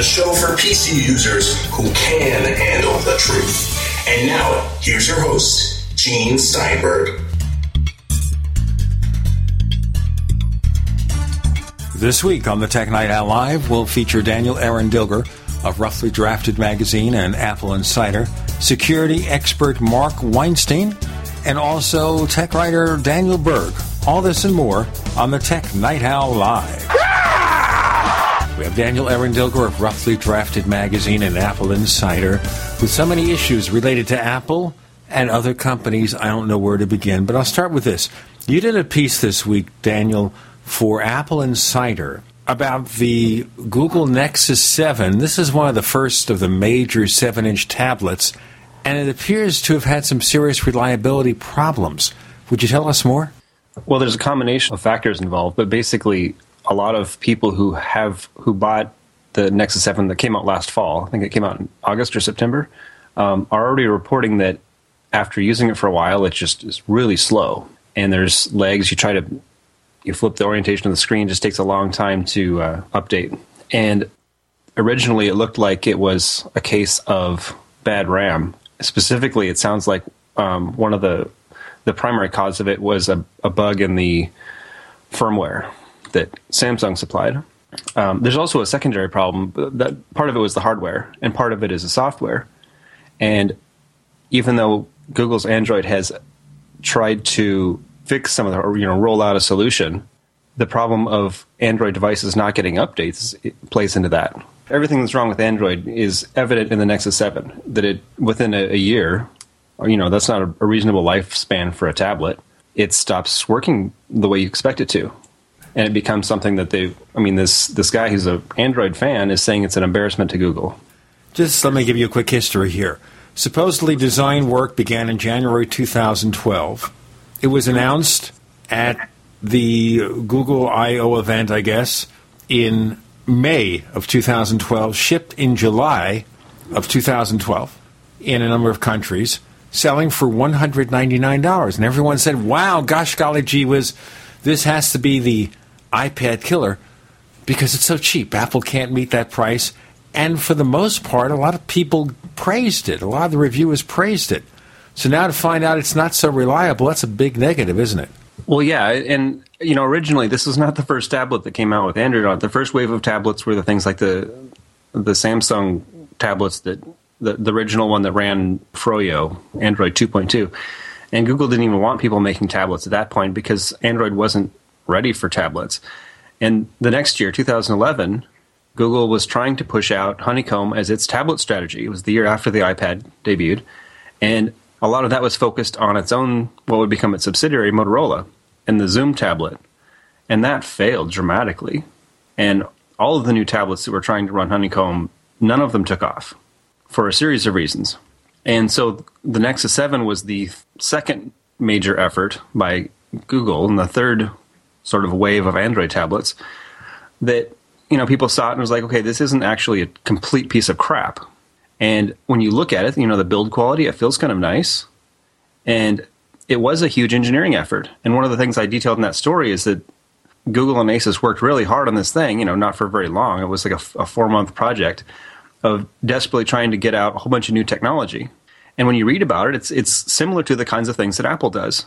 the show for PC users who can handle the truth. And now, here's your host, Gene Steinberg. This week on the Tech Night Owl Live, we'll feature Daniel Aaron Dilger of Roughly Drafted Magazine and Apple Insider, security expert Mark Weinstein, and also tech writer Daniel Berg. All this and more on the Tech Night Owl Live. Have Daniel Aaron Dilger of Roughly Drafted Magazine and Apple Insider with so many issues related to Apple and other companies. I don't know where to begin, but I'll start with this. You did a piece this week, Daniel, for Apple Insider about the Google Nexus 7. This is one of the first of the major 7 inch tablets, and it appears to have had some serious reliability problems. Would you tell us more? Well, there's a combination of factors involved, but basically, a lot of people who have who bought the Nexus 7 that came out last fall, I think it came out in August or September, um, are already reporting that after using it for a while, it just is really slow. And there's legs. You try to you flip the orientation of the screen, just takes a long time to uh, update. And originally, it looked like it was a case of bad RAM. Specifically, it sounds like um, one of the the primary cause of it was a, a bug in the firmware that Samsung supplied. Um, there's also a secondary problem. That part of it was the hardware, and part of it is the software. And even though Google's Android has tried to fix some of the, or, you know, roll out a solution, the problem of Android devices not getting updates plays into that. Everything that's wrong with Android is evident in the Nexus 7. That it within a, a year, or, you know, that's not a, a reasonable lifespan for a tablet. It stops working the way you expect it to and it becomes something that they i mean this this guy who's an android fan is saying it's an embarrassment to google Just let me give you a quick history here. Supposedly, design work began in January 2012. It was announced at the Google I/O event, I guess, in May of 2012, shipped in July of 2012 in a number of countries, selling for $199. And everyone said, wow, gosh golly gee whiz, this has to be the iPad killer because it's so cheap. Apple can't meet that price. And for the most part, a lot of people praised it. A lot of the reviewers praised it. So now to find out it's not so reliable, that's a big negative, isn't it? Well, yeah, and you know, originally this was not the first tablet that came out with Android on it. The first wave of tablets were the things like the the Samsung tablets that the, the original one that ran Froyo, Android 2.2. And Google didn't even want people making tablets at that point because Android wasn't ready for tablets. And the next year, 2011, Google was trying to push out Honeycomb as its tablet strategy. It was the year after the iPad debuted. And a lot of that was focused on its own, what would become its subsidiary, Motorola, and the Xoom tablet. And that failed dramatically. And all of the new tablets that were trying to run Honeycomb, none of them took off for a series of reasons. And so the Nexus 7 was the second major effort by Google and the third sort of wave of Android tablets that you know people saw it and was like, okay, this isn't actually a complete piece of crap. And when you look at it, you know the build quality, it feels kind of nice, and it was a huge engineering effort. And one of the things I detailed in that story is that Google and Asus worked really hard on this thing. You know, not for very long. It was like a, a four month project of desperately trying to get out a whole bunch of new technology. And when you read about it, it's it's similar to the kinds of things that Apple does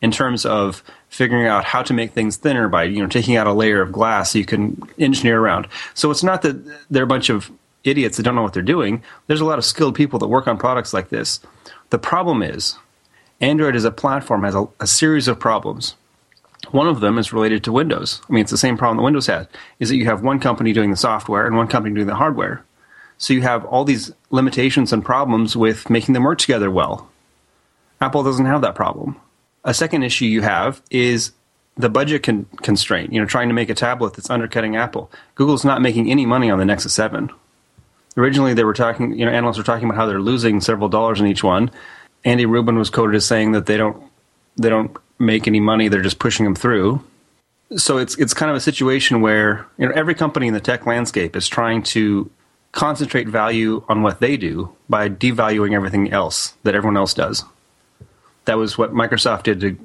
in terms of figuring out how to make things thinner by you know taking out a layer of glass so you can engineer around. So it's not that they're a bunch of idiots that don't know what they're doing. There's a lot of skilled people that work on products like this. The problem is Android as a platform has a, a series of problems. One of them is related to Windows. I mean, it's the same problem that Windows had, is that you have one company doing the software and one company doing the hardware. So you have all these limitations and problems with making them work together well. Apple doesn't have that problem. A second issue you have is the budget con- constraint. You know, trying to make a tablet that's undercutting Apple. Google's not making any money on the Nexus 7. Originally, they were talking. You know, analysts were talking about how they're losing several dollars in each one. Andy Rubin was quoted as saying that they don't they don't make any money. They're just pushing them through. So it's it's kind of a situation where you know every company in the tech landscape is trying to concentrate value on what they do by devaluing everything else that everyone else does. That was what Microsoft did to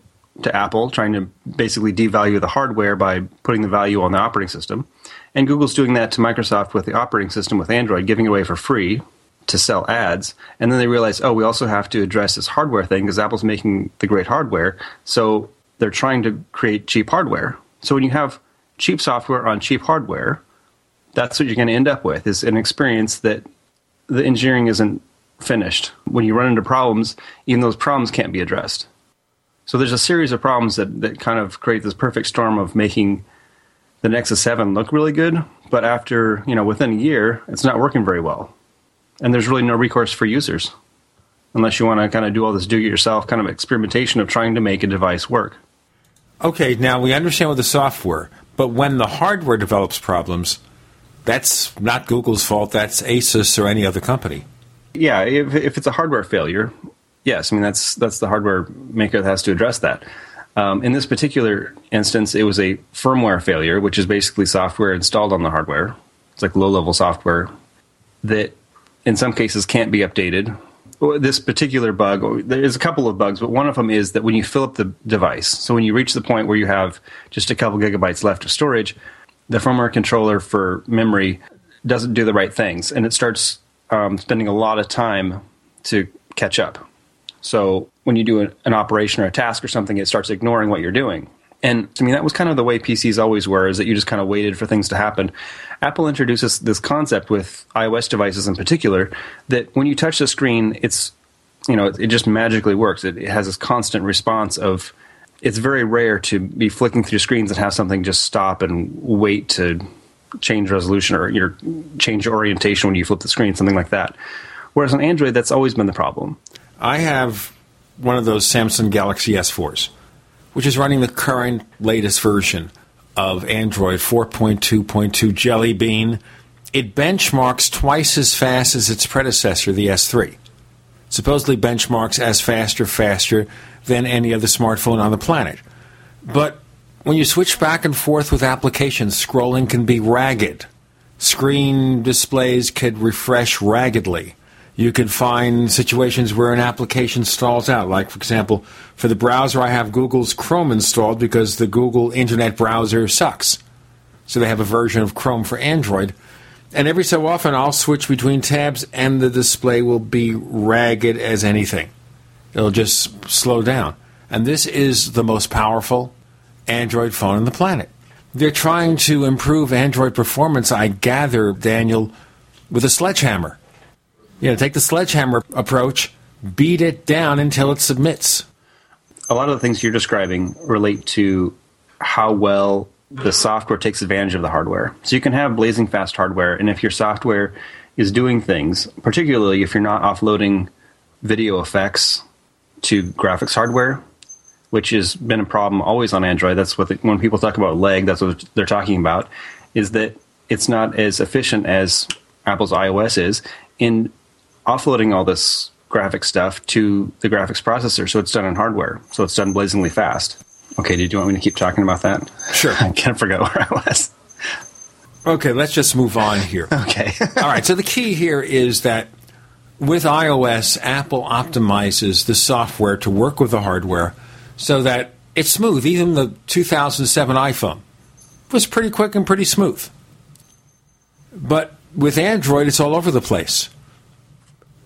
to Apple, trying to basically devalue the hardware by putting the value on the operating system. And Google's doing that to Microsoft with the operating system with Android, giving away for free to sell ads. And then they realize, oh, we also have to address this hardware thing because Apple's making the great hardware. So they're trying to create cheap hardware. So when you have cheap software on cheap hardware, that's what you're going to end up with is an experience that the engineering isn't finished. When you run into problems, even those problems can't be addressed. So there's a series of problems that, that kind of create this perfect storm of making the Nexus 7 look really good, but after, you know, within a year, it's not working very well. And there's really no recourse for users unless you want to kind of do all this do it yourself kind of experimentation of trying to make a device work. Okay, now we understand with the software, but when the hardware develops problems, that's not Google's fault, that's Asus or any other company. Yeah, if, if it's a hardware failure, yes, I mean that's that's the hardware maker that has to address that. Um, in this particular instance, it was a firmware failure, which is basically software installed on the hardware. It's like low level software that, in some cases, can't be updated. This particular bug, there's a couple of bugs, but one of them is that when you fill up the device, so when you reach the point where you have just a couple gigabytes left of storage, the firmware controller for memory doesn't do the right things, and it starts um, spending a lot of time to catch up. So when you do an, an operation or a task or something, it starts ignoring what you're doing. And I mean, that was kind of the way PCs always were, is that you just kind of waited for things to happen. Apple introduces this concept with iOS devices in particular that when you touch the screen, it's, you know, it, just magically works. It, it, has this constant response of, it's very rare to be flicking through screens and have something just stop and wait to change resolution or your change orientation when you flip the screen, something like that. Whereas on Android, that's always been the problem. I have one of those Samsung Galaxy S4s, which is running the current latest version of Android 4.2.2 Jelly Bean. It benchmarks twice as fast as its predecessor, the S3. Supposedly benchmarks as faster, faster than any other smartphone on the planet. But when you switch back and forth with applications, scrolling can be ragged. Screen displays could refresh raggedly you could find situations where an application stalls out. Like, for example, for the browser, I have Google's Chrome installed because the Google Internet browser sucks. So they have a version of Chrome for Android. And every so often, I'll switch between tabs and the display will be ragged as anything. It'll just slow down. And this is the most powerful Android phone on the planet. They're trying to improve Android performance, I gather, Daniel, with a sledgehammer. You know, take the sledgehammer approach, beat it down until it submits. A lot of the things you're describing relate to how well the software takes advantage of the hardware. So you can have blazing fast hardware, and if your software is doing things, particularly if you're not offloading video effects to graphics hardware, which has been a problem always on Android. That's what the, when people talk about lag, that's what they're talking about. Is that it's not as efficient as Apple's iOS is in offloading all this graphic stuff to the graphics processor, so it's done in hardware, so it's done blazingly fast. Okay, did you want me to keep talking about that? Sure. I can't forget where I was. Okay, let's just move on here. okay. All right, so the key here is that with iOS, Apple optimizes the software to work with the hardware so that it's smooth. Even the 2007 iPhone was pretty quick and pretty smooth. But with Android, it's all over the place.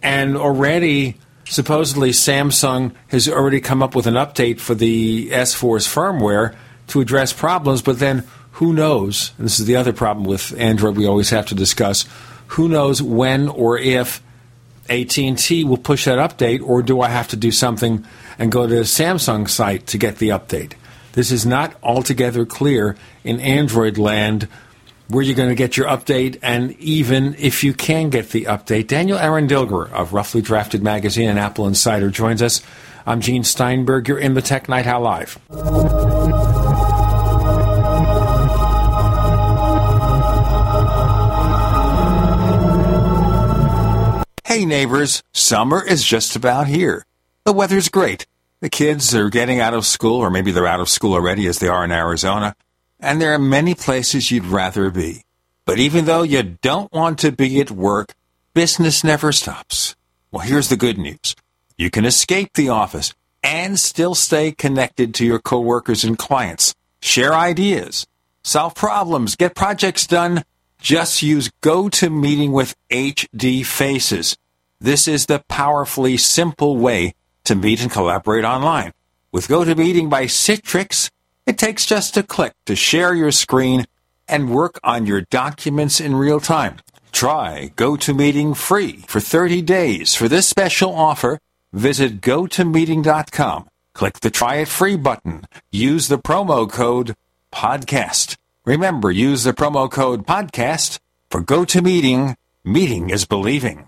And already, supposedly, Samsung has already come up with an update for the S4's firmware to address problems, but then who knows? This is the other problem with Android we always have to discuss. Who knows when or if AT&T will push that update, or do I have to do something and go to the Samsung site to get the update? This is not altogether clear in Android land where you're going to get your update, and even if you can get the update. Daniel Aaron Dilger of Roughly Drafted Magazine and Apple Insider joins us. I'm Gene Steinberg. You're in the Tech Night Owl Live. Hey neighbors, summer is just about here. The weather's great. The kids are getting out of school, or maybe they're out of school already as they are in Arizona and there are many places you'd rather be. But even though you don't want to be at work, business never stops. Well, here's the good news. You can escape the office and still stay connected to your coworkers and clients. Share ideas. solve problems, get projects done. Just use GoToMeeting with HD Faces. This is the powerfully simple way to meet and collaborate online. With GoToMeeting by Citrix, it takes just a click to share your screen and work on your documents in real time. Try GoToMeeting free for 30 days. For this special offer, visit gotomeeting.com. Click the try it free button. Use the promo code podcast. Remember, use the promo code podcast for GoToMeeting. Meeting is believing.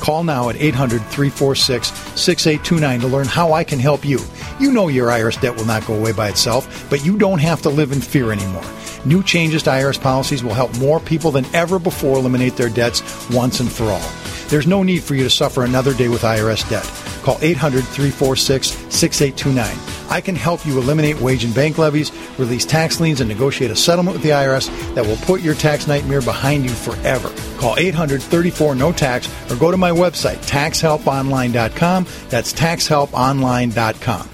Call now at 800 346 6829 to learn how I can help you. You know your IRS debt will not go away by itself, but you don't have to live in fear anymore. New changes to IRS policies will help more people than ever before eliminate their debts once and for all. There's no need for you to suffer another day with IRS debt. Call 800 346 6829. I can help you eliminate wage and bank levies, release tax liens, and negotiate a settlement with the IRS that will put your tax nightmare behind you forever. Call 800 34 no tax or go to my website, taxhelponline.com. That's taxhelponline.com.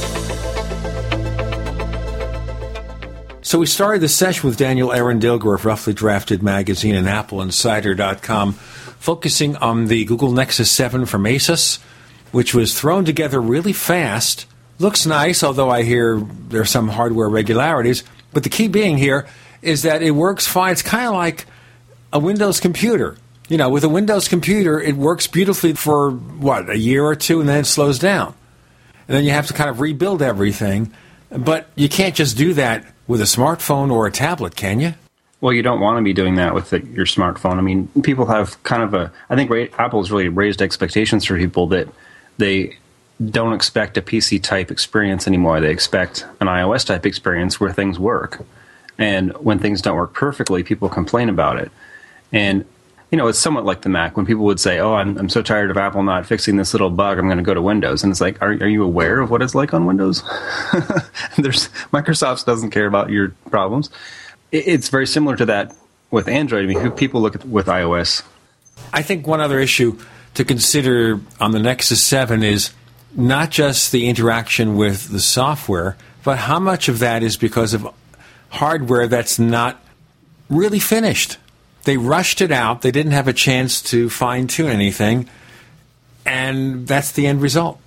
So we started the session with Daniel Aaron Dilger of Roughly Drafted Magazine and AppleInsider.com, focusing on the Google Nexus 7 from Asus, which was thrown together really fast. Looks nice, although I hear there are some hardware regularities. But the key being here is that it works fine. It's kind of like a Windows computer. You know, with a Windows computer, it works beautifully for, what, a year or two, and then it slows down. And then you have to kind of rebuild everything. But you can't just do that with a smartphone or a tablet, can you? Well, you don't want to be doing that with the, your smartphone. I mean, people have kind of a. I think Apple's really raised expectations for people that they don't expect a PC type experience anymore. They expect an iOS type experience where things work. And when things don't work perfectly, people complain about it. And you know, it's somewhat like the Mac when people would say, "Oh, I'm I'm so tired of Apple not fixing this little bug. I'm going to go to Windows." And it's like, are are you aware of what it's like on Windows? There's Microsoft doesn't care about your problems. It, it's very similar to that with Android. I mean, people look at with iOS. I think one other issue to consider on the Nexus 7 is not just the interaction with the software, but how much of that is because of hardware that's not really finished. They rushed it out, they didn't have a chance to fine tune anything, and that's the end result.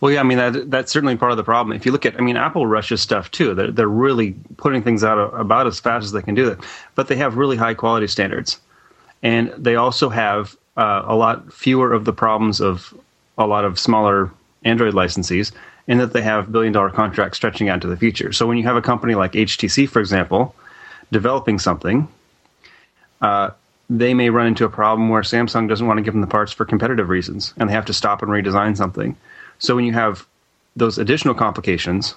Well, yeah, I mean that that's certainly part of the problem. If you look at, I mean, Apple rushes stuff too. They're they're really putting things out about as fast as they can do it, but they have really high quality standards, and they also have uh, a lot fewer of the problems of a lot of smaller Android licensees, in that they have billion dollar contracts stretching out into the future. So when you have a company like HTC, for example, developing something, uh, they may run into a problem where Samsung doesn't want to give them the parts for competitive reasons, and they have to stop and redesign something. So when you have those additional complications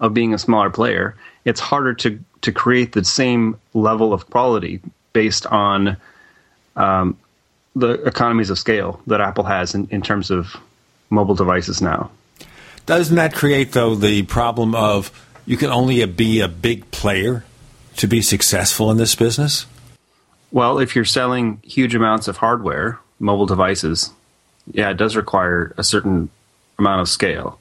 of being a smaller player, it's harder to to create the same level of quality based on um, the economies of scale that Apple has in, in terms of mobile devices now. Doesn't that create, though, the problem of you can only be a big player to be successful in this business? Well, if you're selling huge amounts of hardware, mobile devices, yeah, it does require a certain amount of scale.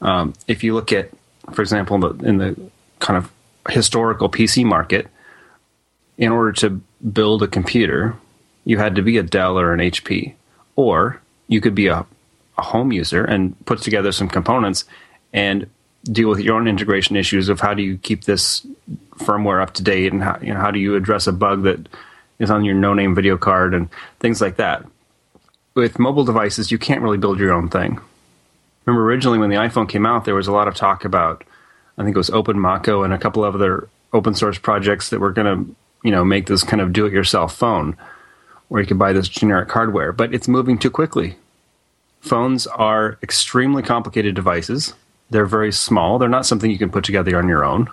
Um, if you look at, for example, in the, in the kind of historical PC market, in order to build a computer, you had to be a Dell or an HP, or you could be a, a home user and put together some components and deal with your own integration issues of how do you keep this firmware up to date and how, you know, how do you address a bug that is on your no name video card and things like that. With mobile devices, you can't really build your own thing. Remember, originally when the iPhone came out, there was a lot of talk about, I think it was OpenMoko and a couple of other open source projects that were going to, you know, make this kind of do it yourself phone where you could buy this generic hardware. But it's moving too quickly. Phones are extremely complicated devices. They're very small. They're not something you can put together on your own.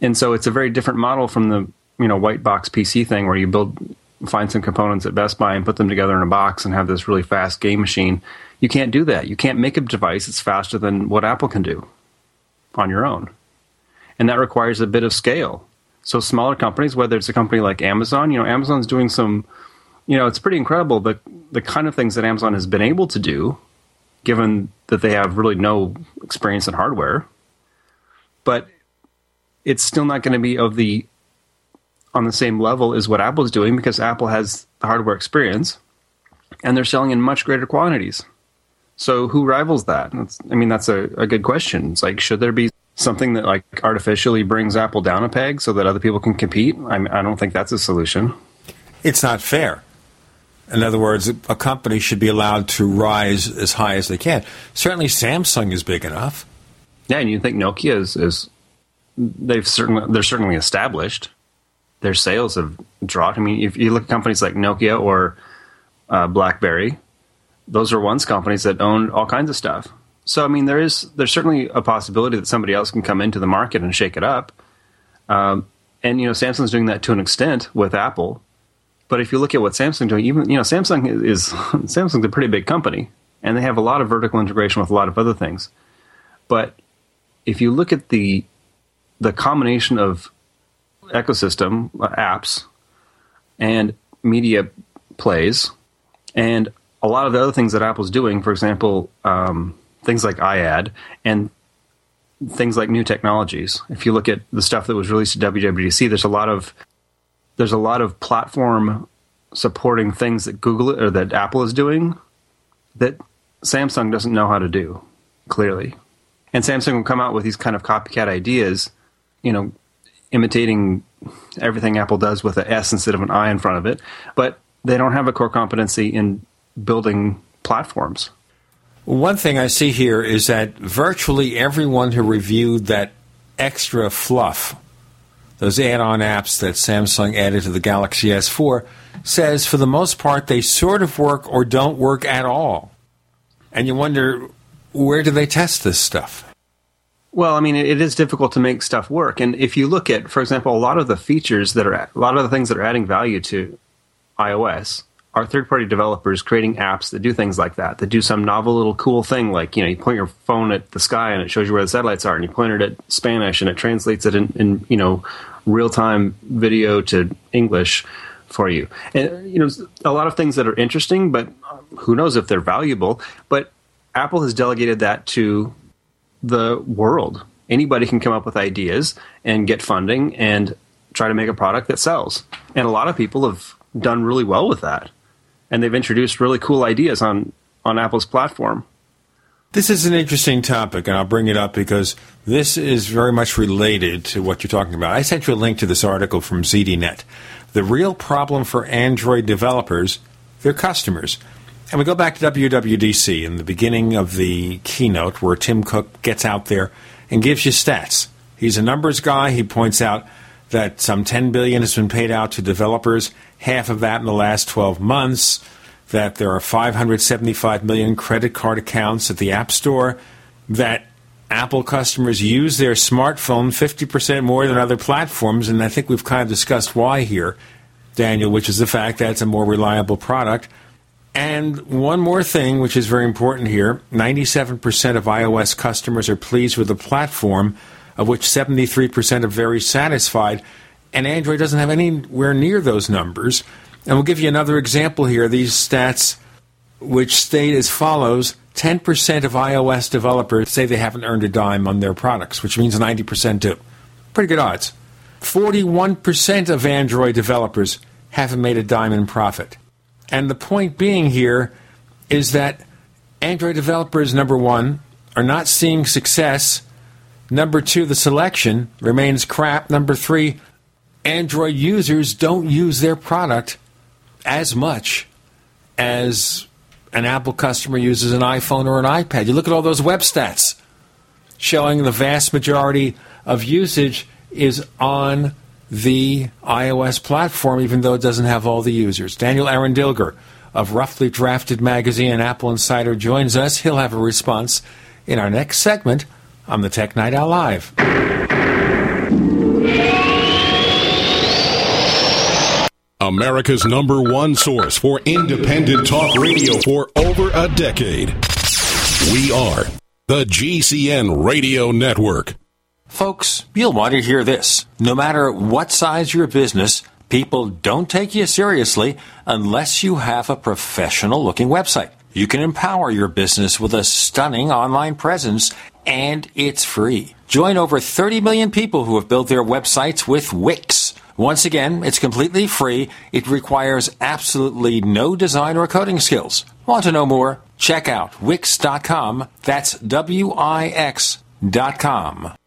And so it's a very different model from the you know white box PC thing where you build find some components at Best Buy and put them together in a box and have this really fast game machine. You can't do that. You can't make a device that's faster than what Apple can do on your own. And that requires a bit of scale. So smaller companies, whether it's a company like Amazon, you know, Amazon's doing some you know, it's pretty incredible the the kind of things that Amazon has been able to do, given that they have really no experience in hardware. But it's still not going to be of the on the same level as what Apple's doing because Apple has the hardware experience, and they're selling in much greater quantities. So who rivals that? That's, I mean, that's a, a good question. It's like, should there be something that like artificially brings Apple down a peg so that other people can compete? I, mean, I don't think that's a solution. It's not fair. In other words, a company should be allowed to rise as high as they can. Certainly, Samsung is big enough. Yeah, and you think Nokia is, is they've certainly they're certainly established. Their sales have dropped. I mean, if you look at companies like Nokia or uh, BlackBerry, those are once companies that owned all kinds of stuff. So, I mean, there is there's certainly a possibility that somebody else can come into the market and shake it up. Um, and you know, Samsung's doing that to an extent with Apple. But if you look at what Samsung doing, even you know Samsung is Samsung's a pretty big company, and they have a lot of vertical integration with a lot of other things. But if you look at the the combination of ecosystem uh, apps and media plays, and a lot of the other things that Apple's doing, for example, um, things like iAd and things like new technologies. If you look at the stuff that was released at WWDC, there's a lot of there's a lot of platform supporting things that Google or that Apple is doing that Samsung doesn't know how to do clearly. And Samsung will come out with these kind of copycat ideas, you know, imitating everything Apple does with an S instead of an I in front of it, but they don't have a core competency in building platforms. One thing I see here is that virtually everyone who reviewed that extra fluff those add-on apps that Samsung added to the Galaxy S4 says for the most part they sort of work or don't work at all. And you wonder where do they test this stuff? Well, I mean, it is difficult to make stuff work. And if you look at, for example, a lot of the features that are, a lot of the things that are adding value to iOS are third party developers creating apps that do things like that, that do some novel little cool thing like, you know, you point your phone at the sky and it shows you where the satellites are, and you point it at Spanish and it translates it in, in you know, real time video to English for you. And, you know, a lot of things that are interesting, but um, who knows if they're valuable. But Apple has delegated that to the world. Anybody can come up with ideas and get funding and try to make a product that sells. And a lot of people have done really well with that. And they've introduced really cool ideas on, on Apple's platform. This is an interesting topic, and I'll bring it up because this is very much related to what you're talking about. I sent you a link to this article from ZDNet. The real problem for Android developers, their customers. And we go back to WWDC in the beginning of the keynote where Tim Cook gets out there and gives you stats. He's a numbers guy. He points out that some 10 billion has been paid out to developers, half of that in the last 12 months, that there are 575 million credit card accounts at the App Store, that Apple customers use their smartphone 50% more than other platforms, and I think we've kind of discussed why here, Daniel, which is the fact that it's a more reliable product. And one more thing, which is very important here 97% of iOS customers are pleased with the platform, of which 73% are very satisfied. And Android doesn't have anywhere near those numbers. And we'll give you another example here. These stats, which state as follows 10% of iOS developers say they haven't earned a dime on their products, which means 90% do. Pretty good odds. 41% of Android developers haven't made a dime in profit. And the point being here is that Android developers, number one, are not seeing success. Number two, the selection remains crap. Number three, Android users don't use their product as much as an Apple customer uses an iPhone or an iPad. You look at all those web stats showing the vast majority of usage is on the iOS platform, even though it doesn't have all the users. Daniel Aaron Dilger of Roughly Drafted Magazine and Apple Insider joins us. He'll have a response in our next segment on the Tech Night Owl Live. America's number one source for independent talk radio for over a decade. We are the GCN Radio Network. Folks, you'll want to hear this. No matter what size your business, people don't take you seriously unless you have a professional looking website. You can empower your business with a stunning online presence, and it's free. Join over 30 million people who have built their websites with Wix. Once again, it's completely free. It requires absolutely no design or coding skills. Want to know more? Check out Wix.com. That's W I X Com.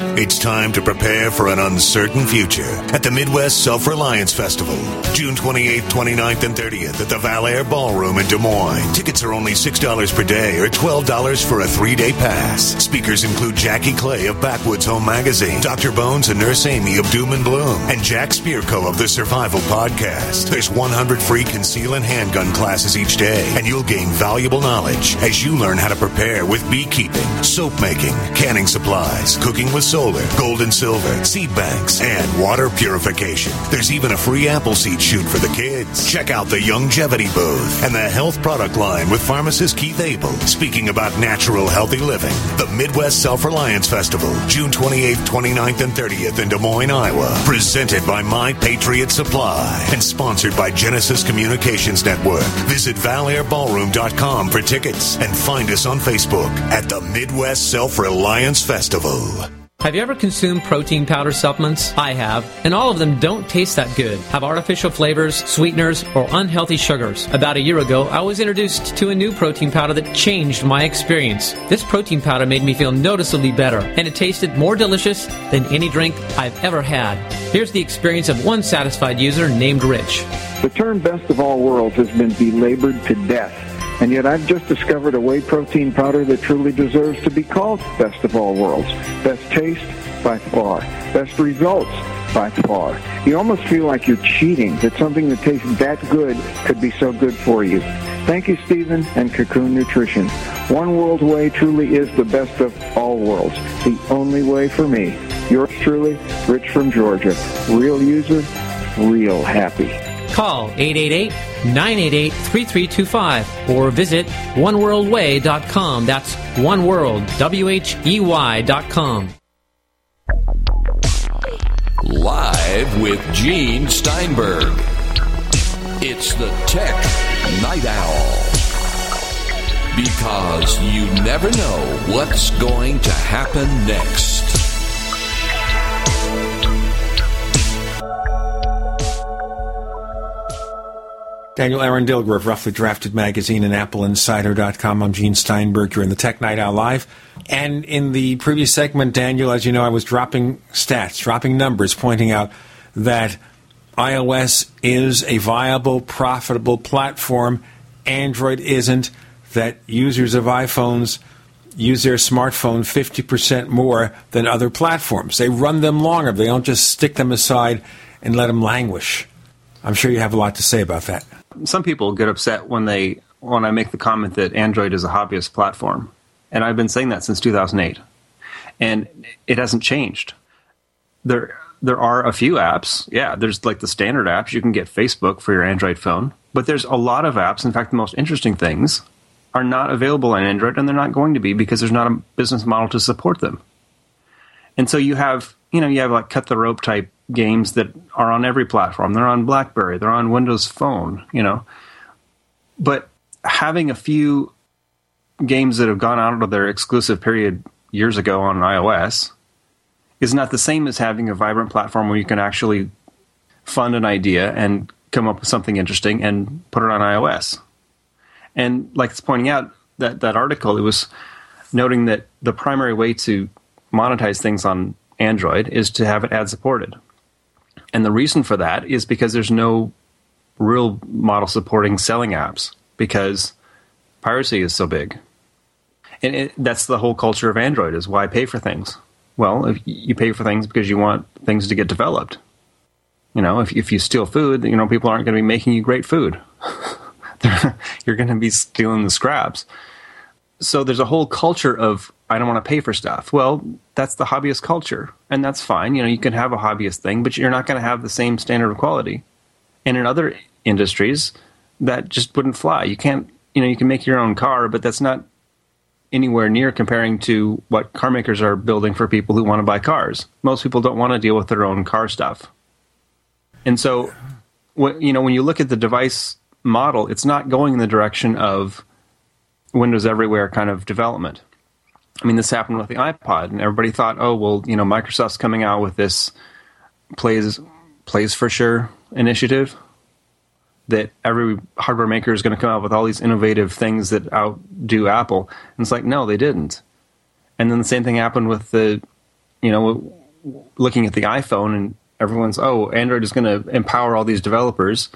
It's time to prepare for an uncertain future at the Midwest Self Reliance Festival, June 28th, 29th, and 30th at the Valair Ballroom in Des Moines. Tickets are only $6 per day or $12 for a three day pass. Speakers include Jackie Clay of Backwoods Home Magazine, Dr. Bones and Nurse Amy of Doom and Bloom, and Jack Spirko of the Survival Podcast. There's 100 free conceal and handgun classes each day, and you'll gain valuable knowledge as you learn how to prepare with beekeeping, soap making, canning supplies, cooking with solar, gold and silver, seed banks, and water purification. There's even a free apple seed shoot for the kids. Check out the Longevity booth and the health product line with pharmacist Keith Abel speaking about natural healthy living. The Midwest Self Reliance Festival, June 28th, 29th, and 30th in Des Moines, Iowa. Presented by My Patriot Supply and sponsored by Genesis Communications Network. Visit valairballroom.com for tickets and find us on Facebook at the Midwest Self Reliance Festival. Have you ever consumed protein powder supplements? I have, and all of them don't taste that good, have artificial flavors, sweeteners, or unhealthy sugars. About a year ago, I was introduced to a new protein powder that changed my experience. This protein powder made me feel noticeably better, and it tasted more delicious than any drink I've ever had. Here's the experience of one satisfied user named Rich. The term best of all worlds has been belabored to death. And yet I've just discovered a whey protein powder that truly deserves to be called best of all worlds. Best taste by far. Best results by far. You almost feel like you're cheating, that something that tastes that good could be so good for you. Thank you, Stephen and Cocoon Nutrition. One World Whey truly is the best of all worlds. The only way for me. Yours truly, Rich from Georgia. Real user, real happy. Call 888-988-3325 or visit oneworldwhey.com. That's oneworld, W-H-E-Y dot com. Live with Gene Steinberg. It's the Tech Night Owl. Because you never know what's going to happen next. Daniel Aaron Dilger of Roughly Drafted Magazine and AppleInsider.com. I'm Gene Steinberg. You're in the Tech Night Owl Live. And in the previous segment, Daniel, as you know, I was dropping stats, dropping numbers, pointing out that iOS is a viable, profitable platform. Android isn't. That users of iPhones use their smartphone 50% more than other platforms. They run them longer. They don't just stick them aside and let them languish. I'm sure you have a lot to say about that. Some people get upset when they when I make the comment that Android is a hobbyist platform, and I've been saying that since 2008, and it hasn't changed. There there are a few apps. Yeah, there's like the standard apps. You can get Facebook for your Android phone, but there's a lot of apps. In fact, the most interesting things are not available on Android, and they're not going to be because there's not a business model to support them. And so you have you know you have like cut the rope type games that are on every platform. They're on BlackBerry, they're on Windows Phone, you know. But having a few games that have gone out of their exclusive period years ago on iOS is not the same as having a vibrant platform where you can actually fund an idea and come up with something interesting and put it on iOS. And like it's pointing out that that article, it was noting that the primary way to monetize things on Android is to have it ad supported. And the reason for that is because there's no real model supporting selling apps because piracy is so big. And it, that's the whole culture of Android is why pay for things. Well, if you pay for things because you want things to get developed. You know, if if you steal food, you know people aren't going to be making you great food. You're going to be stealing the scraps. So there's a whole culture of I don't want to pay for stuff. Well, that's the hobbyist culture, and that's fine. You know, you can have a hobbyist thing, but you're not going to have the same standard of quality. And in other industries, that just wouldn't fly. You can't, you know, you can make your own car, but that's not anywhere near comparing to what car makers are building for people who want to buy cars. Most people don't want to deal with their own car stuff. And so, you know, when you look at the device model, it's not going in the direction of Windows everywhere kind of development. I mean, this happened with the iPod, and everybody thought, oh, well, you know, Microsoft's coming out with this plays PlaysForSure initiative that every hardware maker is going to come out with all these innovative things that outdo Apple. And it's like, no, they didn't. And then the same thing happened with the you know, looking at the iPhone and everyone's, oh, Android is going to empower all these developers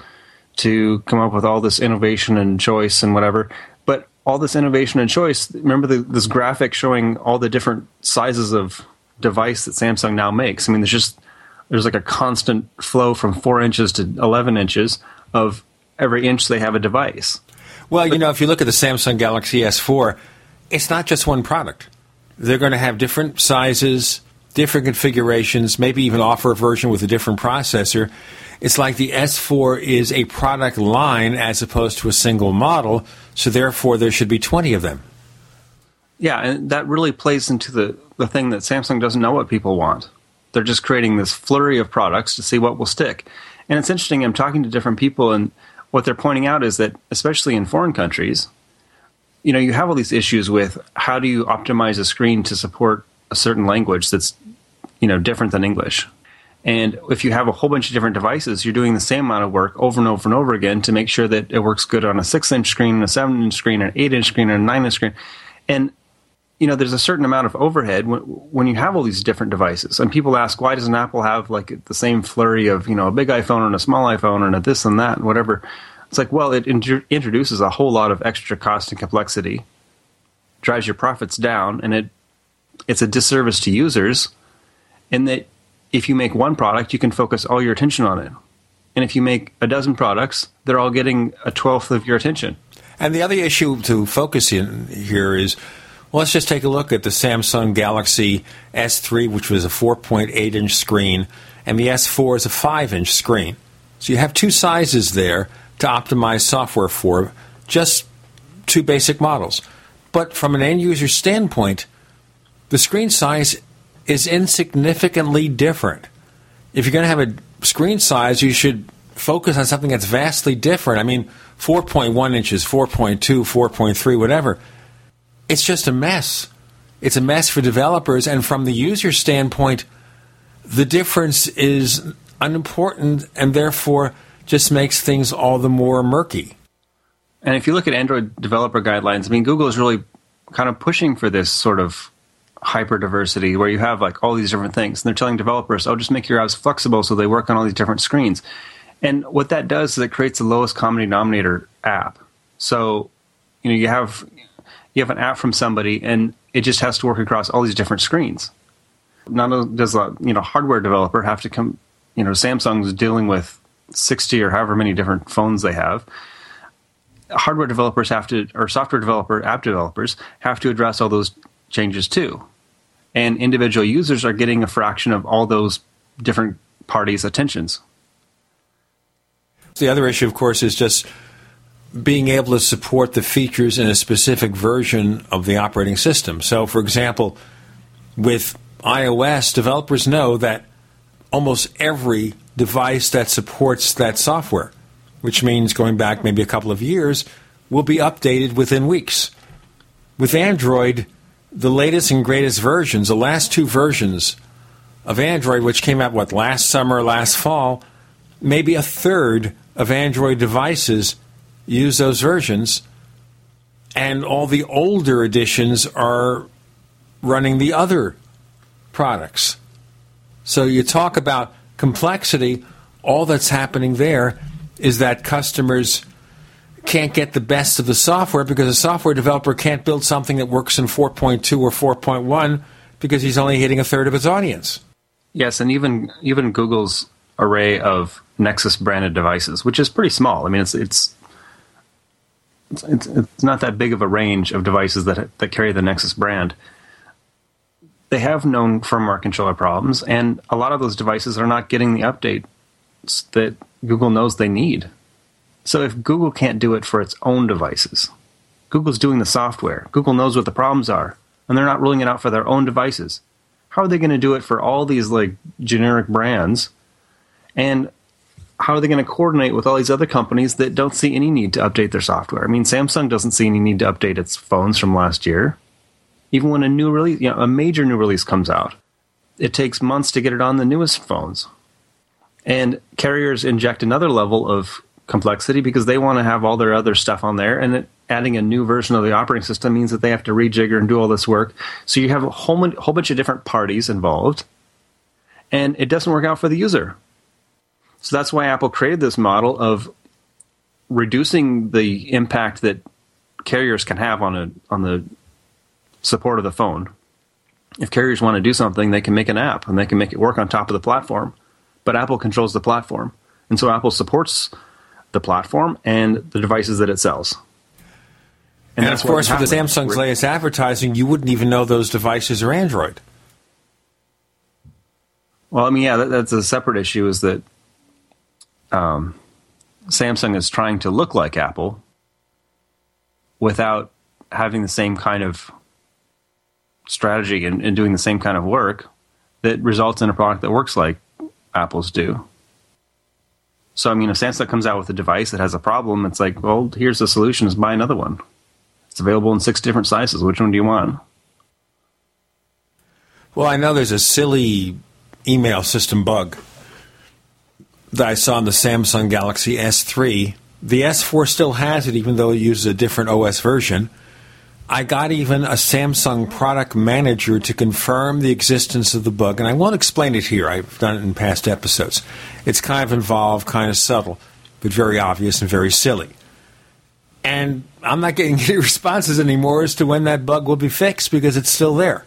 to come up with all this innovation and choice and whatever. All this innovation and choice, remember the, this graphic showing all the different sizes of device that Samsung now makes. I mean, there's just there's like a constant flow from four inches to 11 inches of every inch they have a device. Well, you know, if you look at the Samsung Galaxy S4, it's not just one product. They're going to have different sizes, different configurations, maybe even offer a version with a different processor. It's like the S4 is a product line as opposed to a single model, so therefore there should be 20 of them. Yeah, and that really plays into the, the thing that Samsung doesn't know what people want. They're just creating this flurry of products to see what will stick. And it's interesting, I'm talking to different people, and what they're pointing out is that, especially in foreign countries, you know, you have all these issues with how do you optimize a screen to support a certain language that's, you know, different than English. And if you have a whole bunch of different devices, you're doing the same amount of work over and over and over again to make sure that it works good on a six inch screen, and a seven inch screen, an eight inch screen, and a nine inch screen. And you know, there's a certain amount of overhead when, when you have all these different devices. And people ask, why doesn't Apple have like the same flurry of, you know, a big iPhone and a small iPhone and a this and that and whatever? It's like, well, it in- introduces a whole lot of extra cost and complexity, drives your profits down, and it it's a disservice to users in that if you make one product, you can focus all your attention on it. And if you make a dozen products, they're all getting a twelfth of your attention. And the other issue to focus in here is well, let's just take a look at the Samsung Galaxy S3, which was a 4.8 inch screen, and the S4 is a 5 inch screen. So you have two sizes there to optimize software for, just two basic models. But from an end user standpoint, the screen size is insignificantly different. If you're going to have a screen size, you should focus on something that's vastly different. I mean, 4.1 inches, 4.2, 4.3, whatever it's just a mess. It's a mess for developers, and from the user standpoint, the difference is unimportant and therefore just makes things all the more murky. And if you look at Android developer guidelines, I mean, Google is really kind of pushing for this sort of hyper diversity where you have like all these different things. And they're telling developers, oh, just make your apps flexible so they work on all these different screens. And what that does is it creates the lowest common denominator app. So, you know, you have you have an app from somebody and it just has to work across all these different screens. Not only does a you know hardware developer have to come, you know, Samsung's dealing with sixty or however many different phones they have. Hardware developers have to, or software developer, app developers have to address all those changes too. And individual users are getting a fraction of all those different parties' attentions. The other issue, of course, is just being able to support the features in a specific version of the operating system. So, for example, with iOS, developers know that almost every device that supports that software, which means going back maybe a couple of years, will be updated within weeks. With Android, the latest and greatest versions, the last two versions of Android, which came out, what, last summer, last fall, maybe a third of Android devices use those versions, and all the older editions are running the other products. So you talk about complexity, all that's happening there is that customers can't get the best of the software because a software developer can't build something that works in 4.2 or 4.1 because he's only hitting a third of his audience. Yes, and even even Google's array of Nexus branded devices, which is pretty small. I mean, it's it's it's, it's, not that big of a range of devices that that carry the Nexus brand. They have known firmware controller problems, and a lot of those devices are not getting the updates that Google knows they need. So if Google can't do it for its own devices, Google's doing the software. Google knows what the problems are, and they're not rolling it out for their own devices. How are they going to do it for all these like generic brands? And how are they going to coordinate with all these other companies that don't see any need to update their software? I mean, Samsung doesn't see any need to update its phones from last year. Even when a new release, you know, a major new release comes out, it takes months to get it on the newest phones. And carriers inject another level of complexity because they want to have all their other stuff on there, and it, adding a new version of the operating system means that they have to rejigger and do all this work. So you have a whole, whole bunch of different parties involved, and it doesn't work out for the user. So that's why Apple created this model of reducing the impact that carriers can have on a on the support of the phone. If carriers want to do something, they can make an app and they can make it work on top of the platform. But Apple controls the platform. And so Apple supports the platform and the devices that it sells. And, and of course, with the Samsung's latest advertising, you wouldn't even know those devices are Android. Well, I mean, yeah, that, that's a separate issue. Is that um, Samsung is trying to look like Apple without having the same kind of strategy and, and, doing the same kind of work that results in a product that works like Apple's do. So, I mean, if Samsung comes out with a device that has a problem, it's like, well, here's the solution: is buy another one. It's available in six different sizes. Which one do you want? Well, I know there's a silly email system bug that I saw in the Samsung Galaxy S3. The S4 still has it, even though it uses a different OS version. I got even a Samsung product manager to confirm the existence of the bug, and I won't explain it here. I've done it in past episodes. It's kind of involved, kind of subtle, but very obvious and very silly. And I'm not getting any responses anymore as to when that bug will be fixed because it's still there.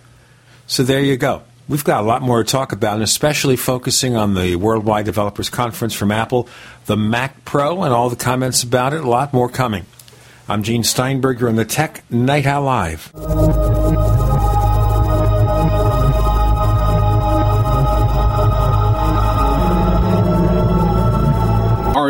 So there you go. We've got a lot more to talk about, and especially focusing on the Worldwide Developers Conference from Apple, the Mac Pro, and all the comments about it. A lot more coming. I'm Gene Steinberg on the Tech Night Owl Live.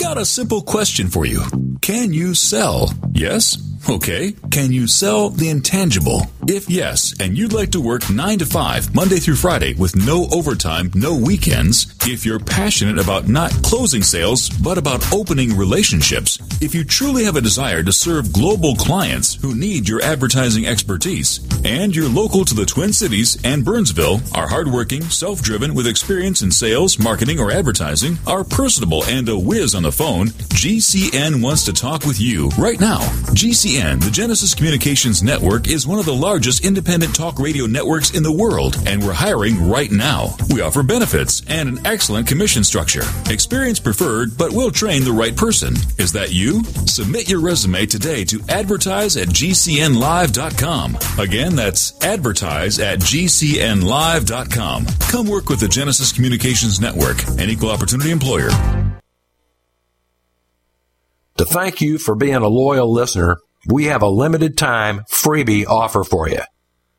Got a simple question for you. Can you sell? Yes? Okay. Can you sell the intangible? If yes, and you'd like to work 9 to 5, Monday through Friday, with no overtime, no weekends, if you're passionate about not closing sales, but about opening relationships, if you truly have a desire to serve global clients who need your advertising expertise, and you're local to the Twin Cities and Burnsville, are hardworking, self driven, with experience in sales, marketing, or advertising, are personable and a whiz on the phone, GCN wants to talk with you right now. GCN, the Genesis Communications Network, is one of the largest independent talk radio networks in the world, and we're hiring right now. We offer benefits and an excellent commission structure. Experience preferred, but we'll train the right person. Is that you? Submit your resume today to advertise at GCNlive.com. Again, that's advertise at GCNlive.com. Come work with the Genesis Communications Network, an equal opportunity employer. To thank you for being a loyal listener, we have a limited time freebie offer for you.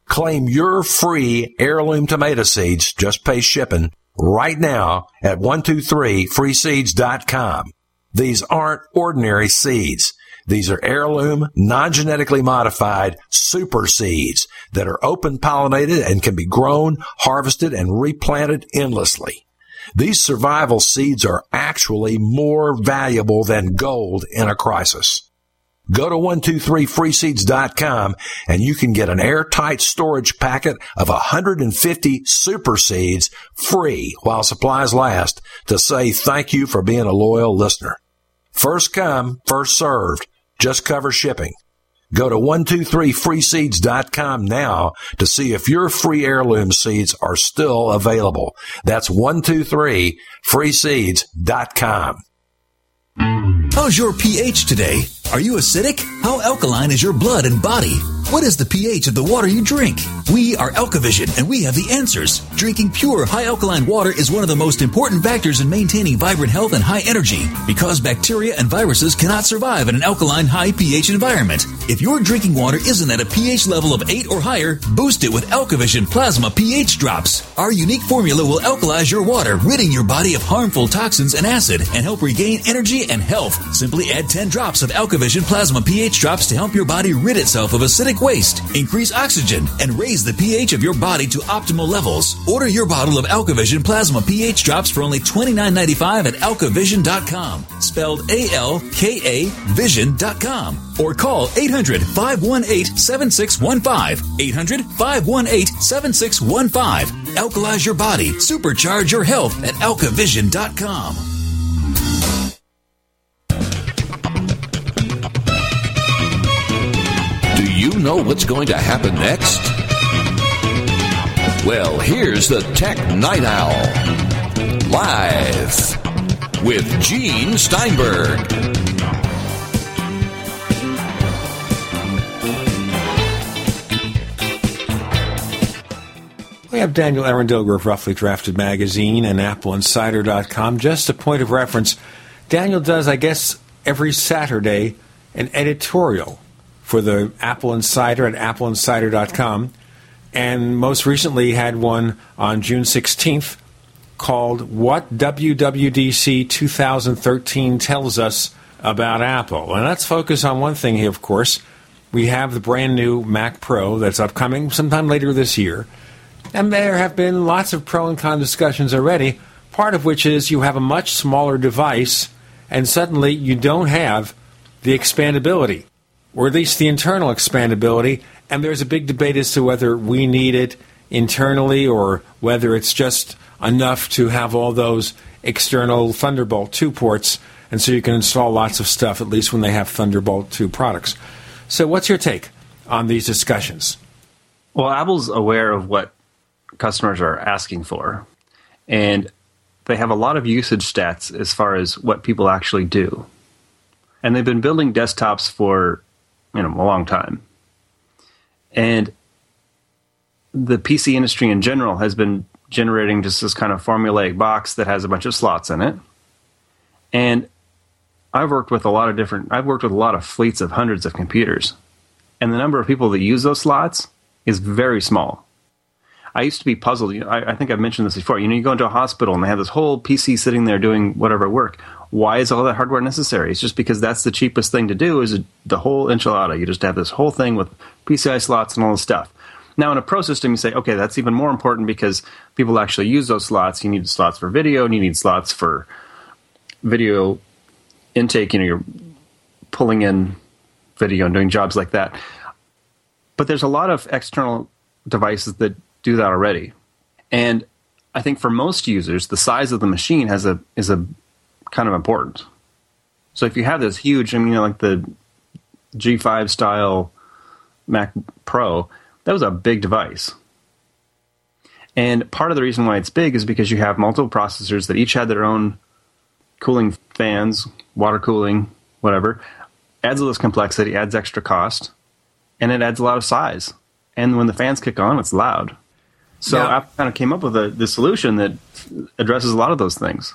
Claim your free heirloom tomato seeds, just pay shipping, right now at 123freeseeds.com. These aren't ordinary seeds. These are heirloom, non-genetically modified super seeds that are open pollinated and can be grown, harvested, and replanted endlessly. These survival seeds are actually more valuable than gold in a crisis. Go to 123freeseeds.com and you can get an airtight storage packet of 150 super seeds free while supplies last to say thank you for being a loyal listener. First come, first served. Just cover shipping. Go to 123freeseeds.com now to see if your free heirloom seeds are still available. That's 123freeseeds.com. How's your pH today? Are you acidic? How alkaline is your blood and body? What is the pH of the water you drink? We are Alkavision and we have the answers. Drinking pure, high alkaline water is one of the most important factors in maintaining vibrant health and high energy because bacteria and viruses cannot survive in an alkaline, high pH environment. If your drinking water isn't at a pH level of 8 or higher, boost it with Alkavision Plasma pH drops. Our unique formula will alkalize your water, ridding your body of harmful toxins and acid and help regain energy and health. Simply add 10 drops of Alkavision Plasma pH drops to help your body rid itself of acidic waste, increase oxygen, and raise the pH of your body to optimal levels. Order your bottle of Alkavision Plasma pH drops for only $29.95 at alkavision.com. Spelled A L K A Vision.com. Or call 800 518 7615. 800 518 7615. Alkalize your body, supercharge your health at alkavision.com. know what's going to happen next? Well, here's the Tech Night Owl. Live with Gene Steinberg. We have Daniel Eran Dilger of Roughly Drafted Magazine and AppleInsider.com. Just a point of reference, Daniel does, I guess, every Saturday an editorial for the Apple Insider at AppleInsider.com, and most recently had one on June 16th called What WWDC 2013 Tells Us About Apple. And let's focus on one thing here, of course. We have the brand new Mac Pro that's upcoming sometime later this year. And there have been lots of pro and con discussions already, part of which is you have a much smaller device, and suddenly you don't have the expandability, or at least the internal expandability. And there's a big debate as to whether we need it internally or whether it's just enough to have all those external Thunderbolt 2 ports, and so you can install lots of stuff, at least when they have Thunderbolt 2 products. So, what's your take on these discussions? Well, Apple's aware of what customers are asking for, and they have a lot of usage stats as far as what people actually do. And they've been building desktops for you know a long time. And the PC industry in general has been generating just this kind of formulaic box that has a bunch of slots in it. And I've worked with a lot of different I've worked with a lot of fleets of hundreds of computers. And the number of people that use those slots is very small. I used to be puzzled. You know, I, I, think I've mentioned this before. You know, you go into a hospital and they have this whole PC sitting there doing whatever work. Why is all that hardware necessary? It's just because that's the cheapest thing to do. Is the whole enchilada? You just have this whole thing with PCI slots and all this stuff. Now, in a pro system, you say, okay, that's even more important because people actually use those slots. You need slots for video, and you need slots for video intake. You know, you're pulling in video and doing jobs like that. But there's a lot of external devices that do that already. And I think for most users, the size of the machine has a is a kind of important. So if you have this huge, I mean, you know, like the G5 style Mac Pro, that was a big device. And part of the reason why it's big is because you have multiple processors that each had their own cooling fans, water cooling, whatever. Adds all this complexity, adds extra cost, and it adds a lot of size. And when the fans kick on, it's loud. So now, Apple kind of came up with a the solution that addresses a lot of those things.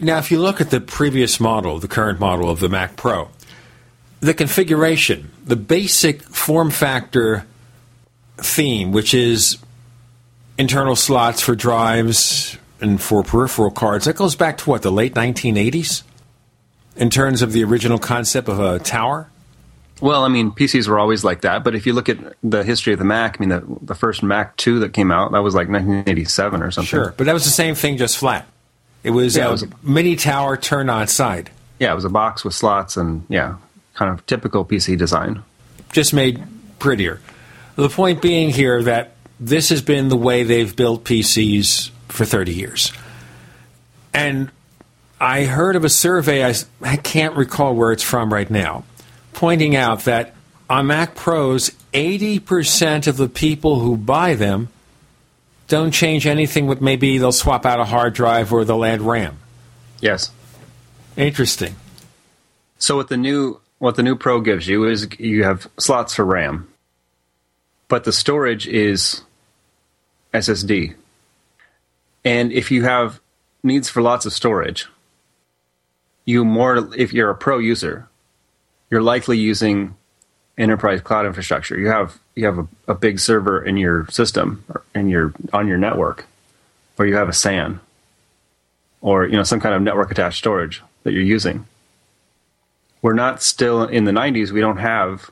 Now, if you look at the previous model, the current model of the Mac Pro, the configuration, the basic form factor theme, which is internal slots for drives and for peripheral cards, that goes back to what, the late 1980s? In terms of the original concept of a tower? Well, I mean, PCs were always like that, but if you look at the history of the Mac, I mean, the, the first Mac 2 that came out, that was like 1987 or something. Sure, but that was the same thing, just flat. It was, yeah, a, it was a mini tower turned on side. Yeah, it was a box with slots and, yeah, kind of typical PC design. Just made prettier. The point being here that this has been the way they've built PCs for 30 years. And I heard of a survey, I, I can't recall where it's from right now, pointing out that on Mac Pros, 80% of the people who buy them don't change anything with maybe they'll swap out a hard drive or they'll add RAM. Yes. Interesting. So what the new what the new Pro gives you is you have slots for RAM, but the storage is SSD. And if you have needs for lots of storage, you more if you're a pro user, you're likely using enterprise cloud infrastructure. You have you have a, a big server in your system in your on your network, or you have a SAN, or you know some kind of network attached storage that you're using. We're not still in the 90s. We don't have,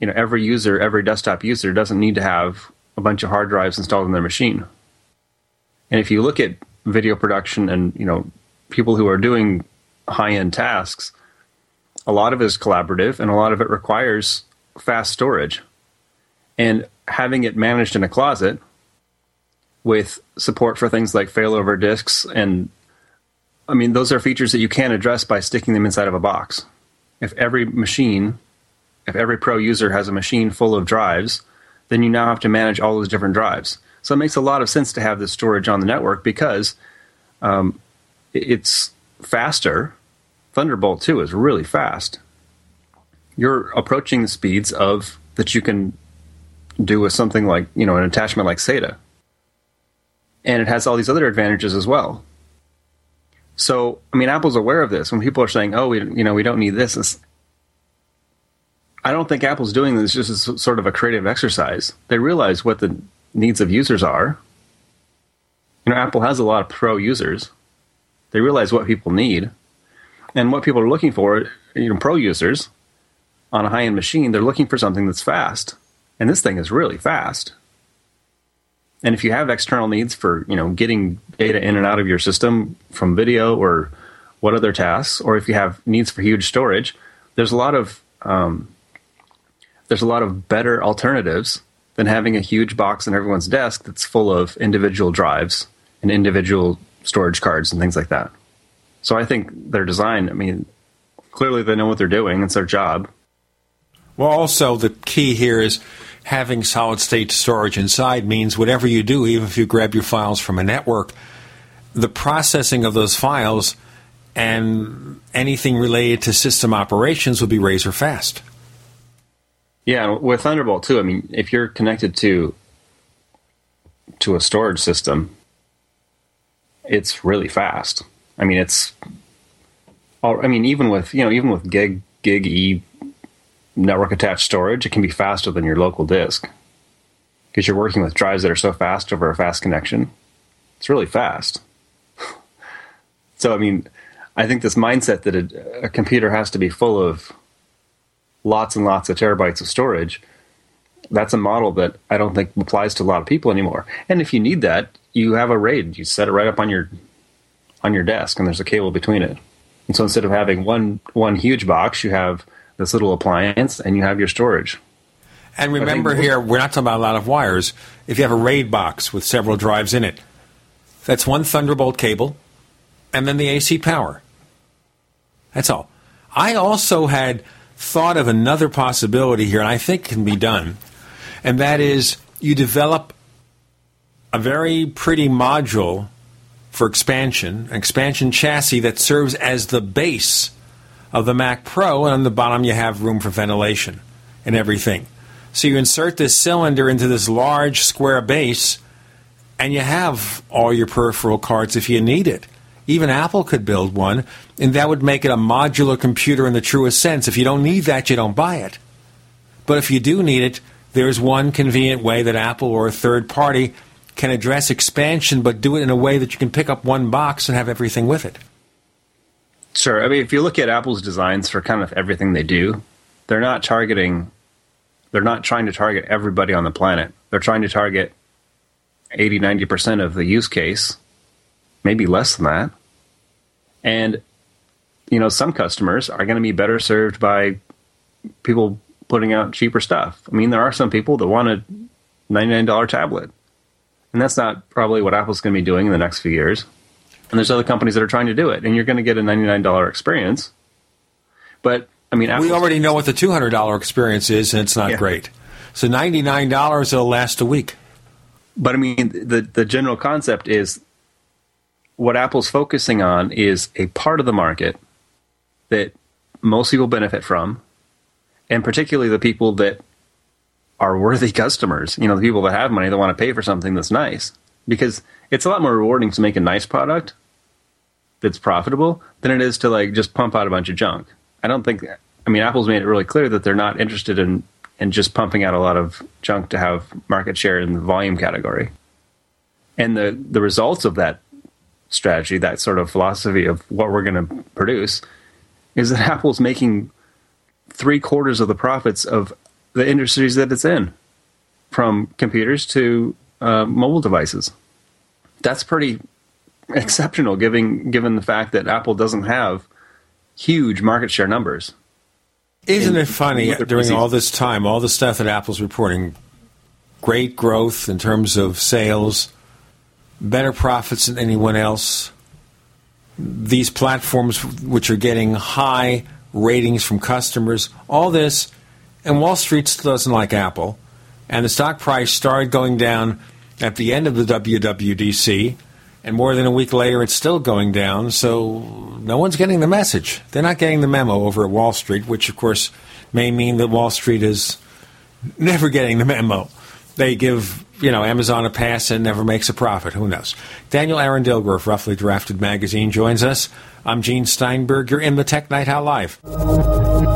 you know, every user, every desktop user doesn't need to have a bunch of hard drives installed in their machine. And if you look at video production and you know people who are doing high end tasks, a lot of it is collaborative and a lot of it requires fast storage. And having it managed in a closet with support for things like failover disks and I mean those are features that you can't address by sticking them inside of a box. If every machine, if every pro user has a machine full of drives, then you now have to manage all those different drives. So it makes a lot of sense to have this storage on the network because um, it's faster. Thunderbolt 2 is really fast. You're approaching the speeds of that you can do with something like, you know, an attachment like SATA. And it has all these other advantages as well. So, I mean, Apple's aware of this. When people are saying, "Oh, we, you know, we don't need this," it's, I don't think Apple's doing this just as sort of a creative exercise. They realize what the needs of users are. You know, Apple has a lot of pro users. They realize what people need, and what people are looking for. You know, pro users on a high-end machine, they're looking for something that's fast, and this thing is really fast. And if you have external needs for you know getting data in and out of your system from video or what other tasks, or if you have needs for huge storage, there's a lot of um, there's a lot of better alternatives than having a huge box on everyone's desk that's full of individual drives and individual storage cards and things like that. So I think their design, I mean, clearly they know what they're doing. It's their job. Well, also, the key here is having solid state storage inside means whatever you do, even if you grab your files from a network, the processing of those files and anything related to system operations will be razor fast. Yeah, with Thunderbolt too. I mean, if you're connected to to a storage system, it's really fast. I mean, it's. I mean, even with you know, even with gig gig e network attached storage, it can be faster than your local disk because you're working with drives that are so fast over a fast connection. It's really fast. so, I mean, I think this mindset that a, a computer has to be full of lots and lots of terabytes of storage, that's a model that I don't think applies to a lot of people anymore. And if you need that, you have a RAID. You set it right up on your on your desk, and there's a cable between it. And so instead of having one one huge box, you have this little appliance, and you have your storage. And remember here, we're not talking about a lot of wires. If you have a RAID box with several drives in it, that's one Thunderbolt cable, and then the AC power. That's all. I also had thought of another possibility here, and I think can be done, and that is you develop a very pretty module for expansion, an expansion chassis that serves as the base of the Mac Pro, and on the bottom you have room for ventilation and everything. So you insert this cylinder into this large square base, and you have all your peripheral cards if you need it. Even Apple could build one, and that would make it a modular computer in the truest sense. If you don't need that, you don't buy it. But if you do need it, there's one convenient way that Apple or a third party can address expansion, but do it in a way that you can pick up one box and have everything with it. Sure. I mean, if you look at Apple's designs for kind of everything they do, they're not targeting, they're not trying to target everybody on the planet. They're trying to target 80, 90% of the use case maybe less than that. And you know, some customers are going to be better served by people putting out cheaper stuff. I mean, there are some people that want a $99 tablet. And that's not probably what Apple's going to be doing in the next few years. And there's other companies that are trying to do it, and you're going to get a $99 experience. But I mean, we already know what the two hundred dollar experience is, and it's not Yeah. great. So ninety nine dollars will last a week. But I mean, the the general concept is what Apple's focusing on is a part of the market that most people benefit from, and particularly the people that are worthy customers. You know, the people that have money that want to pay for something that's nice, because it's a lot more rewarding to make a nice product that's profitable than it is to like just pump out a bunch of junk. I don't think. I mean, Apple's made it really clear that they're not interested in in just pumping out a lot of junk to have market share in the volume category. And the the results of that strategy, that sort of philosophy of what we're going to produce, is that Apple's making three quarters of the profits of the industries that it's in, from computers to uh, mobile devices. That's pretty exceptional, given given the fact that Apple doesn't have huge market share numbers. Isn't In- it funny during all this time, all the stuff that Apple's reporting, great growth in terms of sales, better profits than anyone else. These platforms, which are getting high ratings from customers, all this, and Wall Street still doesn't like Apple, and the stock price started going down at the end of the WWDC, and more than a week later, it's still going down. So no one's getting the message. They're not getting the memo over at Wall Street, which of course may mean that Wall Street is never getting the memo. They give you know Amazon a pass and never makes a profit. Who knows? Daniel Eran Dilger of Roughly Drafted Magazine joins us. I'm Gene Steinberg. You're in the Tech Night Owl Live.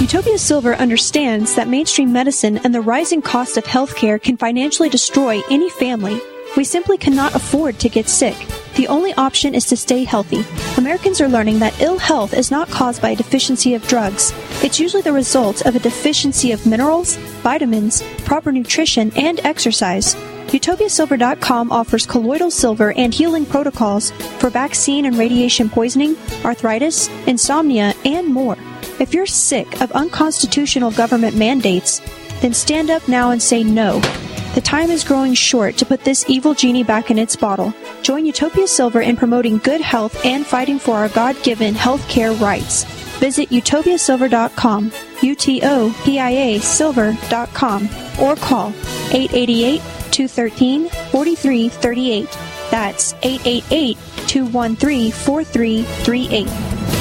Utopia Silver understands that mainstream medicine and the rising cost of healthcare can financially destroy any family. We simply cannot afford to get sick. The only option is to stay healthy. Americans are learning that ill health is not caused by a deficiency of drugs. It's usually the result of a deficiency of minerals, vitamins, proper nutrition, and exercise. UtopiaSilver.com offers colloidal silver and healing protocols for vaccine and radiation poisoning, arthritis, insomnia, and more. If you're sick of unconstitutional government mandates, then stand up now and say no. The time is growing short to put this evil genie back in its bottle. Join Utopia Silver in promoting good health and fighting for our God given health care rights. Visit utopiasilver.com, U T O P I A silver.com, or call 888 213 4338. That's 888 213 4338.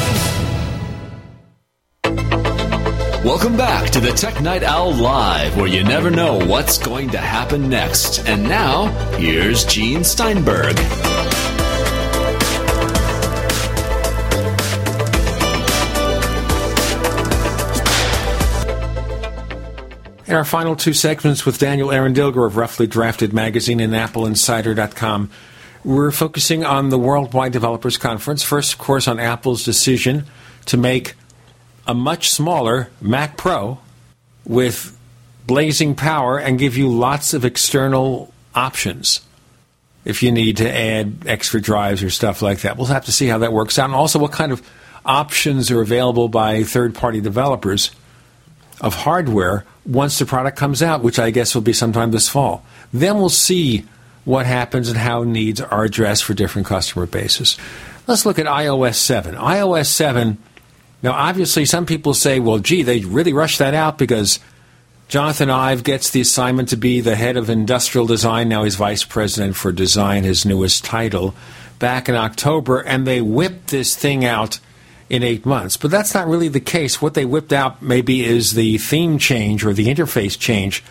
Welcome back to the Tech Night Owl Live, where you never know what's going to happen next. And now, here's Gene Steinberg. In our final two segments with Daniel Eran Dilger of Roughly Drafted Magazine and AppleInsider.com, we're focusing on the Worldwide Developers Conference. First, of course, on Apple's decision to make a much smaller Mac Pro with blazing power and give you lots of external options if you need to add extra drives or stuff like that. We'll have to see how that works out and also what kind of options are available by third party developers of hardware once the product comes out, which I guess will be sometime this fall. Then we'll see what happens and how needs are addressed for different customer bases. Let's look at iOS 7. iOS 7, now obviously some people say, well, gee, they really rushed that out because Jonathan Ive gets the assignment to be the head of industrial design. Now he's vice president for design, his newest title, back in October, and they whipped this thing out in eight months. But that's not really the case. What they whipped out maybe is the theme change or the interface change.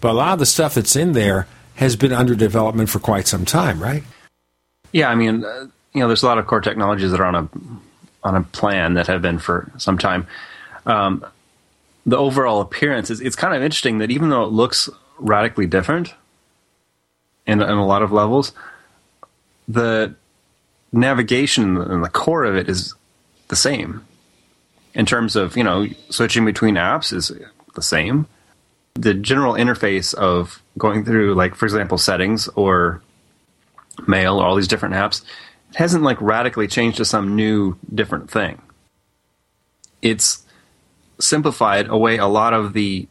But a lot of the stuff that's in there has been under development for quite some time, right? Yeah, I mean, uh, you know, there's a lot of core technologies that are on a on a plan that have been for some time. Um, the overall appearance is it's kind of interesting that even though it looks radically different in, in a lot of levels, the navigation and the core of it is the same. In terms of, you know, switching between apps is the same. The general interface of going through, like, for example, settings or mail or all these different apps, hasn't like radically changed to some new different thing. It's simplified away a lot of the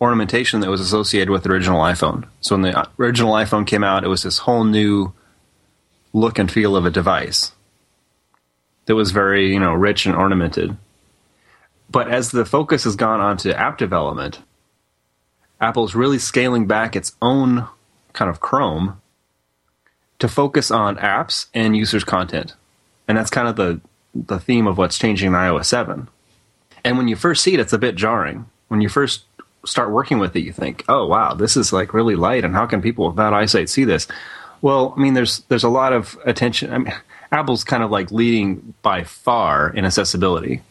ornamentation that was associated with the original iPhone. So when the original iPhone came out, it was this whole new look and feel of a device that was very, you know, rich and ornamented. But as the focus has gone on to app development, Apple's really scaling back its own kind of Chrome to focus on apps and users' content. And that's kind of the the theme of what's changing in iOS 7. And when you first see it, it's a bit jarring. When you first start working with it, you think, "Oh, wow, this is like really light, and how can people with bad eyesight see this?" Well, I mean, there's there's a lot of attention. I mean, Apple's kind of like leading by far in accessibility.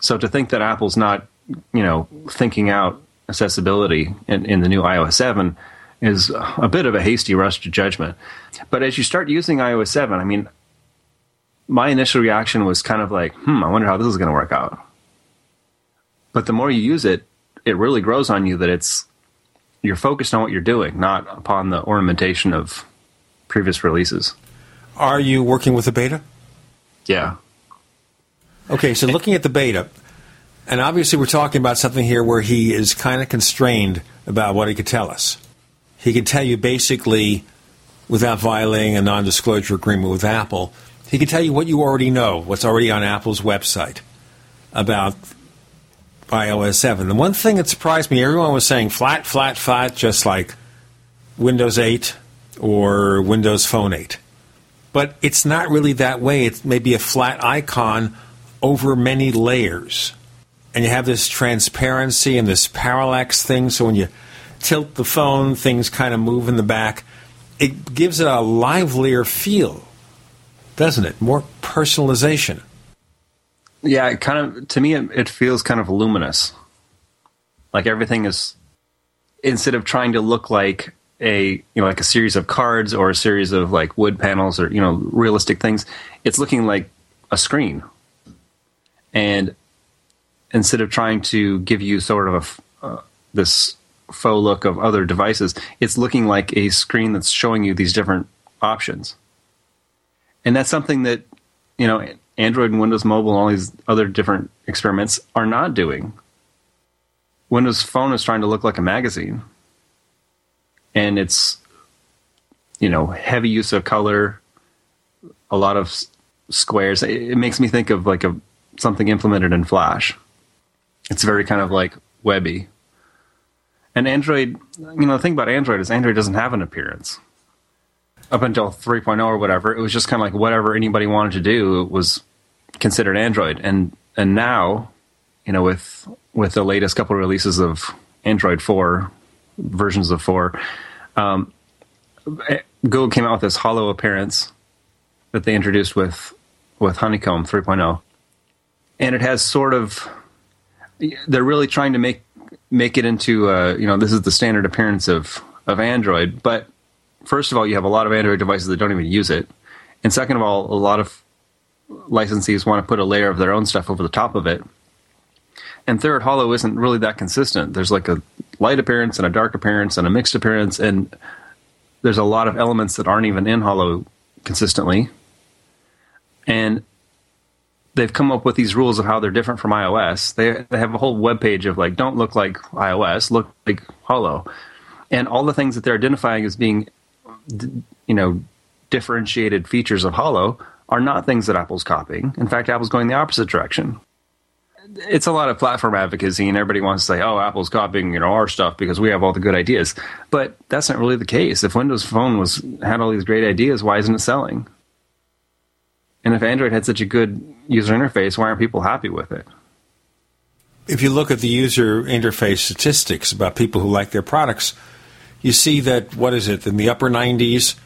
So to think that Apple's not, you know, thinking out accessibility in, in the new iOS 7 is a bit of a hasty rush to judgment. But as you start using iOS 7, I mean, my initial reaction was kind of like, hmm, I wonder how this is going to work out. But the more you use it, it really grows on you that it's you're focused on what you're doing, not upon the ornamentation of previous releases. Are you working with the beta? Yeah. Okay, so looking at the beta, and obviously we're talking about something here where he is kind of constrained about what he could tell us. He can tell you basically, without violating a non disclosure agreement with Apple, he can tell you what you already know, what's already on Apple's website about iOS 7. The one thing that surprised me, everyone was saying flat, flat, flat, just like Windows 8 or Windows Phone 8. But it's not really that way. It's maybe a flat icon over many layers. And you have this transparency and this parallax thing, so when you tilt the phone, things kind of move in the back. It gives it a livelier feel, doesn't it? More personalization. Yeah, it kind of to me it, it feels kind of luminous. Like everything is instead of trying to look like a you know like a series of cards or a series of like wood panels or you know realistic things, it's looking like a screen. And instead of trying to give you sort of a uh, this faux look of other devices, it's looking like a screen that's showing you these different options. And that's something that you know Android and Windows Mobile and all these other different experiments are not doing. Windows Phone is trying to look like a magazine. And it's, you know, heavy use of color, a lot of squares. It, makes me think of like a something implemented in Flash. It's very kind of like webby. And Android, you know, the thing about Android is Android doesn't have an appearance up until 3.0 or whatever, it was just kind of like whatever anybody wanted to do was considered Android. And and now, you know, with with the latest couple of releases of Android 4 versions of 4, um, Google came out with this Holo appearance that they introduced with with Honeycomb 3.0, and it has sort of they're really trying to make make it into uh, you know this is the standard appearance of of Android, but first of all, you have a lot of Android devices that don't even use it, and second of all, a lot of licensees want to put a layer of their own stuff over the top of it. And third, Holo isn't really that consistent. There's like a light appearance and a dark appearance and a mixed appearance, and there's a lot of elements that aren't even in Holo consistently. And they've come up with these rules of how they're different from iOS. They, they have a whole web page of like, don't look like iOS, look like Holo. And all the things that they're identifying as being you know, differentiated features of Holo are not things that Apple's copying. In fact, Apple's going the opposite direction. It's a lot of platform advocacy, and everybody wants to say, "Oh, Apple's copying you know our stuff because we have all the good ideas." But that's not really the case. If Windows Phone was had all these great ideas, why isn't it selling? And if Android had such a good user interface, why aren't people happy with it? If you look at the user interface statistics about people who like their products, you see that what is it in the upper 90s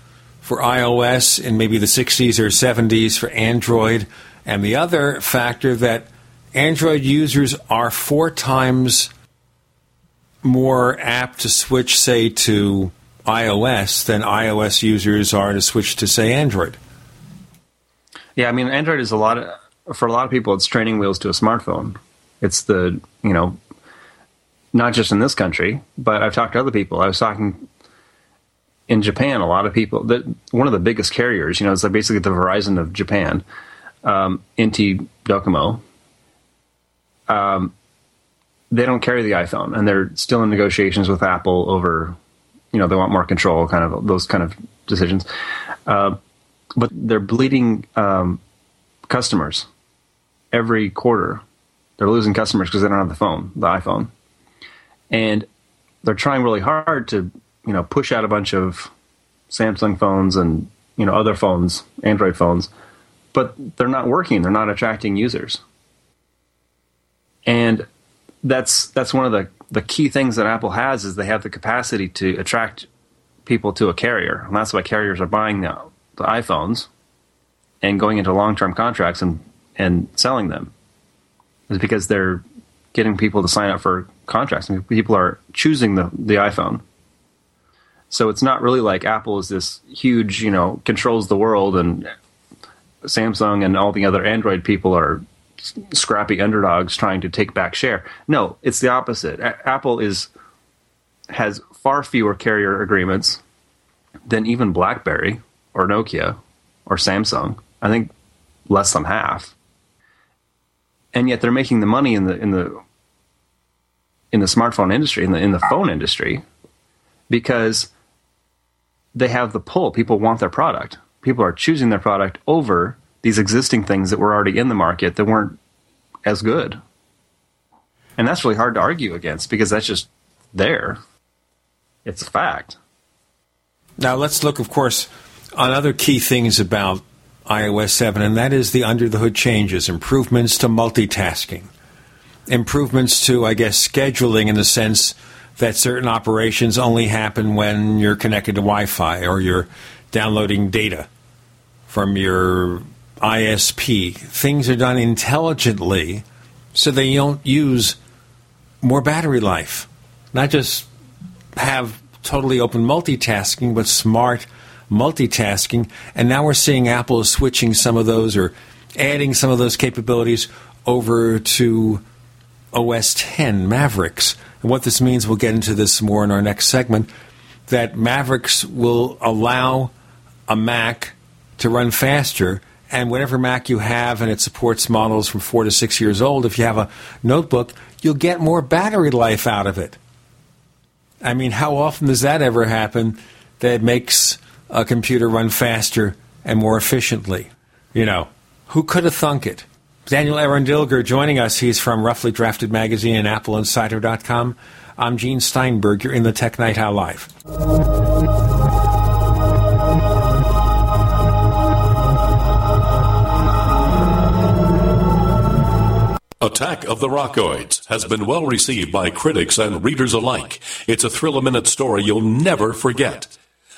for iOS and maybe the 60s or 70s for Android, and the other factor that Android users are four times more apt to switch, say, to iOS than iOS users are to switch to, say, Android. Yeah, I mean, Android is a lot of, for a lot of people, it's training wheels to a smartphone. It's the, you know, not just in this country, but I've talked to other people. I was talking in Japan, a lot of people, that one of the biggest carriers, you know, it's like basically the Verizon of Japan, um, NTT Docomo. Um, they don't carry the iPhone, and they're still in negotiations with Apple over, you know, they want more control, kind of those kind of decisions. Uh, but they're bleeding um, customers every quarter. They're losing customers because they don't have the phone, the iPhone, and they're trying really hard to, you know, push out a bunch of Samsung phones and you know other phones, Android phones, but they're not working. They're not attracting users, and that's that's one of the the key things that Apple has is they have the capacity to attract people to a carrier, and that's why carriers are buying the, the iPhones and going into long term contracts and and selling them, is because they're getting people to sign up for contracts. and people are choosing the the iPhone. So it's not really like Apple is this huge, you know, controls the world, and Samsung and all the other Android people are scrappy underdogs trying to take back share. No, it's the opposite. A- Apple is has far fewer carrier agreements than even BlackBerry or Nokia or Samsung. I think less than half. And yet they're making the money in the in the in the smartphone industry, in the in the phone industry, because they have the pull. People want their product. People are choosing their product over these existing things that were already in the market that weren't as good. And that's really hard to argue against because that's just there. It's a fact. Now let's look, of course, on other key things about iOS 7, and that is the under the hood changes, improvements to multitasking, improvements to, I guess, scheduling in the sense that certain operations only happen when you're connected to Wi Fi or you're downloading data from your ISP. Things are done intelligently so they don't use more battery life. Not just have totally open multitasking, but smart multitasking. And now we're seeing Apple switching some of those or adding some of those capabilities over to OS 10 Mavericks. And what this means, we'll get into this more in our next segment, that Mavericks will allow a Mac to run faster. And whatever Mac you have, and it supports models from four to six years old, if you have a notebook, you'll get more battery life out of it. I mean, how often does that ever happen that makes a computer run faster and more efficiently? You know, who could have thunk it? Daniel Eran Dilger joining us. He's from Roughly Drafted Magazine and AppleInsider.com. I'm Gene Steinberg. You're in the Tech Night Owl Live. Attack of the Rockoids has been well received by critics and readers alike. It's a thrill a minute story you'll never forget.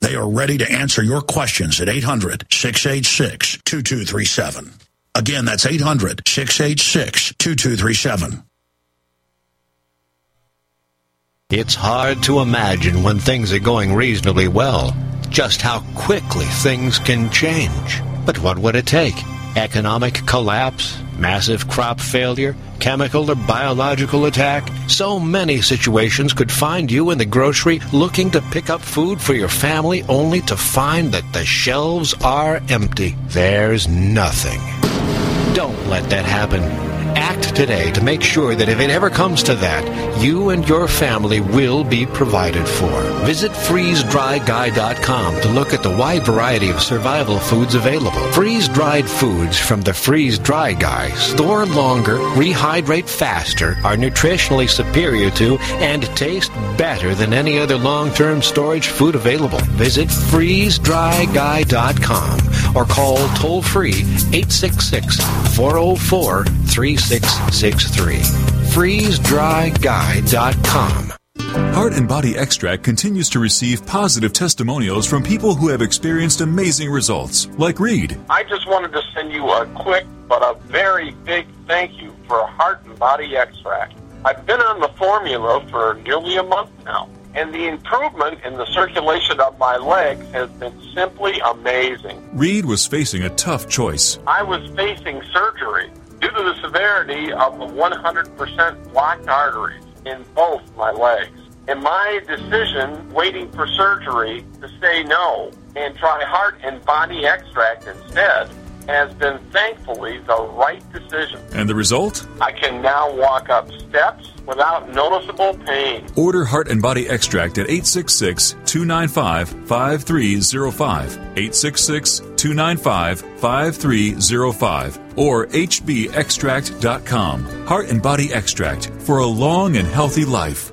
They are ready to answer your questions at 800 686 2237. Again, that's 800 686 2237. It's hard to imagine when things are going reasonably well just how quickly things can change. But what would it take? Economic collapse? Massive crop failure? Chemical or biological attack? So many situations could find you in the grocery looking to pick up food for your family only to find that the shelves are empty. There's nothing. Don't let that happen. Act today to make sure that if it ever comes to that, you and your family will be provided for. Visit freezedryguy.com to look at the wide variety of survival foods available. Freeze dried foods from the Freeze Dry Guy store longer, rehydrate faster, are nutritionally superior to, and taste better than any other long term storage food available. Visit freezedryguy.com or call toll free 866 404 3663. FreezeDryGuy.com. Heart and Body Extract continues to receive positive testimonials from people who have experienced amazing results, like Reed. I just wanted to send you a quick but a very big thank you for Heart and Body Extract. I've been on the formula for nearly a month now, and the improvement in the circulation of my legs has been simply amazing. Reed was facing a tough choice. I was facing surgery due to the severity of the 100% blocked arteries in both my legs. And my decision, waiting for surgery, to say no and try heart and body extract instead, has been thankfully the right decision. And the result? I can now walk up steps without noticeable pain. Order Heart and Body Extract at 866 295 5305, 866 295 5305, or HBExtract.com. Heart and Body Extract for a long and healthy life.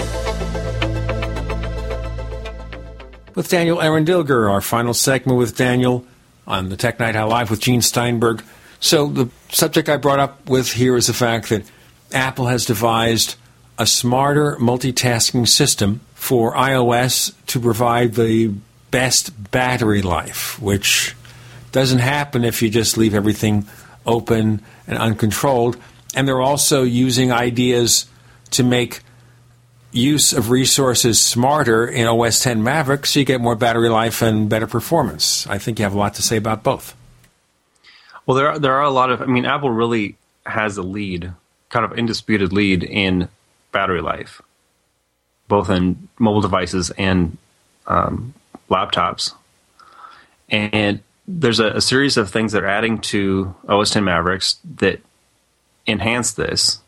With Daniel Eran Dilger, our final segment with Daniel on the Tech Night Owl Live with Gene Steinberg. So the subject I brought up with here is the fact that Apple has devised a smarter multitasking system for iOS to provide the best battery life, which doesn't happen if you just leave everything open and uncontrolled. And they're also using ideas to make use of resources smarter in OS 10 Maverick so you get more battery life and better performance. I think you have a lot to say about both. Well, there are, there are a lot of. I mean, Apple really has a lead, kind of undisputed lead in battery life, both in mobile devices and um, laptops. And there's a, a series of things that are adding to OS 10 Mavericks that enhance this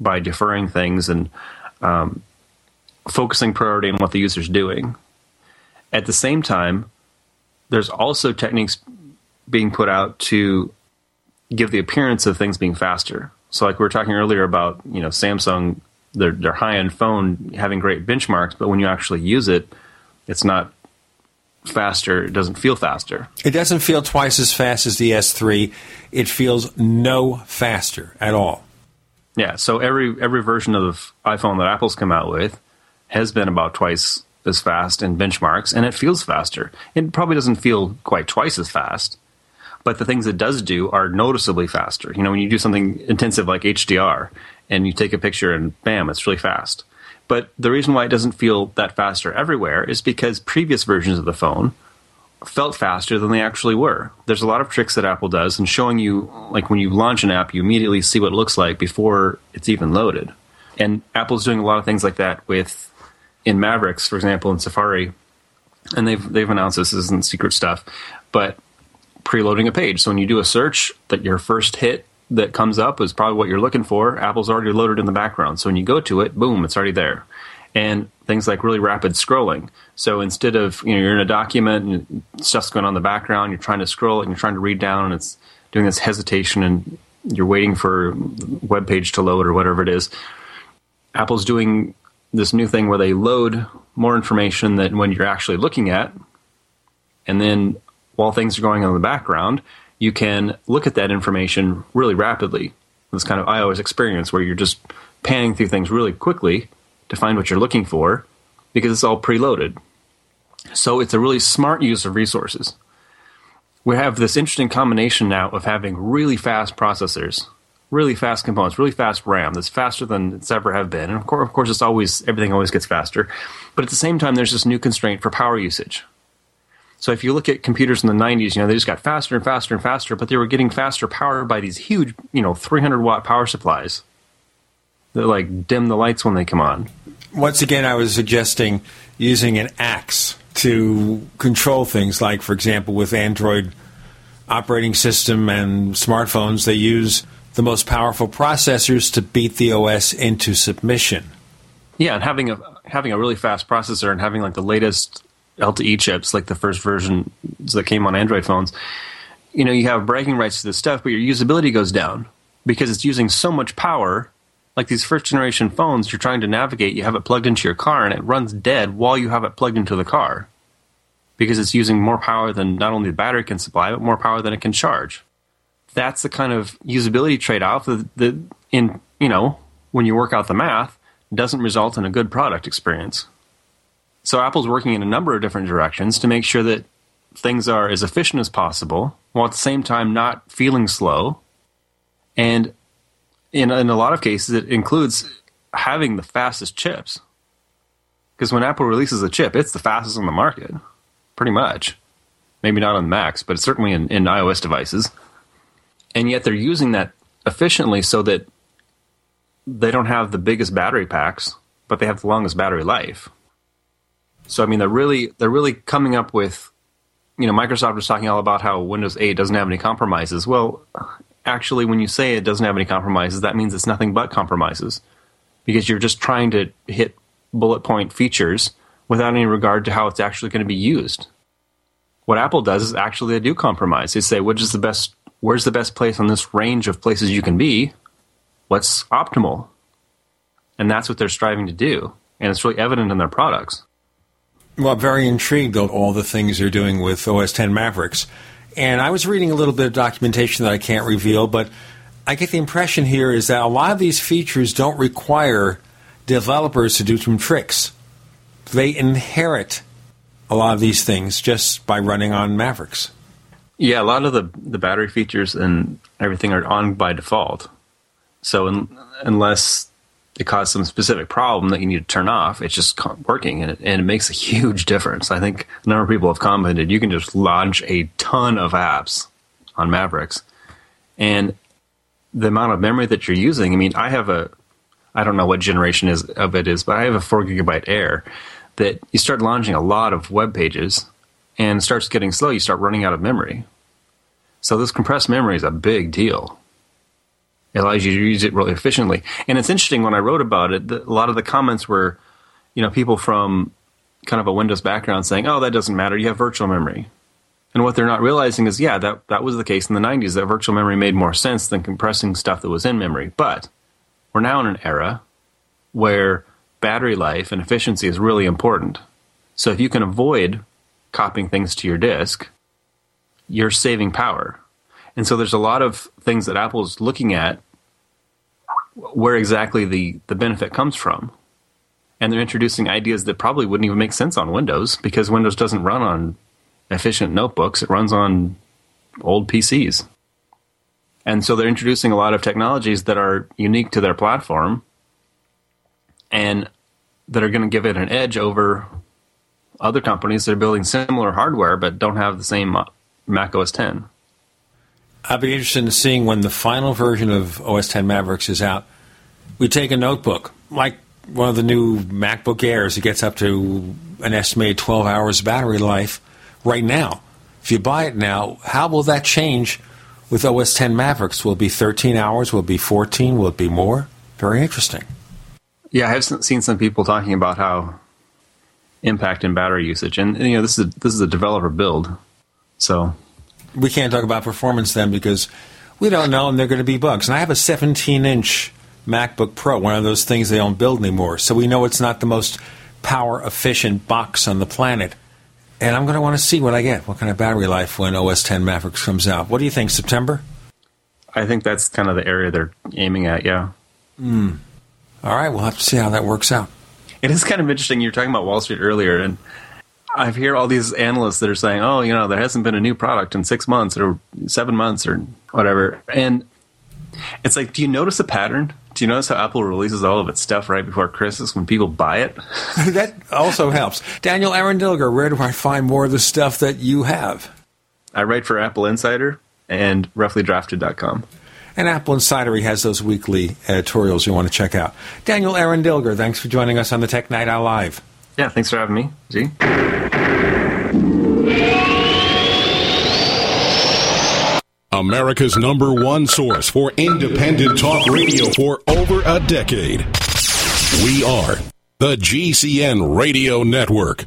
by deferring things and um, focusing priority on what the user's doing. At the same time, there's also techniques being put out to give the appearance of things being faster. So, like we were talking earlier about, you know, Samsung, their their high end phone having great benchmarks, but when you actually use it, it's not faster, it doesn't feel faster. It doesn't feel twice as fast as the S3. It feels no faster at all. Yeah, so every every version of iPhone that Apple's come out with has been about twice as fast in benchmarks, and it feels faster. It probably doesn't feel quite twice as fast, but the things it does do are noticeably faster. You know, when you do something intensive like HDR and you take a picture and bam, it's really fast. But the reason why it doesn't feel that faster everywhere is because previous versions of the phone felt faster than they actually were. There's a lot of tricks that Apple does in showing you, like when you launch an app, you immediately see what it looks like before it's even loaded. And Apple's doing a lot of things like that with in Mavericks, for example, in Safari, and they've they've announced this isn't secret stuff, but preloading a page. So when you do a search, that your first hit that comes up is probably what you're looking for. Apple's already loaded in the background. So when you go to it, boom, it's already there. And things like really rapid scrolling. So instead of you know you're in a document and stuff's going on in the background, you're trying to scroll and you're trying to read down, and it's doing this hesitation, and you're waiting for web page to load or whatever it is. Apple's doing this new thing where they load more information than when you're actually looking at, and then while things are going on in the background, you can look at that information really rapidly. This kind of iOS experience where you're just panning through things really quickly to find what you're looking for because it's all preloaded. So it's a really smart use of resources. We have this interesting combination now of having really fast processors really fast components, really fast RAM that's faster than it's ever have been. And of course, of course, it's always everything always gets faster. But at the same time, there's this new constraint for power usage. So if you look at computers in the 90s, you know, they just got faster and faster and faster, but they were getting faster powered by these huge, you know, 300 watt power supplies that like dim the lights when they come on. Once again, I was suggesting using an axe to control things like, for example, with Android operating system and smartphones, they use the most powerful processors to beat the OS into submission. Yeah, and having a having a really fast processor and having like the latest LTE chips, like the first version that came on Android phones, you know, you have bragging rights to this stuff, but your usability goes down because it's using so much power. Like these first generation phones, you're trying to navigate, you have it plugged into your car, and it runs dead while you have it plugged into the car because it's using more power than not only the battery can supply, but more power than it can charge that's the kind of usability trade off that, that, in you know when you work out the math doesn't result in a good product experience. So Apple's working in a number of different directions to make sure that things are as efficient as possible while at the same time not feeling slow. And in, in a lot of cases, it includes having the fastest chips. Because when Apple releases a chip, it's the fastest on the market, pretty much. Maybe not on the Macs, but certainly in, in iOS devices and yet they're using that efficiently so that they don't have the biggest battery packs, but they have the longest battery life. So I mean, they're really they're really coming up with, you know, Microsoft was talking all about how Windows 8 doesn't have any compromises. Well, actually, when you say it doesn't have any compromises, that means it's nothing but compromises, because you're just trying to hit bullet point features without any regard to how it's actually going to be used. What Apple does is actually they do compromise. They say which is the best where's the best place on this range of places you can be? What's optimal? And that's what they're striving to do. And it's really evident in their products. Well, I'm very intrigued of all the things they're doing with OS 10 Mavericks. And I was reading a little bit of documentation that I can't reveal, but I get the impression here is that a lot of these features don't require developers to do some tricks. They inherit a lot of these things just by running on Mavericks. Yeah, a lot of the the battery features and everything are on by default. So in, unless it caused some specific problem that you need to turn off, it's just working and it, and it makes a huge difference. I think a number of people have commented you can just launch a ton of apps on Mavericks, and the amount of memory that you're using. I mean, I have a I don't know what generation is of it is, but I have a four gigabyte Air that you start launching a lot of web pages and starts getting slow, you start running out of memory. So this compressed memory is a big deal. It allows you to use it really efficiently. And it's interesting when I wrote about it, a lot of the comments were, you know, people from kind of a Windows background saying, "Oh, that doesn't matter. You have virtual memory." And what they're not realizing is, yeah, that that was the case in the 90s. That virtual memory made more sense than compressing stuff that was in memory. But we're now in an era where battery life and efficiency is really important. So if you can avoid copying things to your disk, you're saving power. And so there's a lot of things that Apple's looking at where exactly the, the benefit comes from. And they're introducing ideas that probably wouldn't even make sense on Windows because Windows doesn't run on efficient notebooks, it runs on old PCs. And so they're introducing a lot of technologies that are unique to their platform and that are going to give it an edge over other companies that are building similar hardware but don't have the same uh, Mac OS 10. I'd be interested in seeing when the final version of OS 10 Mavericks is out. We take a notebook, like one of the new MacBook Airs, it gets up to an estimated 12 hours battery life right now. If you buy it now, how will that change with OS 10 Mavericks? Will it be 13 hours? Will it be 14? Will it be more? Very interesting. Yeah, I have seen some people talking about how impact in battery usage, and you know this is a, this is a developer build, so we can't talk about performance then because we don't know, and they're going to be bugs. And I have a 17 inch MacBook Pro, one of those things they don't build anymore, so we know it's not the most power efficient box on the planet. And I'm going to want to see what I get, what kind of battery life when OS 10 Mavericks comes out. What do you think, September? I think that's kind of the area they're aiming at, yeah. Hmm. All right, we'll have to see how that works out. It is kind of interesting. You were talking about Wall Street earlier, and I've hear all these analysts that are saying, "Oh, you know, there hasn't been a new product in six months or seven months or whatever," and it's like, do you notice a pattern? Do you notice how Apple releases all of its stuff right before Christmas when people buy it? that also helps. Daniel Eran Dilger, where do I find more of the stuff that you have? I write for Apple Insider and roughlydrafted.com. And Apple Insider has those weekly editorials you want to check out. Daniel Eran Dilger, thanks for joining us on the Tech Night Owl Live. Yeah, thanks for having me. G. America's number one source for independent talk radio for over a decade. We are the GCN Radio Network.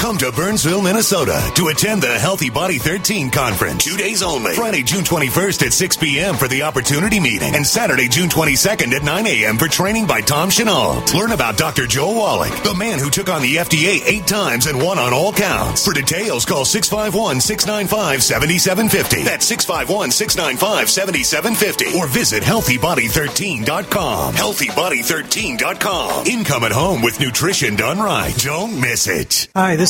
Come to Burnsville, Minnesota to attend the Healthy Body 13 conference. Two days only. Friday, June 21st at 6 p.m. for the opportunity meeting and Saturday, June 22nd at 9 a.m. for training by Tom Chenault. Learn about Dr. Joel Wallach, the man who took on the FDA eight times and won on all counts. For details, call 651-695-7750. That's 651-695-7750 or visit healthybody13.com. Healthybody13.com. Income at home with nutrition done right. Don't miss it. Hi, this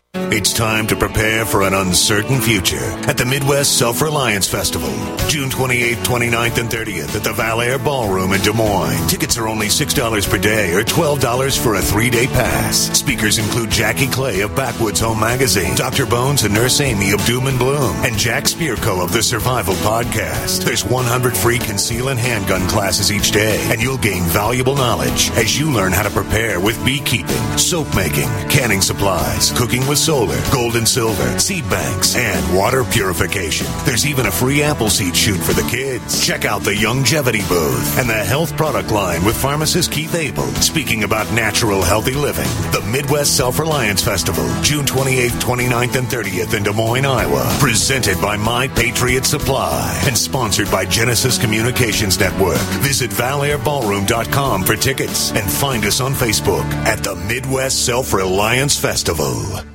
It's time to prepare for an uncertain future at the Midwest Self Reliance Festival, June 28th, 29th, and 30th at the Valair Ballroom in Des Moines. Tickets are only $6 per day or $12 for a three day pass. Speakers include Jackie Clay of Backwoods Home Magazine, Dr. Bones and Nurse Amy of Doom and Bloom, and Jack Spirko of the Survival Podcast. There's 100 free conceal and handgun classes each day, and you'll gain valuable knowledge as you learn how to prepare with beekeeping, soap making, canning supplies, cooking with solar, gold and silver, seed banks, and water purification. There's even a free apple seed shoot for the kids. Check out the Longevity booth and the health product line with pharmacist Keith Abel speaking about natural healthy living. The Midwest Self Reliance Festival, June 28th, 29th, and 30th in Des Moines, Iowa. Presented by My Patriot Supply and sponsored by Genesis Communications Network. Visit valairballroom.com for tickets and find us on Facebook at the Midwest Self Reliance Festival.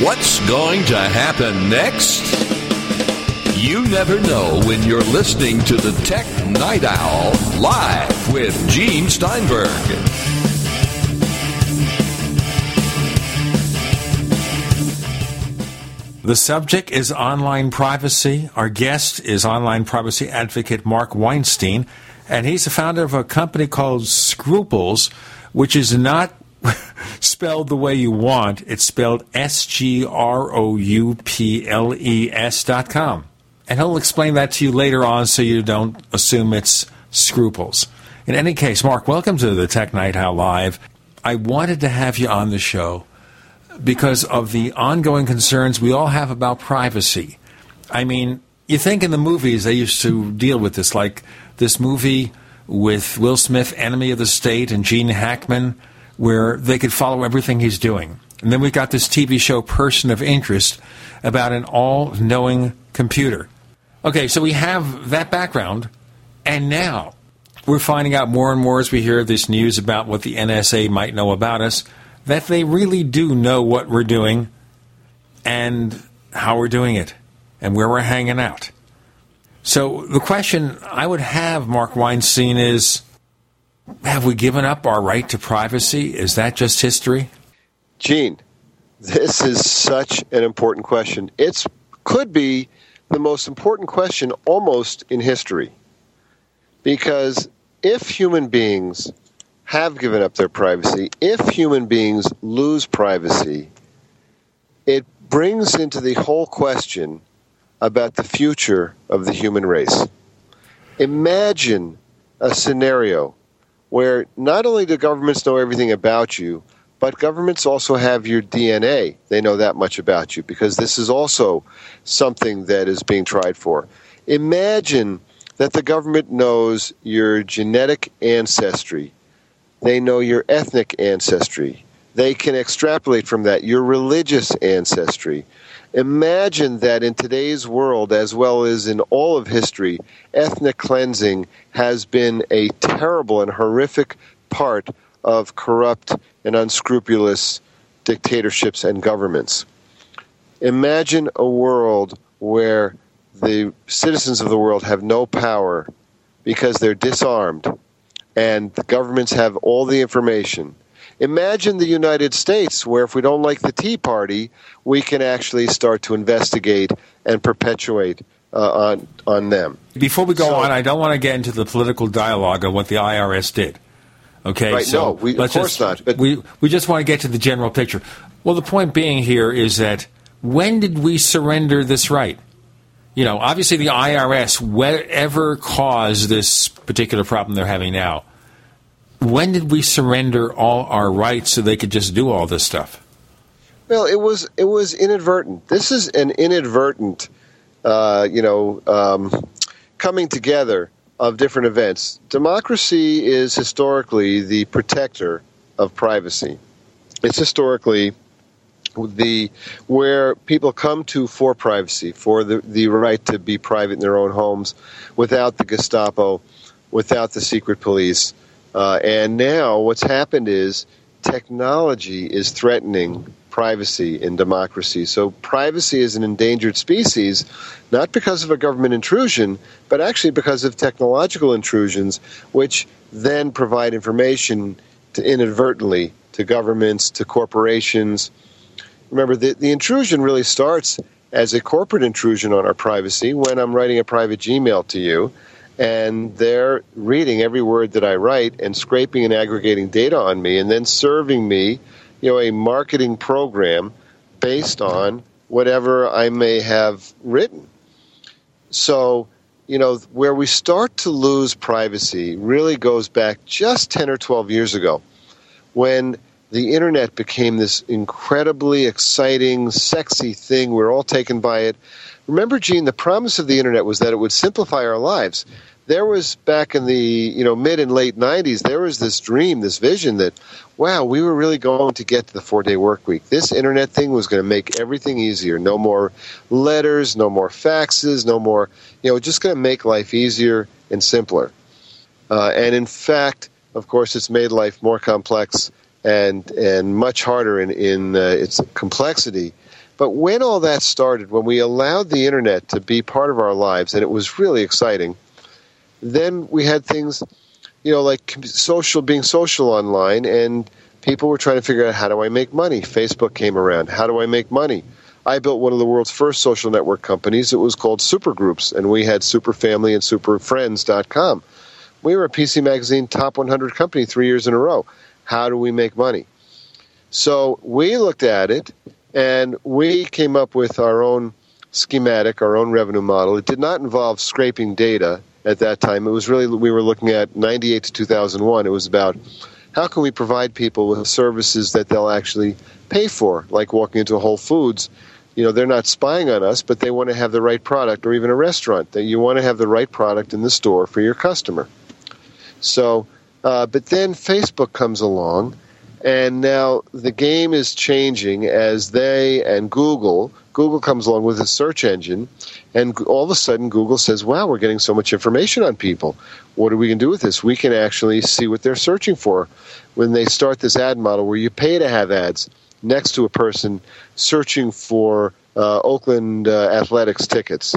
What's going to happen next? You never know when you're listening to the Tech Night Owl live with Gene Steinberg. The subject is online privacy. Our guest is online privacy advocate Mark Weinstein, and he's the founder of a company called Sgrouples, which is not spelled the way you want. It's spelled S G R O U P L E S dot com. And he'll explain that to you later on so you don't assume it's scruples. In any case, Mark, welcome to the Tech Night Owl Live. I wanted to have you on the show because of the ongoing concerns we all have about privacy. I mean, you think in the movies they used to deal with this, like this movie with Will Smith, Enemy of the State, and Gene Hackman, where they could follow everything he's doing. And then we've got this TV show, Person of Interest, about an all knowing computer. Okay, so we have that background, and now we're finding out more and more as we hear this news about what the NSA might know about us that they really do know what we're doing and how we're doing it and where we're hanging out. So the question I would have, Mark Weinstein, is have we given up our right to privacy? Is that just history? Gene, this is such an important question. It could be the most important question almost in history. Because if human beings have given up their privacy, if human beings lose privacy, it brings into the whole question about the future of the human race. Imagine a scenario where not only do governments know everything about you, but governments also have your DNA. They know that much about you because this is also something that is being tried for. Imagine that the government knows your genetic ancestry, they know your ethnic ancestry, they can extrapolate from that your religious ancestry. Imagine that in today's world, as well as in all of history, ethnic cleansing has been a terrible and horrific part of corrupt and unscrupulous dictatorships and governments. Imagine a world where the citizens of the world have no power because they're disarmed and the governments have all the information. Imagine the United States, where if we don't like the Tea Party, we can actually start to investigate and perpetuate uh, on on them. Before we go so, on, I don't want to get into the political dialogue of what the IRS did. Okay, right, so no, we, of course just, not. But we we just want to get to the general picture. Well, the point being here is that when did we surrender this right? You know, obviously the IRS, whatever caused this particular problem they're having now, when did we surrender all our rights so they could just do all this stuff? Well, it was it was inadvertent. This is an inadvertent, uh, you know, um, coming together of different events. Democracy is historically the protector of privacy. it's historically the where people come to for privacy, for the, the right to be private in their own homes without the Gestapo, without the secret police. Uh, and now what's happened is technology is threatening privacy in democracy. So privacy is an endangered species, not because of a government intrusion, but actually because of technological intrusions, which then provide information to inadvertently to governments, to corporations. Remember, the, the intrusion really starts as a corporate intrusion on our privacy when I'm writing a private Gmail to you and they're reading every word that I write and scraping and aggregating data on me and then serving me, you know, a marketing program based on whatever I may have written. So, you know, where we start to lose privacy really goes back just 10 or 12 years ago when the internet became this incredibly exciting, sexy thing. We're all taken by it. Remember, Gene, the promise of the internet was that it would simplify our lives. There was back in the you know mid and late '90s, there was this dream, this vision that, wow, we were really going to get to the four-day work week. This internet thing was going to make everything easier. No more letters, no more faxes, no more, you know, just going to make life easier and simpler. Uh, and in fact, of course, it's made life more complex and and much harder in in uh, its complexity. But when all that started, when we allowed the internet to be part of our lives, and it was really exciting, then we had things, you know, like social being social online, and people were trying to figure out how do I make money. Facebook came around. How do I make money? I built one of the world's first social network companies. It was called Supergroups, and we had Superfamily and SuperFriends.com. We were a PC Magazine top 100 company three years in a row. How do we make money? So we looked at it and we came up with our own schematic, our own revenue model. It did not involve scraping data at that time. It was really, we were looking at 98 to 2001. It was about how can we provide people with services that they'll actually pay for, like walking into Whole Foods. You know, they're not spying on us, but they want to have the right product, or even a restaurant, that you want to have the right product in the store for your customer. So, uh, but then Facebook comes along and now the game is changing as they and Google, Google comes along with a search engine, and all of a sudden Google says, wow, we're getting so much information on people. What are we going to do with this? We can actually see what they're searching for. When they start this ad model where you pay to have ads next to a person searching for uh, Oakland uh, Athletics tickets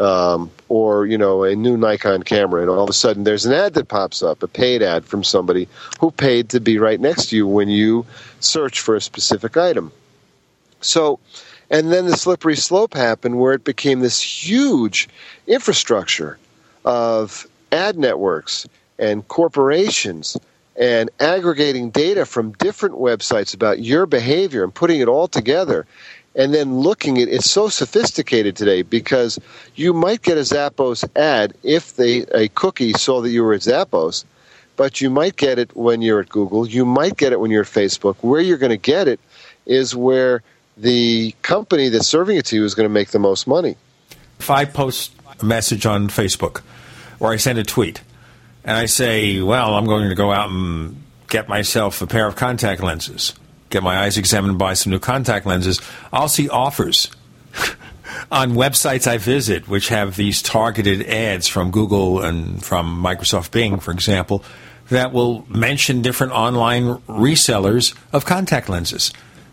um, or you know a new Nikon camera, and all of a sudden there's an ad that pops up, a paid ad from somebody who paid to be right next to you when you search for a specific item. So, and then the slippery slope happened where it became this huge infrastructure of ad networks and corporations and aggregating data from different websites about your behavior and putting it all together and then looking at it's so sophisticated today because you might get a Zappos ad if they a cookie saw that you were at Zappos, but you might get it when you're at Google. You might get it when you're at Facebook. Where you're going to get it is where the company that's serving it to you is going to make the most money. If I post a message on Facebook or I send a tweet and I say, "Well, I'm going to go out and get myself a pair of contact lenses." Get my eyes examined, buy some new contact lenses, I'll see offers on websites I visit which have these targeted ads from Google and from Microsoft Bing, for example, that will mention different online resellers of contact lenses.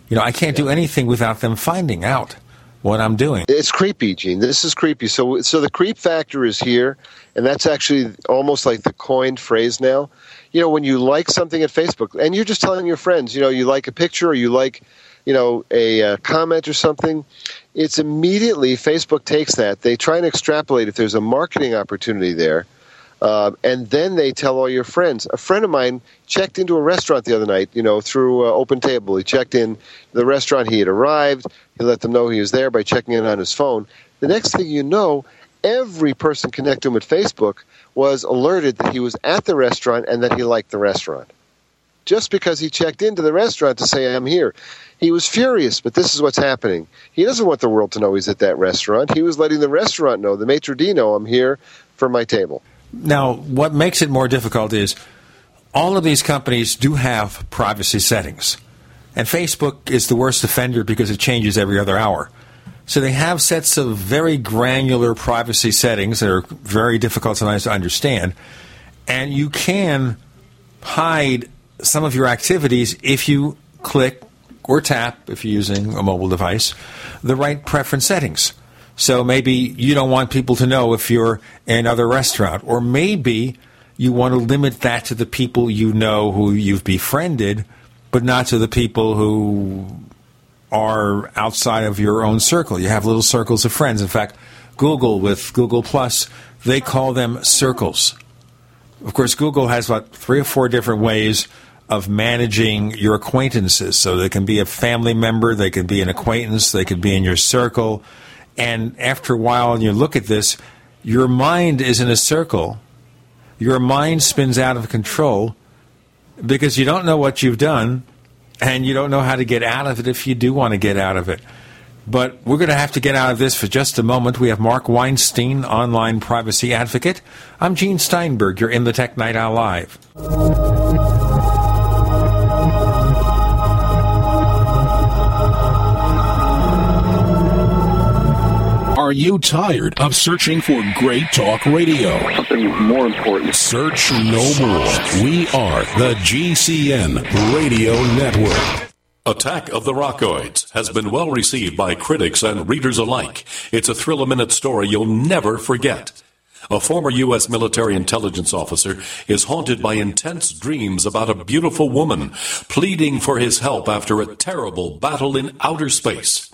You know, I can't do anything without them finding out what I'm doing. It's creepy, Gene. This is creepy. So, so the creep factor is here, and that's actually almost like the coined phrase now you know, when you like something at Facebook and you're just telling your friends, you know, you like a picture or you like, you know, a, a comment or something, it's immediately Facebook takes that. They try and extrapolate if there's a marketing opportunity there. Uh, and then they tell all your friends. A friend of mine checked into a restaurant the other night, you know, through uh, Open Table. He checked in the restaurant. He had arrived. He let them know he was there by checking in on his phone. The next thing you know, every person connected to him at Facebook was alerted that he was at the restaurant and that he liked the restaurant. Just because he checked into the restaurant to say, I'm here. He was furious, but this is what's happening. He doesn't want the world to know he's at that restaurant. He was letting the restaurant know, the maitre d' know, I'm here for my table. Now, what makes it more difficult is all of these companies do have privacy settings. And Facebook is the worst offender because it changes every other hour. So they have sets of very granular privacy settings that are very difficult sometimes to understand. And you can hide some of your activities if you click or tap, if you're using a mobile device, the right preference settings. So maybe you don't want people to know if you're in another restaurant, or maybe you want to limit that to the people you know who you've befriended, but not to the people who are outside of your own circle. You have little circles of friends. In fact, Google with Google Plus, they call them circles. Of course, Google has about three or four different ways of managing your acquaintances. So they can be a family member, they can be an acquaintance, they could be in your circle. And after a while, and you look at this, your mind is in a circle. Your mind spins out of control because you don't know what you've done and you don't know how to get out of it if you do want to get out of it. But we're going to have to get out of this for just a moment. We have Mark Weinstein, online privacy advocate. I'm Gene Steinberg. You're in the Tech Night Owl Live. Are you tired of searching for great talk radio? Something more important. Search no more. We are the GCN Radio Network. Attack of the Rockoids has been well received by critics and readers alike. It's a thrill a minute story you'll never forget. A former U.S. military intelligence officer is haunted by intense dreams about a beautiful woman pleading for his help after a terrible battle in outer space.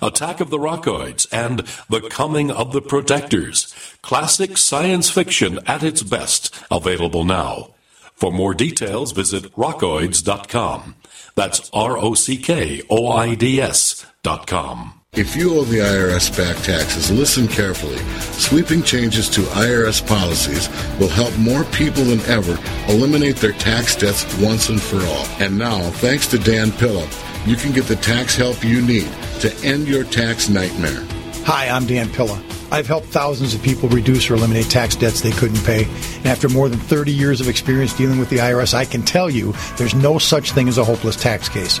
Attack of the Rockoids, and The Coming of the Protectors. Classic science fiction at its best, available now. For more details, visit rockoids.com. That's R O C K O I D S dot com. If you owe the IRS back taxes, listen carefully. Sweeping changes to IRS policies will help more people than ever eliminate their tax debts once and for all. And now, thanks to Dan Pilla, you can get the tax help you need to end your tax nightmare. Hi, I'm Dan Pilla. I've helped thousands of people reduce or eliminate tax debts they couldn't pay. And after more than 30 years of experience dealing with the IRS, I can tell you there's no such thing as a hopeless tax case.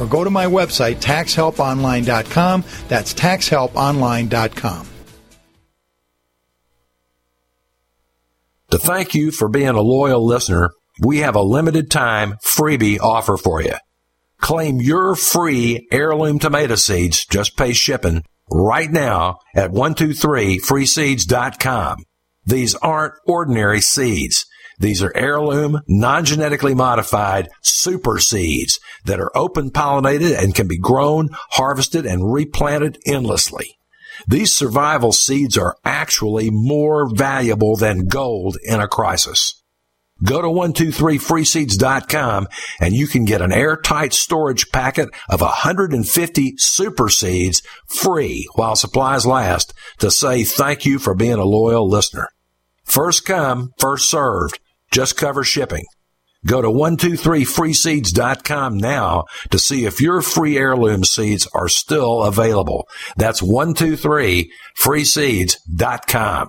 or go to my website, taxhelponline.com. That's taxhelponline.com. To thank you for being a loyal listener, we have a limited time freebie offer for you. Claim your free heirloom tomato seeds, just pay shipping, right now at 123freeseeds.com. These aren't ordinary seeds. These are heirloom, non-genetically modified super seeds that are open pollinated and can be grown, harvested, and replanted endlessly. These survival seeds are actually more valuable than gold in a crisis. Go to 123freeseeds.com and you can get an airtight storage packet of 150 super seeds free while supplies last to say thank you for being a loyal listener. First come, first served. Just cover shipping. Go to 123freeseeds.com now to see if your free heirloom seeds are still available. That's 123freeseeds.com.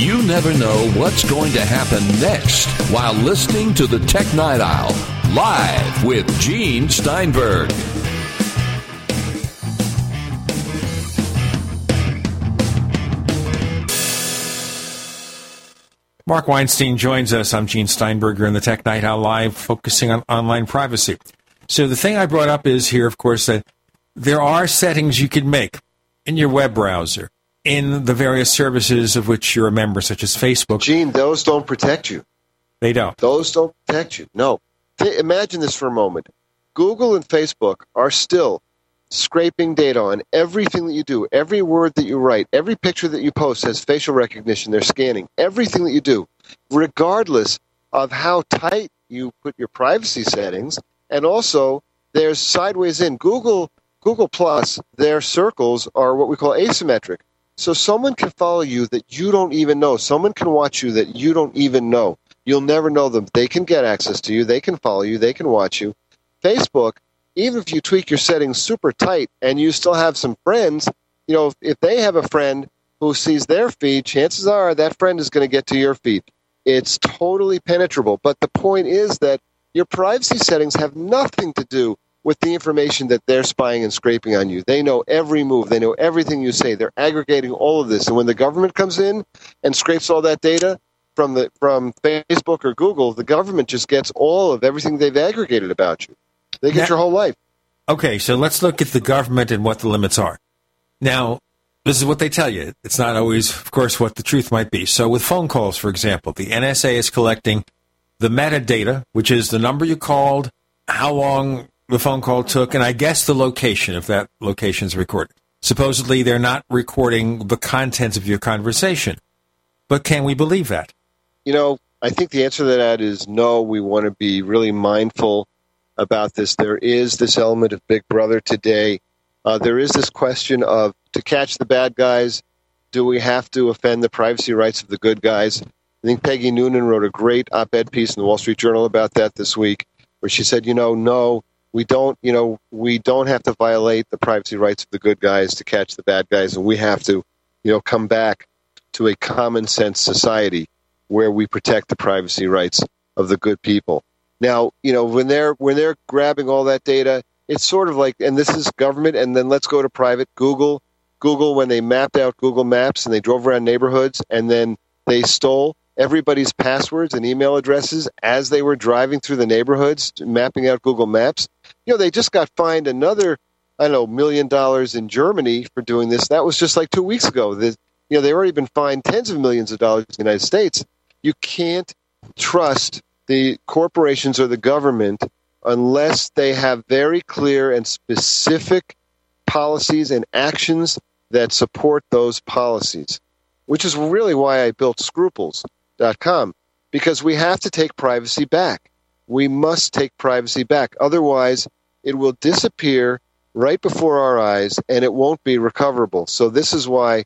You never know what's going to happen next while listening to the Tech Night Owl live with Gene Steinberg. Mark Weinstein joins us. I'm Gene Steinberger in the Tech Night Owl Live, focusing on online privacy. So the thing I brought up is here, of course, that there are settings you can make in your web browser, in the various services of which you're a member, such as Facebook. Gene, those don't protect you. They don't. Those don't protect you. No. Th- imagine this for a moment. Google and Facebook are still scraping data on everything that you do, every word that you write, every picture that you post has facial recognition. They're scanning everything that you do, regardless of how tight you put your privacy settings. And also, there's sideways in Google. Google Plus, their circles are what we call asymmetric. So someone can follow you that you don't even know. Someone can watch you that you don't even know. You'll never know them. They can get access to you. They can follow you. They can watch you. Facebook, even if you tweak your settings super tight and you still have some friends, you know, if, they have a friend who sees their feed, chances are that friend is going to get to your feed. It's totally penetrable. But the point is that your privacy settings have nothing to do with the information that they're spying and scraping on you. They know every move, they know everything you say. They're aggregating all of this. And when the government comes in and scrapes all that data from the from Facebook or Google, the government just gets all of everything they've aggregated about you. They get Now- your whole life. Okay, so let's look at the government and what the limits are. Now, this is what they tell you. It's not always, of course, what the truth might be. So, with phone calls, for example, the NSA is collecting the metadata, which is the number you called, how long the phone call took, and I guess the location, if that location is recorded. Supposedly, they're not recording the contents of your conversation. But can we believe that? You know, I think the answer to that is no. We want to be really mindful about this. There is this element of Big Brother today. Uh, there is this question of to catch the bad guys, do we have to offend the privacy rights of the good guys? I think Peggy Noonan wrote a great op ed piece in the Wall Street Journal about that this week, where she said, you know, no, we don't, you know, we don't have to violate the privacy rights of the good guys to catch the bad guys, and we have to, you know, come back to a common sense society where we protect the privacy rights of the good people. Now, you know, when they're when they're grabbing all that data, it's sort of like and this is government and then let's go to private Google. Google when they mapped out Google Maps and they drove around neighborhoods and then they stole everybody's passwords and email addresses as they were driving through the neighborhoods mapping out Google Maps. You know, they just got fined another I don't know million dollars in Germany for doing this. That was just like 2 weeks ago. The, you know, they've already been fined tens of millions of dollars in the United States. You can't trust the corporations or the government unless they have very clear and specific policies and actions that support those policies, which is really why I built sgrouples.com because we have to take privacy back. We must take privacy back. Otherwise, it will disappear right before our eyes and it won't be recoverable. So, this is why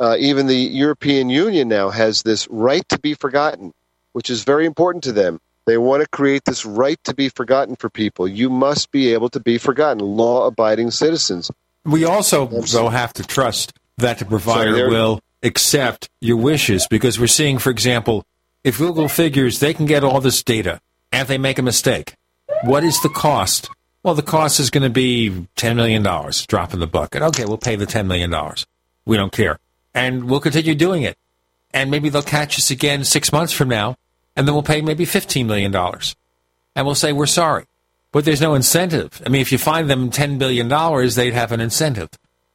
uh, even the European Union now has this right to be forgotten, which is very important to them. They want to create this right to be forgotten for people. You must be able to be forgotten, law abiding citizens. We also, though, have to trust that the provider there- will accept your wishes because we're seeing, for example, if Google figures they can get all this data and they make a mistake, what is the cost? Well, the cost is going to be $10 million, drop in the bucket. Okay, we'll pay the $10 million. We don't care. And we'll continue doing it. And maybe they'll catch us again six months from now and then we'll pay maybe $15 million. And we'll say, we're sorry. But there's no incentive. I mean, if you find them $10 billion, they'd have an incentive.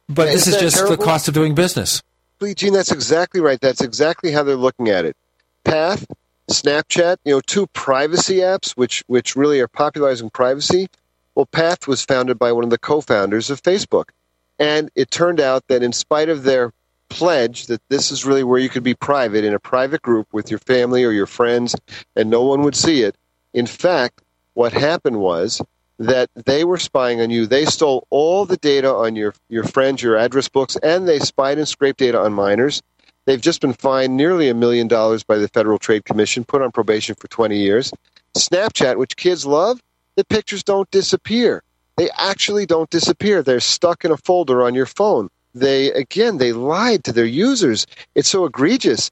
But this Isn't is just terrible? the cost of doing business. Gene, that's exactly right. That's exactly how they're looking at it. Path, Snapchat, you know, two privacy apps which which really are popularizing privacy. Well, Path was founded by one of the co-founders of Facebook, and it turned out that in spite of their pledge that this is really where you could be private in a private group with your family or your friends, and no one would see it. In fact, what happened was that they were spying on you. They stole all the data on your, your friends, your address books, and they spied and scraped data on minors. They've just been fined nearly a million dollars by the Federal Trade Commission, put on probation for 20 years. Snapchat, which kids love, the pictures don't disappear. They actually don't disappear. They're stuck in a folder on your phone. They, again, they lied to their users. It's so egregious.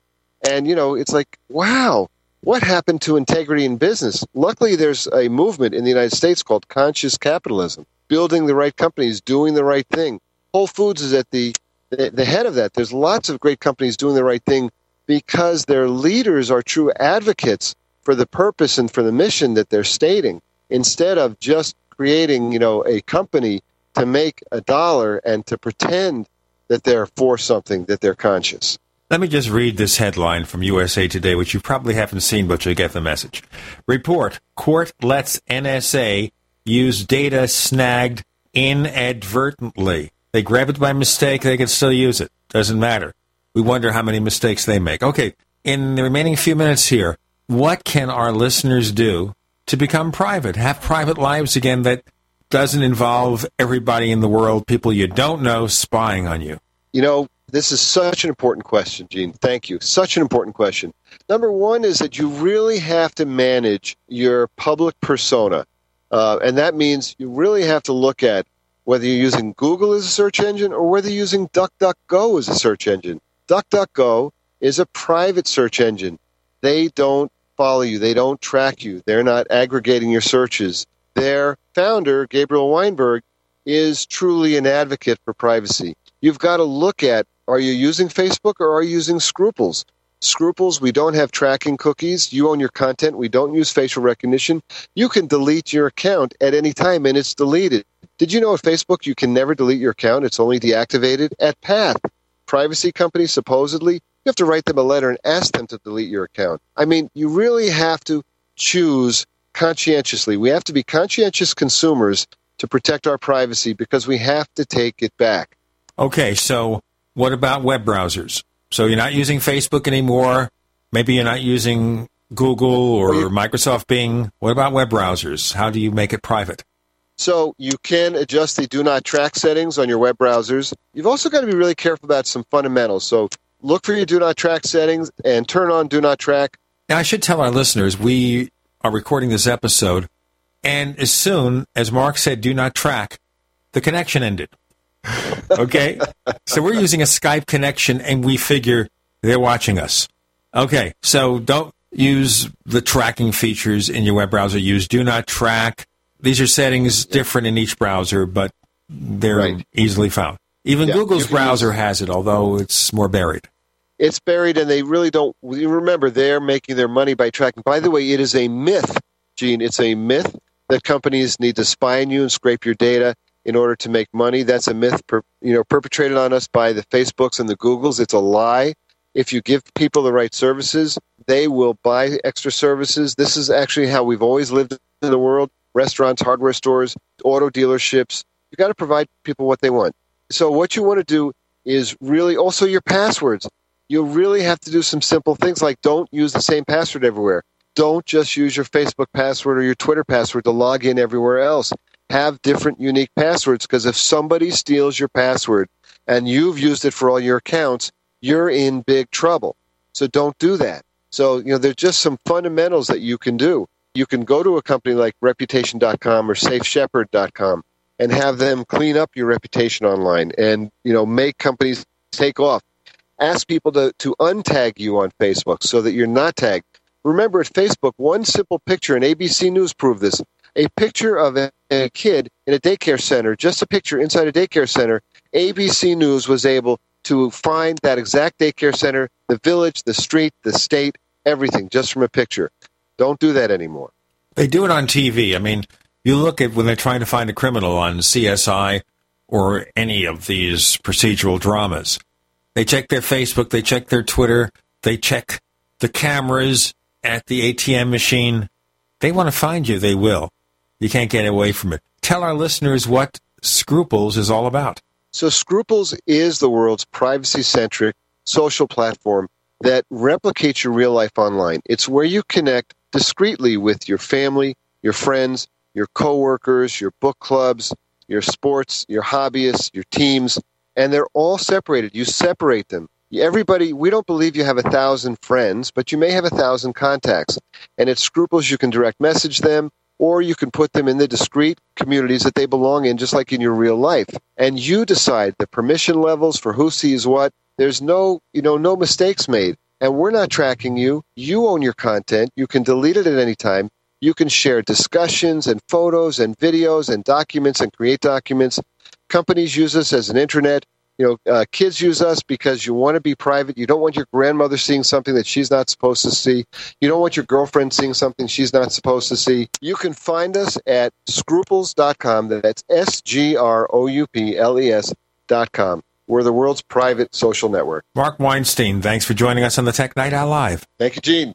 And, you know, it's like, wow, what happened to integrity in business? Luckily, there's a movement in the United States called conscious capitalism, building the right companies, doing the right thing. Whole Foods is at the, the, head of that. There's lots of great companies doing the right thing because their leaders are true advocates for the purpose and for the mission that they're stating instead of just creating, you know, a company to make a dollar and to pretend that they're for something, that they're conscious. Let me just read this headline from USA Today, which you probably haven't seen, but you'll get the message. Report Court lets NSA use data snagged inadvertently. They grab it by mistake, they can still use it. Doesn't matter. We wonder how many mistakes they make. Okay, in the remaining few minutes here, what can our listeners do to become private, have private lives again that doesn't involve everybody in the world, people you don't know, spying on you? You know, this is such an important question, Gene. Thank you. Such an important question. Number one is that you really have to manage your public persona. Uh, and that means you really have to look at whether you're using Google as a search engine or whether you're using DuckDuckGo as a search engine. DuckDuckGo is a private search engine. They don't follow you, they don't track you, they're not aggregating your searches. Their founder, Gabriel Weinberg, is truly an advocate for privacy. You've got to look at are you using Facebook or are you using Sgrouples? Sgrouples, we don't have tracking cookies. You own your content. We don't use facial recognition. You can delete your account at any time and it's deleted. Did you know at Facebook you can never delete your account? It's only deactivated. At Path, privacy company supposedly, you have to write them a letter and ask them to delete your account. I mean, you really have to choose conscientiously. We have to be conscientious consumers to protect our privacy because we have to take it back. Okay, so what about web browsers? So you're not using Facebook anymore. Maybe you're not using Google or Microsoft Bing. What about web browsers? How do you make it private? So you can adjust the do not track settings on your web browsers. You've also got to be really careful about some fundamentals. So look for your do not track settings and turn on do not track. Now, I should tell our listeners we are recording this episode, and as soon as Mark said do not track, the connection ended. Okay? so we're using a Skype connection, and we figure they're watching us. Okay, so don't use the tracking features in your web browser. Use do not track. These are settings different in each browser, but they're easily found. Even Yeah, Google's browser has it, although it's more buried. It's buried, and they really don't. Remember, they're making their money by tracking. By the way, it is a myth, Gene. It's a myth that companies need to spy on you and scrape your data in order to make money. That's a myth, per, you know, perpetrated on us by the Facebooks and the Googles. It's a lie. If you give people the right services, they will buy extra services. This is actually how we've always lived in the world: restaurants, hardware stores, auto dealerships. You got to provide people what they want. So what you want to do is really also your passwords you really have to do some simple things like don't use the same password everywhere. Don't just use your Facebook password or your Twitter password to log in everywhere else. Have different unique passwords because if somebody steals your password and you've used it for all your accounts, you're in big trouble. So don't do that. So, you know, there's just some fundamentals that you can do. You can go to a company like reputation.com or safeshepherd.com and have them clean up your reputation online and, you know, make companies take off ask people to, to untag you on Facebook so that you're not tagged. Remember, at Facebook, one simple picture, and ABC News proved this a picture of a, a kid in a daycare center, just a picture inside a daycare center. ABC News was able to find that exact daycare center, the village, the street, the state, everything just from a picture. Don't do that anymore. They do it on TV. I mean, you look at when they're trying to find a criminal on CSI or any of these procedural dramas. They check their Facebook, they check their Twitter, they check the cameras at the ATM machine. They want to find you, they will. You can't get away from it. Tell our listeners what Sgrouples is all about. So, Sgrouples is the world's privacy centric social platform that replicates your real life online. It's where you connect discreetly with your family, your friends, your coworkers, your book clubs, your sports, your hobbyists, your teams, and they're all separated. You separate them. Everybody, we don't believe you have a thousand friends, but you may have a thousand contacts. And at Sgrouples, you can direct message them, or you can put them in the discrete communities that they belong in, just like in your real life. And you decide the permission levels for who sees what. There's no, you know, no mistakes made. And we're not tracking you. You own your content. You can delete it at any time. You can share discussions and photos and videos and documents and create documents. Companies use us as an intranet. You know, uh, kids use us because you want to be private. You don't want your grandmother seeing something that she's not supposed to see. You don't want your girlfriend seeing something she's not supposed to see. You can find us at sgrouples.com. That's S G R O U P L E S.com. We're the world's private social network. Mark Weinstein, thanks for joining us on the Tech Night Owl Live. Thank you, Gene.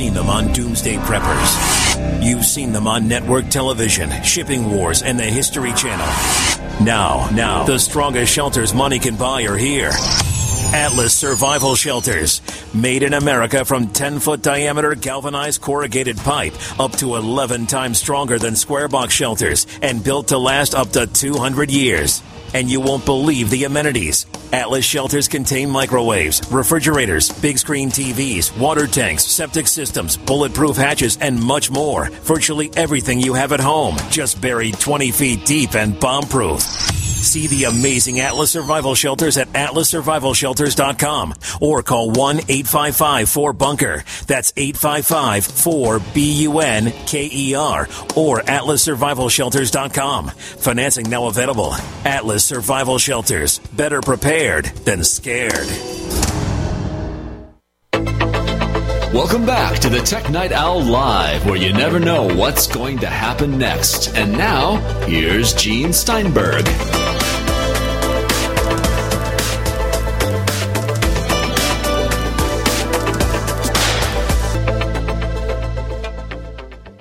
Seen them on Doomsday Preppers. You've seen them on network television, Shipping Wars, and the History Channel. Now, now, the strongest shelters money can buy are here. Atlas Survival Shelters. Made in America from 10 foot diameter galvanized corrugated pipe up to 11 times stronger than square box shelters and built to last up to 200 years. And you won't believe the amenities. Atlas shelters contain microwaves, refrigerators, big screen TVs, water tanks, septic systems, bulletproof hatches, and much more. Virtually everything you have at home, just buried 20 feet deep and bomb proof. See the amazing Atlas Survival Shelters at atlassurvivalshelters.com or call 1 855 4 Bunker. That's 855 4 B U N K E R or atlassurvivalshelters.com. Financing now available. Atlas Survival Shelters. Better prepared than scared. Welcome back to the Tech Night Owl Live, where you never know what's going to happen next. And now, here's Gene Steinberg.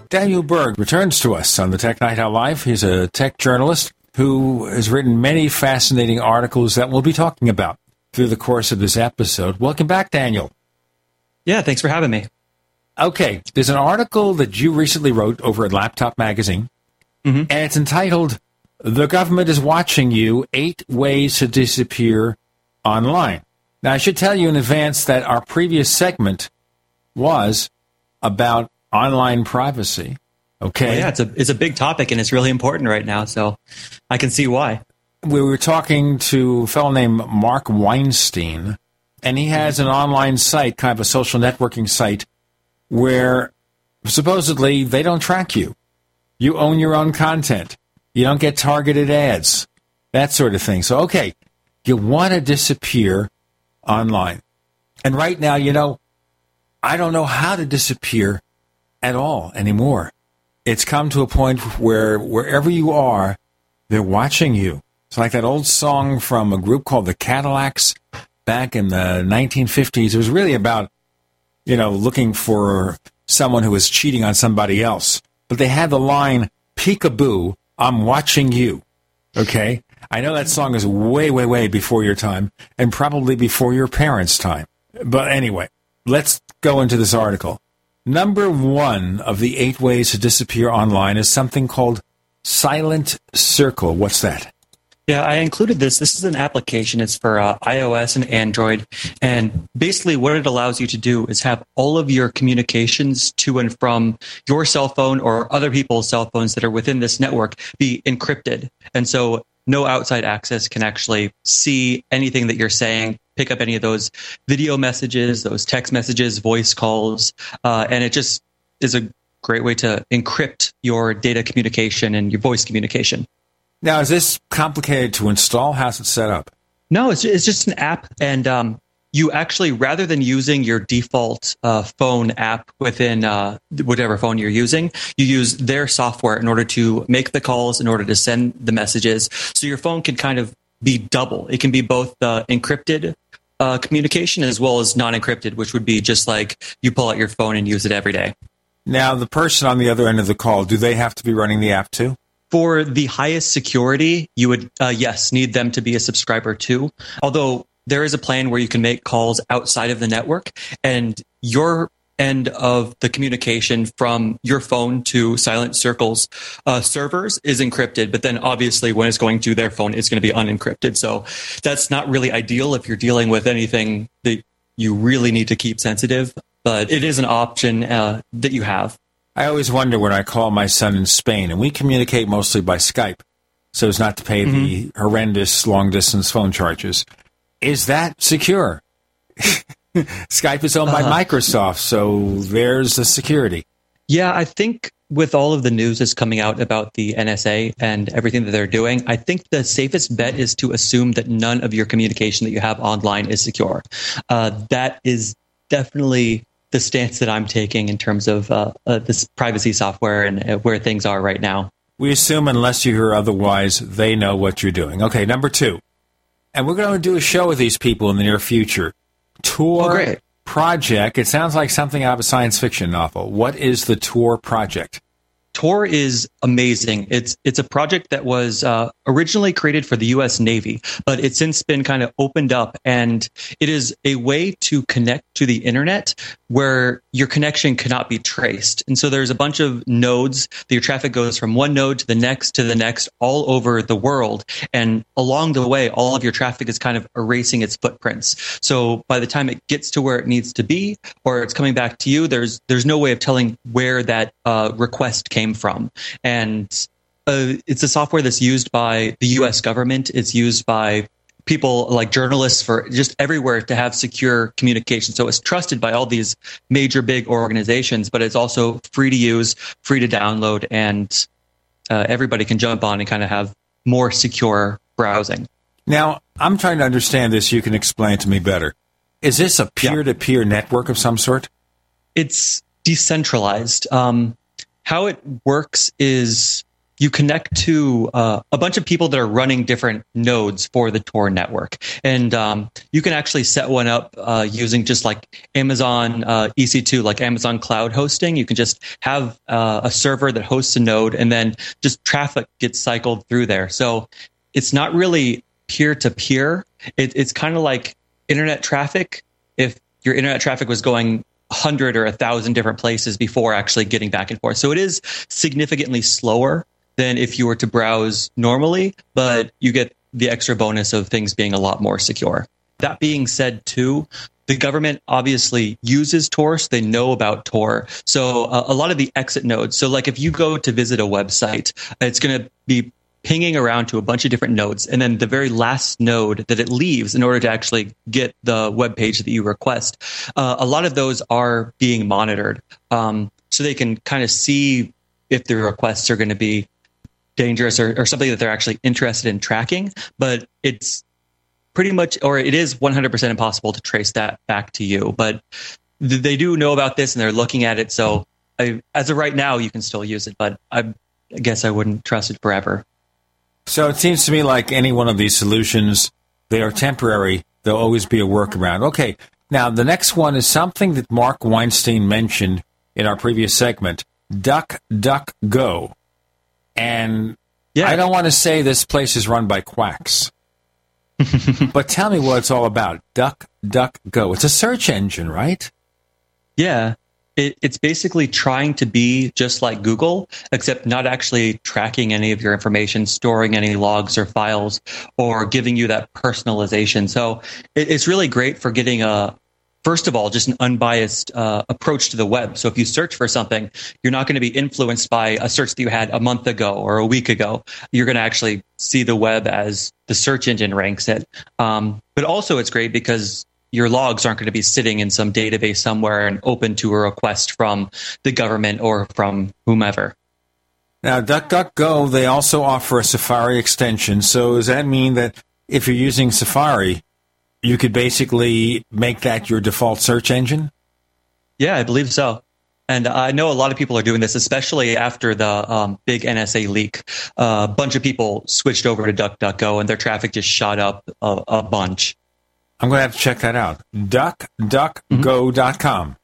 Daniel Berg returns to us on the Tech Night Owl Live. He's a tech journalist who has written many fascinating articles that we'll be talking about through the course of this episode. Welcome back, Daniel. Yeah, thanks for having me. Okay, there's an article that you recently wrote over at Laptop Magazine, Mm-hmm. and it's entitled The Government is Watching You Eight Ways to Disappear Online. Now, I should tell you in advance that our previous segment was about online privacy. Okay. Well, yeah, it's a it's a big topic and it's really important right now. So I can see why. we were talking to a fellow named Mark Weinstein, and he has an online site, kind of a social networking site, where supposedly they don't track you. You own your own content. You don't get targeted ads, that sort of thing. So, okay, you want to disappear online. And right now, you know, I don't know how to disappear at all anymore. It's come to a point where wherever you are, they're watching you. It's like that old song from a group called the Cadillacs back in the 1950s. It was really about, you know, looking for someone who was cheating on somebody else. But they had the line, peekaboo, I'm watching you. Okay? I know that song is way, way, way before your time and probably before your parents' time. But anyway, let's go into this article. Number one of the eight ways to disappear online is something called Silent Circle. What's that? Yeah, I included this. This is an application. It's for uh, iOS and Android. And basically, what it allows you to do is have all of your communications to and from your cell phone or other people's cell phones that are within this network be encrypted. And so, no outside access can actually see anything that you're saying, pick up any of those video messages, those text messages, voice calls. Uh, and it just is a great way to encrypt your data communication and your voice communication. Now, is this complicated to install? How's it set up? No, it's, it's just an app, and um, you actually, rather than using your default uh, phone app within uh, whatever phone you're using, you use their software in order to make the calls, in order to send the messages. So your phone can kind of be double. It can be both the encrypted uh, communication as well as non encrypted, which would be just like you pull out your phone and use it every day. Now, the person on the other end of the call, do they have to be running the app too? For the highest security, you would, uh, yes, need them to be a subscriber too. Although there is a plan where you can make calls outside of the network and your end of the communication from your phone to Silent Circle's uh, servers is encrypted, but then obviously when it's going to their phone, it's going to be unencrypted. So that's not really ideal if you're dealing with anything that you really need to keep sensitive, but it is an option uh, that you have. I always wonder when I call my son in Spain, and we communicate mostly by Skype, so as not to pay mm-hmm. the horrendous long distance phone charges. Is that secure? Skype is owned uh, by uh-huh. Microsoft, so there's the security. Yeah, I think with all of the news that's coming out about the NSA and everything that they're doing, I think the safest bet is to assume that none of your communication that you have online is secure. Uh, that is definitely the stance that I'm taking in terms of uh, uh, this privacy software and uh, where things are right now. We assume, unless you hear otherwise, they know what you're doing. Okay, number two. And we're going to do a show with these people in the near future. Tor oh, Project. It sounds like something out of a science fiction novel. What is the Tor Project? Tor is amazing. It's it's a project that was uh, originally created for the U.S. Navy, but it's since been kind of opened up, and it is a way to connect to the internet where your connection cannot be traced. And so there's a bunch of nodes your traffic goes from one node to the next to the next all over the world, and along the way, all of your traffic is kind of erasing its footprints. So by the time it gets to where it needs to be, or it's coming back to you, there's there's no way of telling where that uh, request came came from. And uh, it's a software that's used by the US government. It's used by people like journalists for just everywhere to have secure communication. So it's trusted by all these major big organizations, but it's also free to use, free to download, and uh, everybody can jump on and kind of have more secure browsing. Now, I'm trying to understand this. You can explain to me better. Is this a peer to peer network of some sort? It's decentralized. Um, how it works is you connect to uh, a bunch of people that are running different nodes for the Tor network. And um, you can actually set one up uh, using just like Amazon uh, EC2, like Amazon cloud hosting. You can just have uh, a server that hosts a node and then just traffic gets cycled through there. So it's not really peer to peer. It's kind of like internet traffic. If your internet traffic was going hundred or a thousand different places before actually getting back and forth. So it is significantly slower than if you were to browse normally, but you get the extra bonus of things being a lot more secure. That being said, too, the government obviously uses Tor, so they know about Tor. So uh, a lot of the exit nodes. So like if you go to visit a website, it's going to be pinging around to a bunch of different nodes. And then the very last node that it leaves in order to actually get the web page that you request, uh, a lot of those are being monitored. Um, so they can kind of see if the requests are going to be dangerous or, or something that they're actually interested in tracking. But it's pretty much, or it is 100% impossible to trace that back to you. But th- they do know about this and they're looking at it. So I, as of right now, you can still use it, but I, I guess I wouldn't trust it forever. So it seems to me like any one of these solutions, they are temporary. There'll always be a workaround. Okay. Now, the next one is something that Mark Weinstein mentioned in our previous segment Duck, Duck, Go. And I don't want to say this place is run by quacks. but tell me what it's all about. Duck, Duck, Go. It's a search engine, right? Yeah. It, it's basically trying to be just like Google, except not actually tracking any of your information, storing any logs or files, or giving you that personalization. So it, it's really great for getting a, first of all, just an unbiased uh, approach to the web. So if you search for something, you're not going to be influenced by a search that you had a month ago or a week ago. You're going to actually see the web as the search engine ranks it. Um, but also, it's great because your logs aren't going to be sitting in some database somewhere and open to a request from the government or from whomever. Now, DuckDuckGo, they also offer a Safari extension. So does that mean that if you're using Safari, you could basically make that your default search engine? Yeah, I believe so. And I know a lot of people are doing this, especially after the um, big NSA leak. Uh, a bunch of people switched over to DuckDuckGo, and their traffic just shot up a, a bunch. I'm going to have to check that out. DuckDuckGo.com.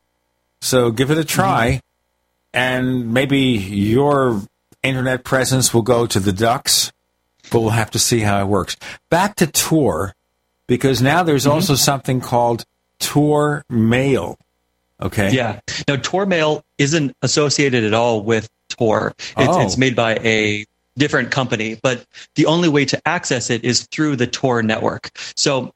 So give it a try, and maybe your internet presence will go to the ducks, but we'll have to see how it works. Back to Tor, because now there's mm-hmm. also something called Tor Mail. Okay. Yeah. Now, Tor Mail isn't associated at all with Tor. It's, Oh. it's made by a different company, but the only way to access it is through the Tor network. So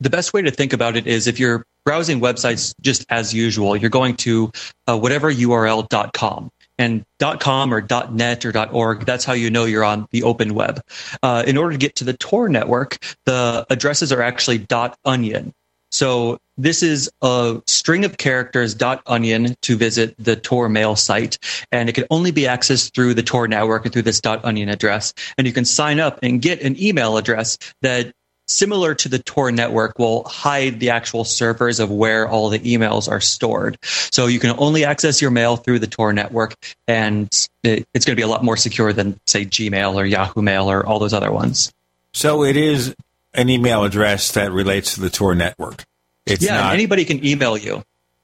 the best way to think about it is if you're browsing websites just as usual, you're going to uh, whatever URL.com. And .com or .net or .org, that's how you know you're on the open web. Uh, in order to get to the Tor network, the addresses are actually .onion. So this is a string of characters .onion to visit the Tor mail site, and it can only be accessed through the Tor network and through this .onion address. And you can sign up and get an email address that similar to the Tor network will hide the actual servers of where all the emails are stored. So you can only access your mail through the Tor network, and it, it's going to be a lot more secure than say Gmail or Yahoo Mail or all those other ones. So it is an email address that relates to the Tor network. It's yeah, not. anybody can email you.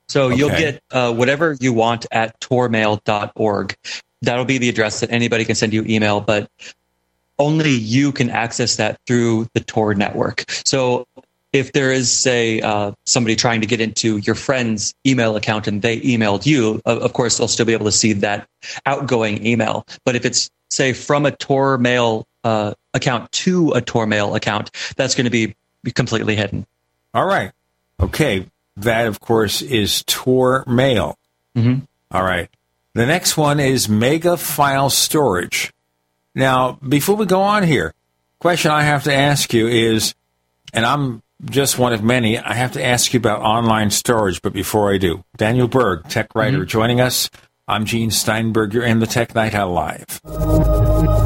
So you'll get uh, whatever you want at tormail.org. That'll be the address that anybody can send you email, but only you can access that through the Tor network. So if there is, say, uh, somebody trying to get into your friend's email account and they emailed you, of, course, they'll still be able to see that outgoing email. But if it's, say, from a Tor mail uh, account to a Tor mail account, that's going to be completely hidden. All right. Okay. That, of course, is Tor Mail. Mm-hmm. All right. The next one is Mega File Storage. Now, before we go on here, question I have to ask you is, and I'm just one of many, I have to ask you about online storage, but before I do, Daniel Berg, tech writer, mm-hmm. joining us. I'm Gene Steinberg. You're in the Tech Night Owl Live.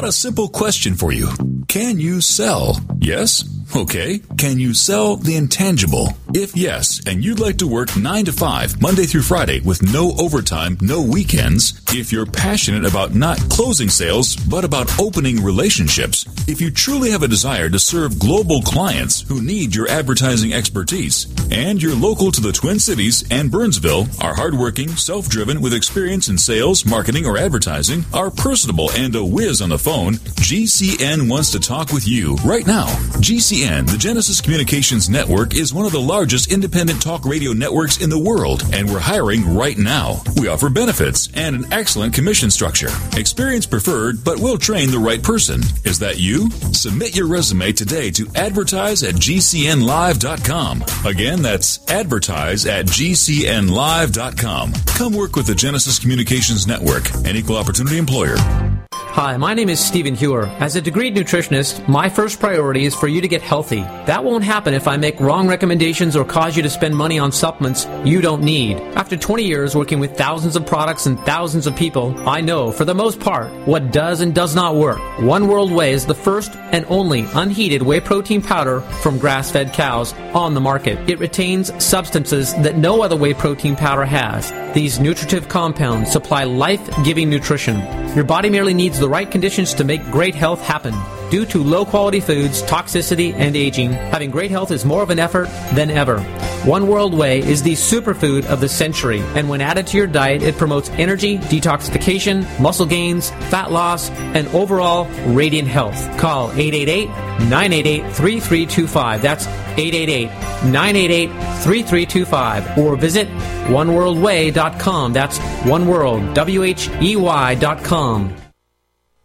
Got a simple question for you. Can you sell? Yes? Okay. Can you sell the intangible? If yes, and you'd like to work 9 to 5, Monday through Friday, with no overtime, no weekends, if you're passionate about not closing sales, but about opening relationships, if you truly have a desire to serve global clients who need your advertising expertise, and you're local to the Twin Cities and Burnsville, are hardworking, self driven, with experience in sales, marketing, or advertising, are personable, and a whiz on the phone, GCN wants to talk with you right now. GCN, the Genesis Communications Network, is one of the largest independent talk radio networks in the world, and we're hiring right now. We offer benefits and an excellent commission structure. Experience preferred, but we'll train the right person. Is that you? Submit your resume today to advertise at GCNlive.com. Again, that's advertise at GCNlive.com. Come work with the Genesis Communications Network, an equal opportunity employer. Hi, my name is Stephen Heuer. As a degreed nutritionist, my first priority is for you to get healthy. That won't happen if I make wrong recommendations or cause you to spend money on supplements you don't need. After 20 years working with thousands of products and thousands of people, I know, for the most part, what does and does not work. One World Whey is the first and only unheated whey protein powder from grass-fed cows on the market. It retains substances that no other whey protein powder has. These nutritive compounds supply life-giving nutrition. Your body merely needs the right conditions to make great health happen. Due to low quality foods, toxicity, and aging, having great health is more of an effort than ever. One World Whey is the superfood of the century, and when added to your diet, it promotes energy, detoxification, muscle gains, fat loss, and overall radiant health. Call 888 988 3325. That's 888 988 3325. Or visit oneworldwhey.com. That's oneworld, W H E Y.com.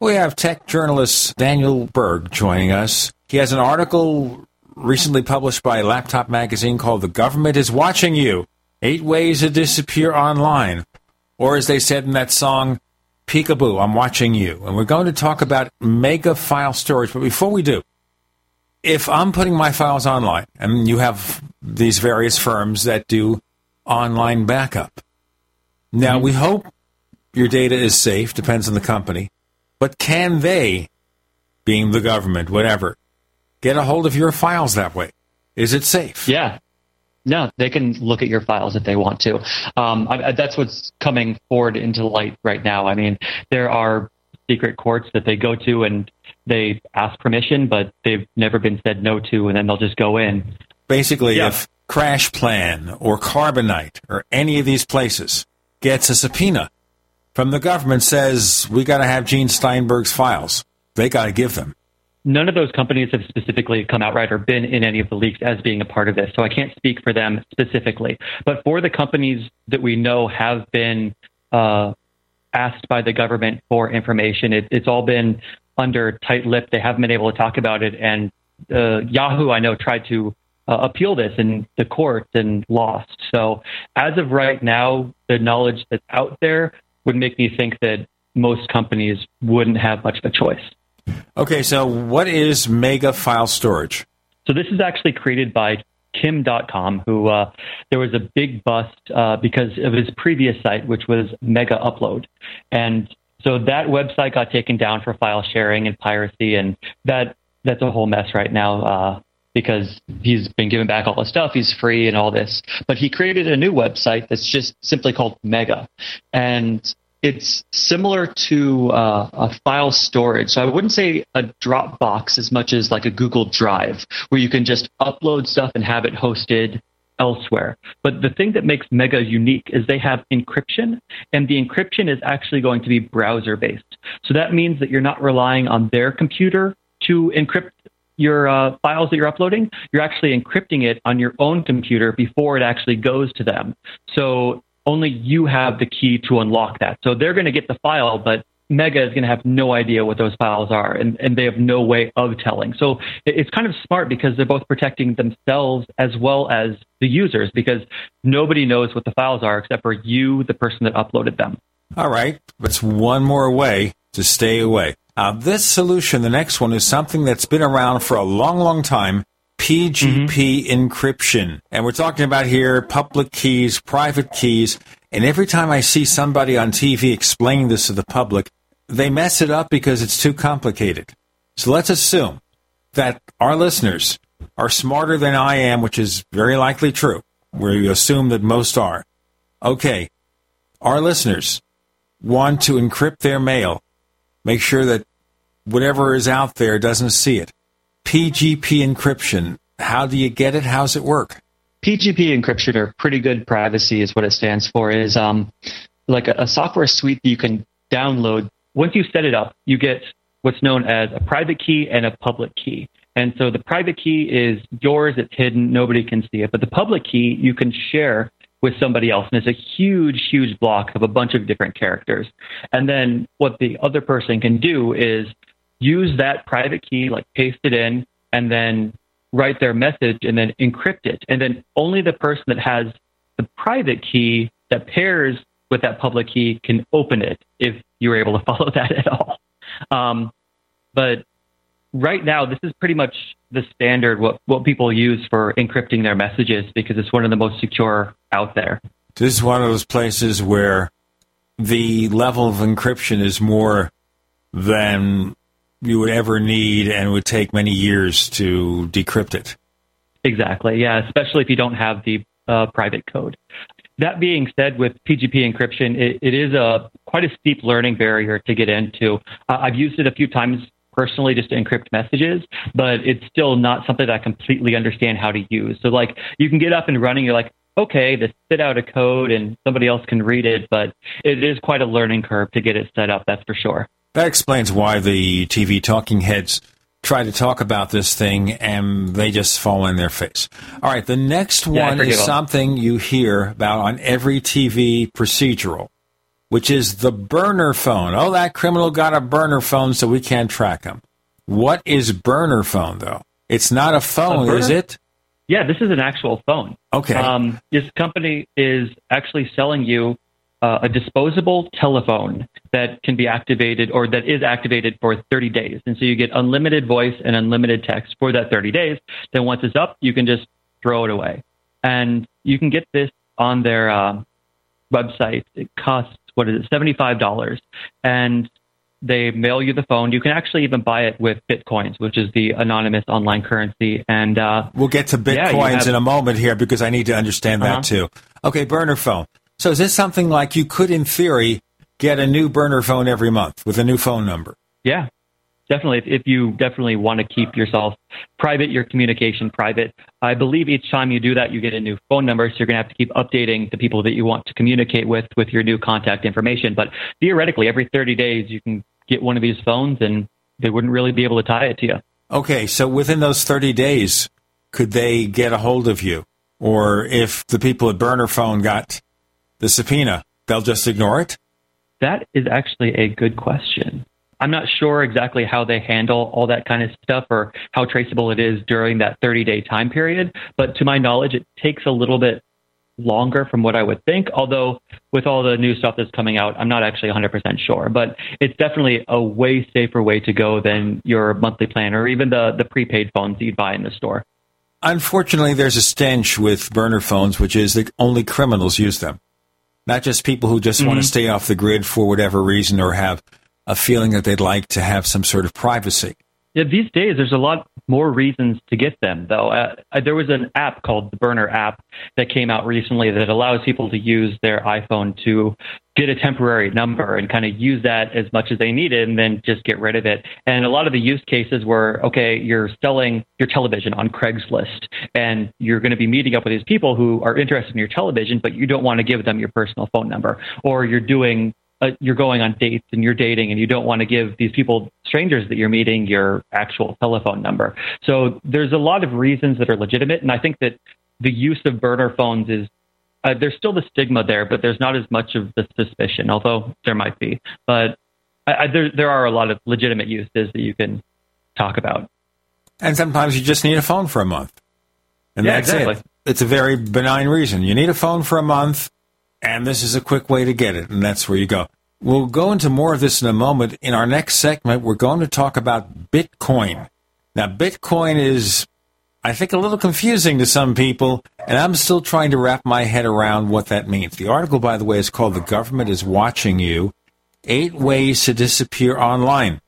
We have tech journalist Daniel Berg joining us. He has an article recently published by Laptop Magazine called The Government is Watching You Eight Ways to Disappear Online. Or, as they said in that song, Peekaboo, I'm watching you. And we're going to talk about mega file storage. But before we do, if I'm putting my files online, and you have these various firms that do online backup, now mm-hmm. we hope your data is safe, depends on the company. But can they, being the government, whatever, get a hold of your files that way? Is it safe? Yeah. No, they can look at your files if they want to. Um, I, that's what's coming forward into light right now. I mean, there are secret courts that they go to and they ask permission, but they've never been said no to, and then they'll just go in. Basically, yeah. if CrashPlan or Carbonite or any of these places gets a subpoena, from the government says we got to have Gene Steinberg's files. They got to give them. None of those companies have specifically come out right or been in any of the leaks as being a part of this, so I can't speak for them specifically. But for the companies that we know have been uh, asked by the government for information, it, it's all been under tight lip. They haven't been able to talk about it, and uh, Yahoo, I know, tried to uh, appeal this in the courts and lost. So as of right now, the knowledge that's out there would make me think that most companies wouldn't have much of a choice. Okay, so what is Mega File Storage? So this is actually created by Kim Dotcom, who uh, there was a big bust uh, because of his previous site, which was Megaupload, and so that website got taken down for file sharing and piracy, and that that's a whole mess right now uh, because he's been giving back all the stuff, he's free and all this. But he created a new website that's just simply called Mega, and it's similar to uh, a file storage. So I wouldn't say a Dropbox as much as like a Google Drive, where you can just upload stuff and have it hosted elsewhere. But the thing that makes Mega unique is they have encryption, and the encryption is actually going to be browser based. So that means that you're not relying on their computer to encrypt your uh, files that you're uploading. You're actually encrypting it on your own computer before it actually goes to them. So only you have the key to unlock that. So they're going to get the file, but Mega is going to have no idea what those files are, and, and they have no way of telling. So it's kind of smart because they're both protecting themselves as well as the users because nobody knows what the files are except for you, the person that uploaded them. All right, it's one more way to stay away. Uh, this solution, the next one, is something that's been around for a long, long time. PGP mm-hmm. encryption. And we're talking about here public keys, private keys. And every time I see somebody on TV explaining this to the public, they mess it up because it's too complicated. So let's assume that our listeners are smarter than I am, which is very likely true. We assume that most are. Okay, our listeners want to encrypt their mail, make sure that whatever is out there doesn't see it. PGP encryption, how do you get it? How's it work? PGP encryption or pretty good privacy is what it stands for is um, like a, a software suite that you can download once you set it up, you get what's known as a private key and a public key. And so the private key is yours, it's hidden, nobody can see it. But the public key you can share with somebody else. And it's a huge, huge block of a bunch of different characters. And then what the other person can do is use that private key, like paste it in, and then write their message and then encrypt it. And then only the person that has the private key that pairs with that public key can open it if you were able to follow that at all. Um, but right now, this is pretty much the standard what, what people use for encrypting their messages because it's one of the most secure out there. This is one of those places where the level of encryption is more than you would ever need and would take many years to decrypt it. Exactly. Yeah, especially if you don't have the uh, private code. That being said, with PGP encryption, it, it is a quite a steep learning barrier to get into. Uh, I've used it a few times personally just to encrypt messages, but it's still not something that I completely understand how to use. So like you can get up and running, you're like, okay, this spit out a code and somebody else can read it, but it is quite a learning curve to get it set up, that's for sure. That explains why the TV talking heads try to talk about this thing and they just fall in their face. All right, the next Yeah, one is something you hear about on every TV procedural, which is the burner phone. Oh, that criminal got a burner phone, so we can't track him. What is burner phone, though? It's not a phone, A is it? Yeah, this is an actual phone. Okay. Um, this company is actually selling you uh, a disposable telephone that can be activated or that is activated for 30 days. And so you get unlimited voice and unlimited text for that 30 days. Then once it's up, you can just throw it away. And you can get this on their uh, website. It costs, what is it, $75. And they mail you the phone. You can actually even buy it with Bitcoins, which is the anonymous online currency. And uh, We'll get to yeah, bitcoins have- in a moment here because I need to understand that Uh-huh. too. Okay, burner phone. So is this something like you could, in theory, get a new burner phone every month with a new phone number? Yeah, definitely. If, if you definitely want to keep yourself private, your communication private, I believe each time you do that, you get a new phone number. So you're going to have to keep updating the people that you want to communicate with with your new contact information. But theoretically, every 30 days, you can get one of these phones and they wouldn't really be able to tie it to you. Okay, so within those 30 days, could they get a hold of you? Or if the people at Burner Phone got the subpoena, they'll just ignore it? That is actually a good question. I'm not sure exactly how they handle all that kind of stuff or how traceable it is during that 30 day time period. But to my knowledge, it takes a little bit longer from what I would think. Although with all the new stuff that's coming out, I'm not actually 100% sure. But it's definitely a way safer way to go than your monthly plan or even the, the prepaid phones that you'd buy in the store. Unfortunately, there's a stench with burner phones, which is that only criminals use them. Not just people who just mm-hmm. want to stay off the grid for whatever reason or have a feeling that they'd like to have some sort of privacy. Yeah, these days there's a lot more reasons to get them, though. Uh, there was an app called the Burner app that came out recently that allows people to use their iPhone to get a temporary number and kind of use that as much as they need it and then just get rid of it. And a lot of the use cases were okay, you're selling your television on Craigslist and you're going to be meeting up with these people who are interested in your television, but you don't want to give them your personal phone number. Or you're doing uh, you're going on dates and you're dating and you don't want to give these people strangers that you're meeting your actual telephone number. So there's a lot of reasons that are legitimate and i think that the use of burner phones is uh, there's still the stigma there but there's not as much of the suspicion although there might be. But I, I, there, there are a lot of legitimate uses that you can talk about. And sometimes you just need a phone for a month. And yeah, that's exactly. it it's a very benign reason. You need a phone for a month and this is a quick way to get it, and that's where you go. We'll go into more of this in a moment. In our next segment, we're going to talk about Bitcoin. Now, Bitcoin is, I think, a little confusing to some people, and I'm still trying to wrap my head around what that means. The article, by the way, is called The Government is Watching You Eight Ways to Disappear Online.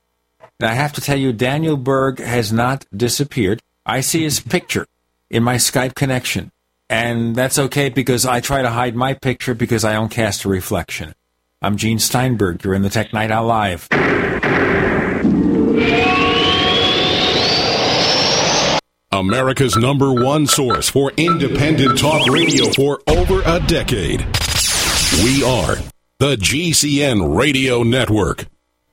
And I have to tell you, Daniel Berg has not disappeared. I see his picture in my Skype connection. And that's okay because I try to hide my picture because I don't cast a reflection. I'm Gene Steinberg. You're in the Tech Night Owl Live. America's number one source for independent talk radio for over a decade. We are the GCN Radio Network.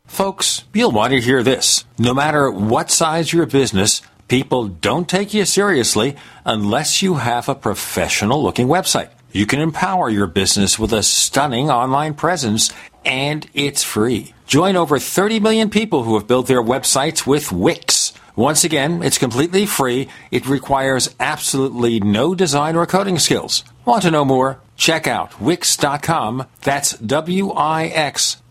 Folks, you'll want to hear this. No matter what size your business, people don't take you seriously unless you have a professional looking website. You can empower your business with a stunning online presence and it's free. Join over 30 million people who have built their websites with Wix. Once again, it's completely free. It requires absolutely no design or coding skills. Want to know more? Check out Wix.com. That's W I X.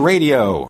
Radio.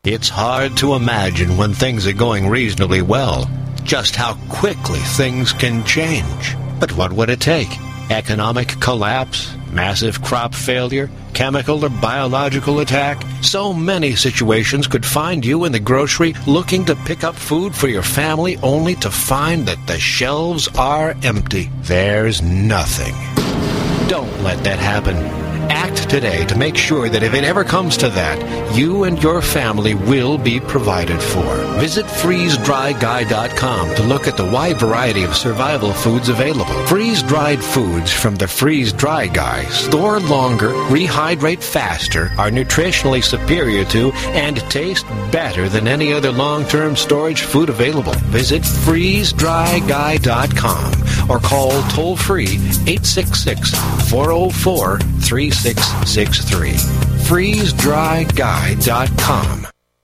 It's hard to imagine when things are going reasonably well just how quickly things can change. But what would it take? Economic collapse? Massive crop failure? Chemical or biological attack? So many situations could find you in the grocery looking to pick up food for your family only to find that the shelves are empty. There's nothing. Don't let that happen. Act today to make sure that if it ever comes to that, you and your family will be provided for. Visit freezedryguy.com to look at the wide variety of survival foods available. Freeze dried foods from the Freeze Dry Guy store longer, rehydrate faster, are nutritionally superior to, and taste better than any other long term storage food available. Visit freezedryguy.com or call toll free 866 404 3663. FreezeDryGuy.com.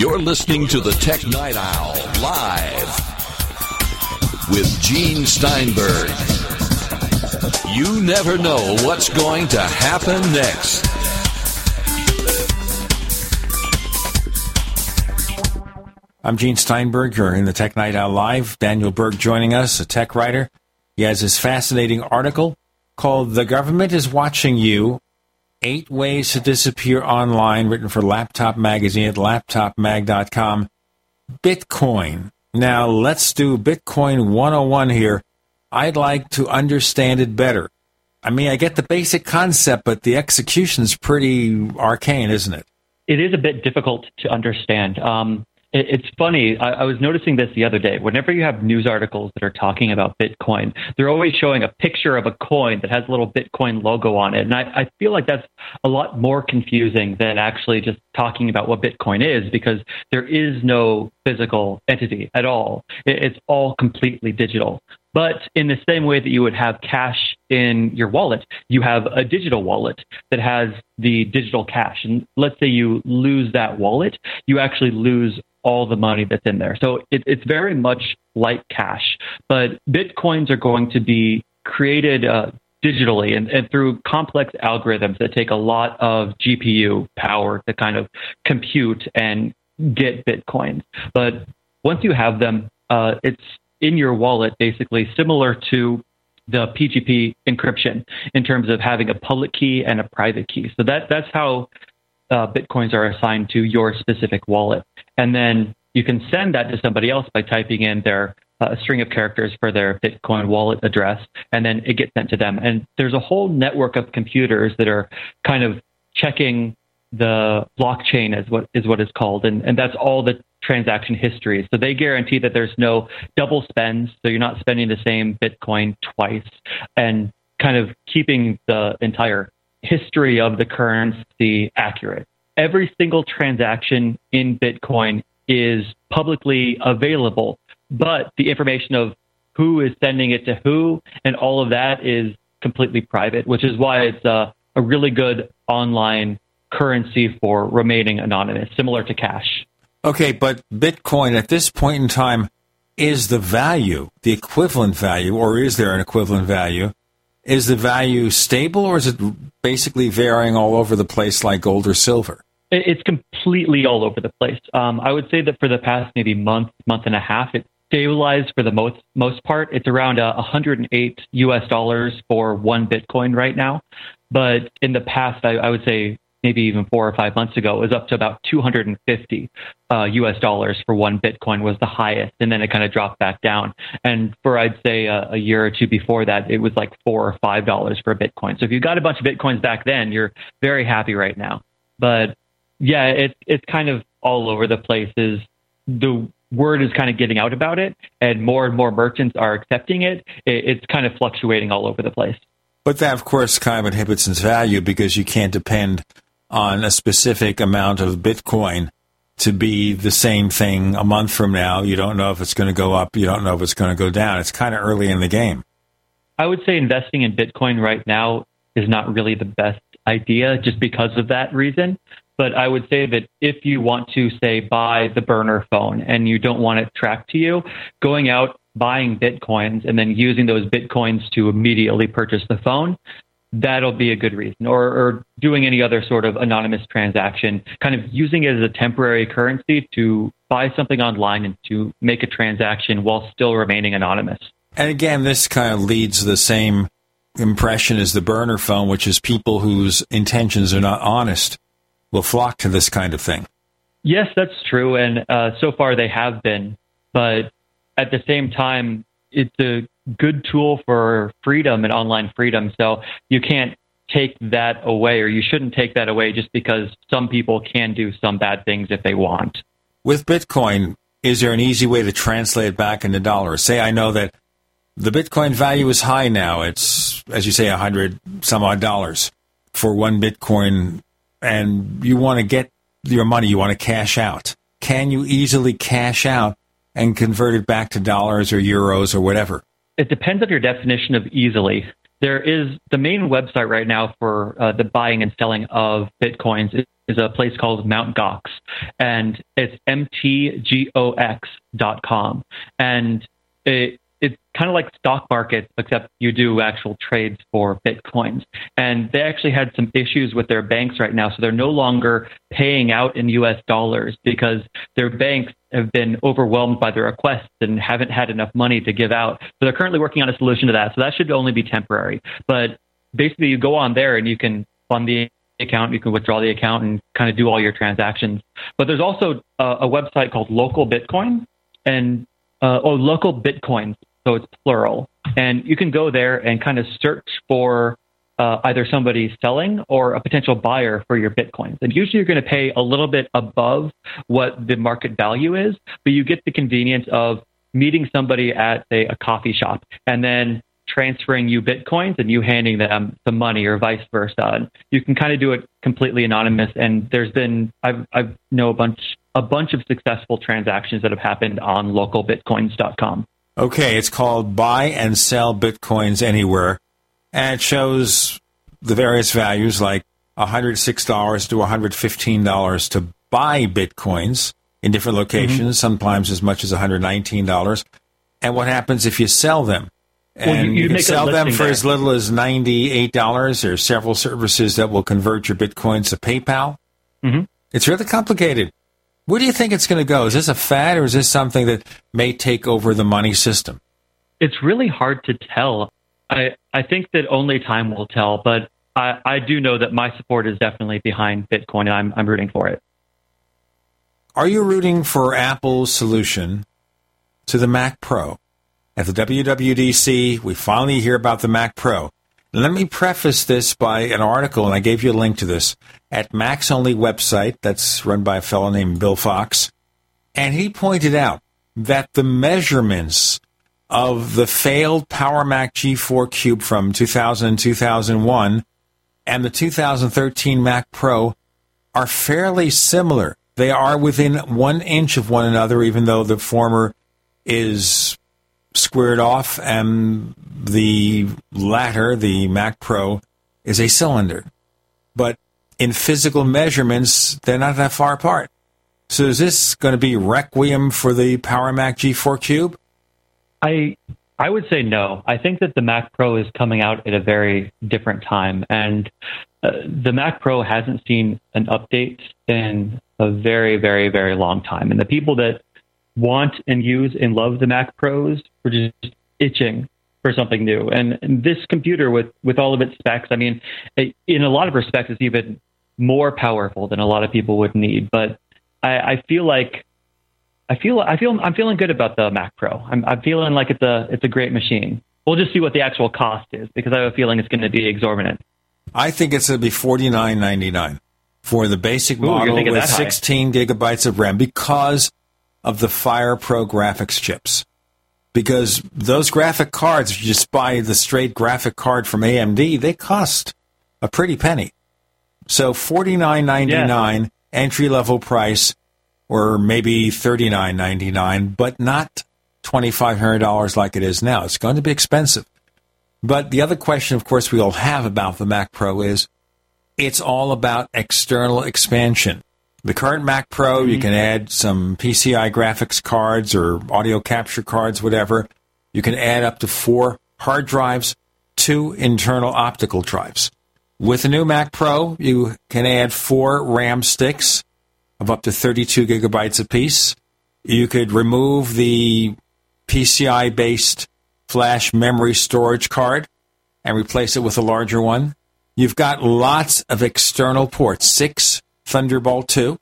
You're listening to the Tech Night Owl live with Gene Steinberg. You never know what's going to happen next. I'm Gene Steinberg. You're in the Tech Night Owl Live. Daniel Berg joining us, a tech writer. He has this fascinating article called The Government is Watching You Eight Ways to Disappear Online, written for Laptop Magazine at laptopmag.com. Bitcoin. Now, let's do Bitcoin 101 here. I'd like to understand it better. I mean, I get the basic concept, but the execution's pretty arcane, isn't it? It is a bit difficult to understand. Um, it's funny. I, I was noticing this the other day. Whenever you have news articles that are talking about Bitcoin, they're always showing a picture of a coin that has a little Bitcoin logo on it. And I, I feel like that's a lot more confusing than actually just talking about what Bitcoin is because there is no physical entity at all. It, it's all completely digital. But in the same way that you would have cash in your wallet, you have a digital wallet that has the digital cash. And let's say you lose that wallet, you actually lose all the money that's in there. So it, it's very much like cash, but bitcoins are going to be created uh, digitally and, and through complex algorithms that take a lot of GPU power to kind of compute and get bitcoins. But once you have them, uh, it's in your wallet, basically similar to the PGP encryption in terms of having a public key and a private key. So that that's how uh, bitcoins are assigned to your specific wallet, and then you can send that to somebody else by typing in their uh, string of characters for their Bitcoin wallet address, and then it gets sent to them. And there's a whole network of computers that are kind of checking the blockchain is what is what is called, and and that's all the transaction history. So they guarantee that there's no double spends, so you're not spending the same Bitcoin twice, and kind of keeping the entire history of the currency accurate. Every single transaction in Bitcoin is publicly available, but the information of who is sending it to who and all of that is completely private, which is why it's a, a really good online currency for remaining anonymous, similar to cash. Okay, but Bitcoin at this point in time is the value, the equivalent value, or is there an equivalent value? Is the value stable or is it basically varying all over the place like gold or silver? It's completely all over the place. Um, I would say that for the past maybe month, month and a half, it's stabilized for the most most part. It's around uh, 108 US dollars for one Bitcoin right now. But in the past, I, I would say maybe even four or five months ago, it was up to about 250 uh, US dollars for one Bitcoin was the highest, and then it kind of dropped back down. And for I'd say a, a year or two before that, it was like four or five dollars for a Bitcoin. So if you got a bunch of Bitcoins back then, you're very happy right now. But yeah, it's it's kind of all over the place. Is the word is kind of getting out about it, and more and more merchants are accepting it. it it's kind of fluctuating all over the place. But that, of course, kind of inhibits its value because you can't depend on a specific amount of Bitcoin to be the same thing a month from now. You don't know if it's going to go up. You don't know if it's going to go down. It's kind of early in the game. I would say investing in Bitcoin right now is not really the best idea just because of that reason. But I would say that if you want to, say, buy the burner phone and you don't want it tracked to you, going out, buying bitcoins, and then using those bitcoins to immediately purchase the phone, that'll be a good reason. Or, or doing any other sort of anonymous transaction, kind of using it as a temporary currency to buy something online and to make a transaction while still remaining anonymous. And again, this kind of leads the same impression as the burner phone, which is people whose intentions are not honest will flock to this kind of thing. Yes, that's true. And uh, so far they have been. But at the same time, it's a good tool for freedom and online freedom. So you can't take that away, or you shouldn't take that away just because some people can do some bad things if they want. With Bitcoin, is there an easy way to translate it back into dollars? Say I know that the Bitcoin value is high now. It's, as you say, a hundred some odd dollars for one Bitcoin, and you want to get your money, you want to cash out. Can you easily cash out and convert it back to dollars or euros or whatever? It depends on your definition of easily. There is the main website right now for uh, the buying and selling of bitcoins is a place called Mt. Gox, and it's mtgox.com. And it, kind of like stock markets, except you do actual trades for bitcoins. And they actually had some issues with their banks right now, so they're no longer paying out in U.S. dollars because their banks have been overwhelmed by the requests and haven't had enough money to give out. So they're currently working on a solution to that. So that should only be temporary. But basically, you go on there and you can fund the account, you can withdraw the account, and kind of do all your transactions. But there's also a, a website called Local Bitcoin and uh, oh, Local Bitcoins so it's plural. And you can go there and kind of search for uh, either somebody selling or a potential buyer for your bitcoins. And usually you're going to pay a little bit above what the market value is, but you get the convenience of meeting somebody at, say, a coffee shop and then transferring you bitcoins and you handing them the money or vice versa. And you can kind of do it completely anonymous. And there's been, I've, I've know a bunch, a bunch of successful transactions that have happened on localbitcoins.com. Okay, it's called Buy and Sell Bitcoins Anywhere. And it shows the various values like $106 to $115 to buy Bitcoins in different locations, mm-hmm. sometimes as much as $119. And what happens if you sell them? And well, you, you, you can sell them for as little as $98. There are several services that will convert your Bitcoins to PayPal. Mm-hmm. It's really complicated. Where do you think it's going to go? Is this a fad or is this something that may take over the money system? It's really hard to tell. I, I think that only time will tell, but I, I do know that my support is definitely behind Bitcoin and I'm, I'm rooting for it. Are you rooting for Apple's solution to the Mac Pro? At the WWDC, we finally hear about the Mac Pro. Let me preface this by an article, and I gave you a link to this, at Mac's Only website that's run by a fellow named Bill Fox. And he pointed out that the measurements of the failed Power Mac G4 Cube from 2000 and 2001 and the 2013 Mac Pro are fairly similar. They are within one inch of one another, even though the former is squared off, and the latter, the Mac Pro, is a cylinder. But in physical measurements, they're not that far apart. So is this going to be requiem for the Power Mac G4 Cube? I I would say no. I think that the Mac Pro is coming out at a very different time, and uh, the Mac Pro hasn't seen an update in a very, very, very long time. And the people that want and use and love the Mac Pros are just itching for something new. And, and this computer, with with all of its specs, I mean, it, in a lot of respects, it's even more powerful than a lot of people would need. But I, I feel like I feel I feel I'm feeling good about the Mac Pro. I'm, I'm feeling like it's a it's a great machine. We'll just see what the actual cost is because I have a feeling it's going to be exorbitant. I think it's going to be forty nine ninety nine for the basic Ooh, model with 16 gigabytes of RAM because of the FirePro graphics chips. Because those graphic cards, if you just buy the straight graphic card from AMD, they cost a pretty penny. So forty nine ninety nine yeah. entry level price, or maybe thirty nine ninety nine, but not twenty five hundred dollars like it is now. It's going to be expensive. But the other question, of course, we all have about the Mac Pro is: it's all about external expansion. The current Mac Pro, you mm-hmm. can add some PCI graphics cards or audio capture cards, whatever. You can add up to four hard drives, two internal optical drives. With the new Mac Pro, you can add four RAM sticks of up to 32 gigabytes apiece. You could remove the PCI based flash memory storage card and replace it with a larger one. You've got lots of external ports, six Thunderbolt 2,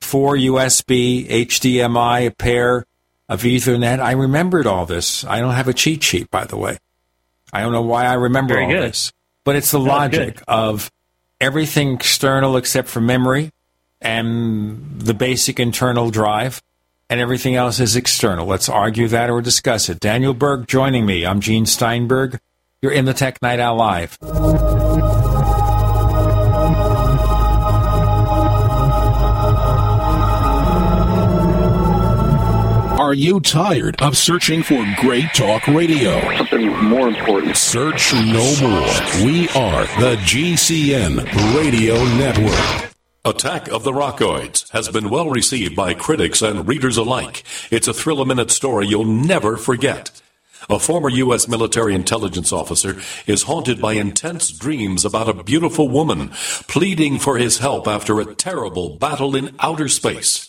four USB, HDMI, a pair of Ethernet. I remembered all this. I don't have a cheat sheet, by the way. I don't know why I remember Very all good. this. But it's the logic good. of everything external except for memory and the basic internal drive, and everything else is external. Let's argue that or discuss it. Daniel Berg joining me. I'm Gene Steinberg. You're in the Tech Night Owl Live. Are you tired of searching for great talk radio? Something more important. Search no more. We are the GCN Radio Network. Attack of the Rockoids has been well received by critics and readers alike. It's a thrill a minute story you'll never forget. A former U.S. military intelligence officer is haunted by intense dreams about a beautiful woman pleading for his help after a terrible battle in outer space.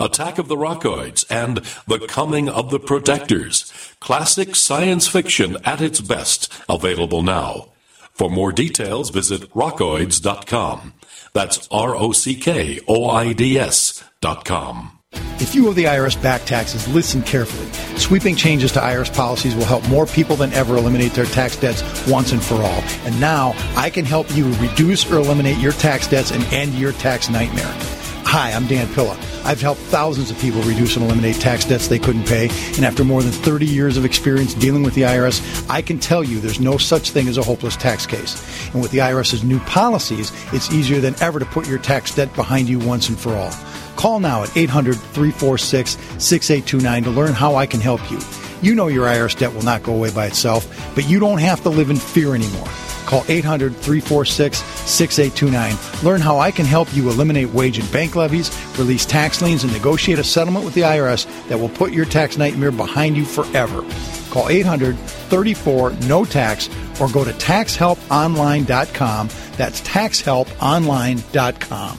Attack of the Rockoids and The Coming of the Protectors. Classic science fiction at its best, available now. For more details, visit rockoids.com. That's R O C K O I D S dot com. If you owe the IRS back taxes, listen carefully. Sweeping changes to IRS policies will help more people than ever eliminate their tax debts once and for all. And now I can help you reduce or eliminate your tax debts and end your tax nightmare. Hi, I'm Dan Pilla. I've helped thousands of people reduce and eliminate tax debts they couldn't pay. And after more than 30 years of experience dealing with the IRS, I can tell you there's no such thing as a hopeless tax case. And with the IRS's new policies, it's easier than ever to put your tax debt behind you once and for all. Call now at 800 346 6829 to learn how I can help you. You know your IRS debt will not go away by itself, but you don't have to live in fear anymore. Call 800 346 6829. Learn how I can help you eliminate wage and bank levies, release tax liens, and negotiate a settlement with the IRS that will put your tax nightmare behind you forever. Call 800 34 no tax or go to taxhelponline.com. That's taxhelponline.com.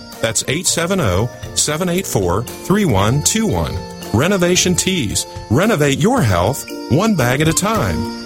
That's 870 784 3121. Renovation Teas. Renovate your health one bag at a time.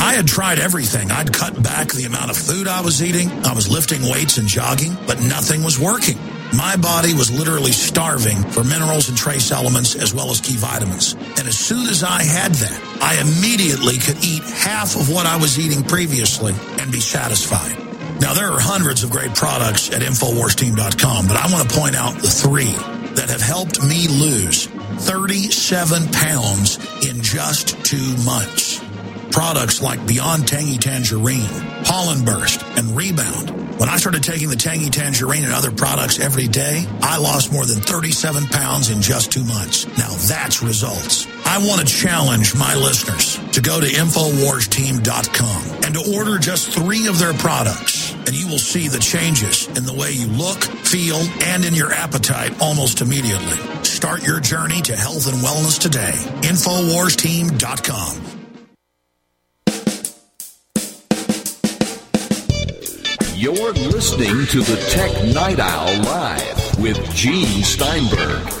I had tried everything. I'd cut back the amount of food I was eating. I was lifting weights and jogging, but nothing was working. My body was literally starving for minerals and trace elements as well as key vitamins. And as soon as I had that, I immediately could eat half of what I was eating previously and be satisfied. Now, there are hundreds of great products at InfoWarsTeam.com, but I want to point out the three that have helped me lose 37 pounds in just two months. Products like Beyond Tangy Tangerine, Pollen Burst, and Rebound. When I started taking the Tangy Tangerine and other products every day, I lost more than 37 pounds in just two months. Now that's results. I want to challenge my listeners to go to InfoWarsTeam.com and to order just three of their products, and you will see the changes in the way you look, feel, and in your appetite almost immediately. Start your journey to health and wellness today. InfoWarsTeam.com. You're listening to the Tech Night Owl Live with Gene Steinberg.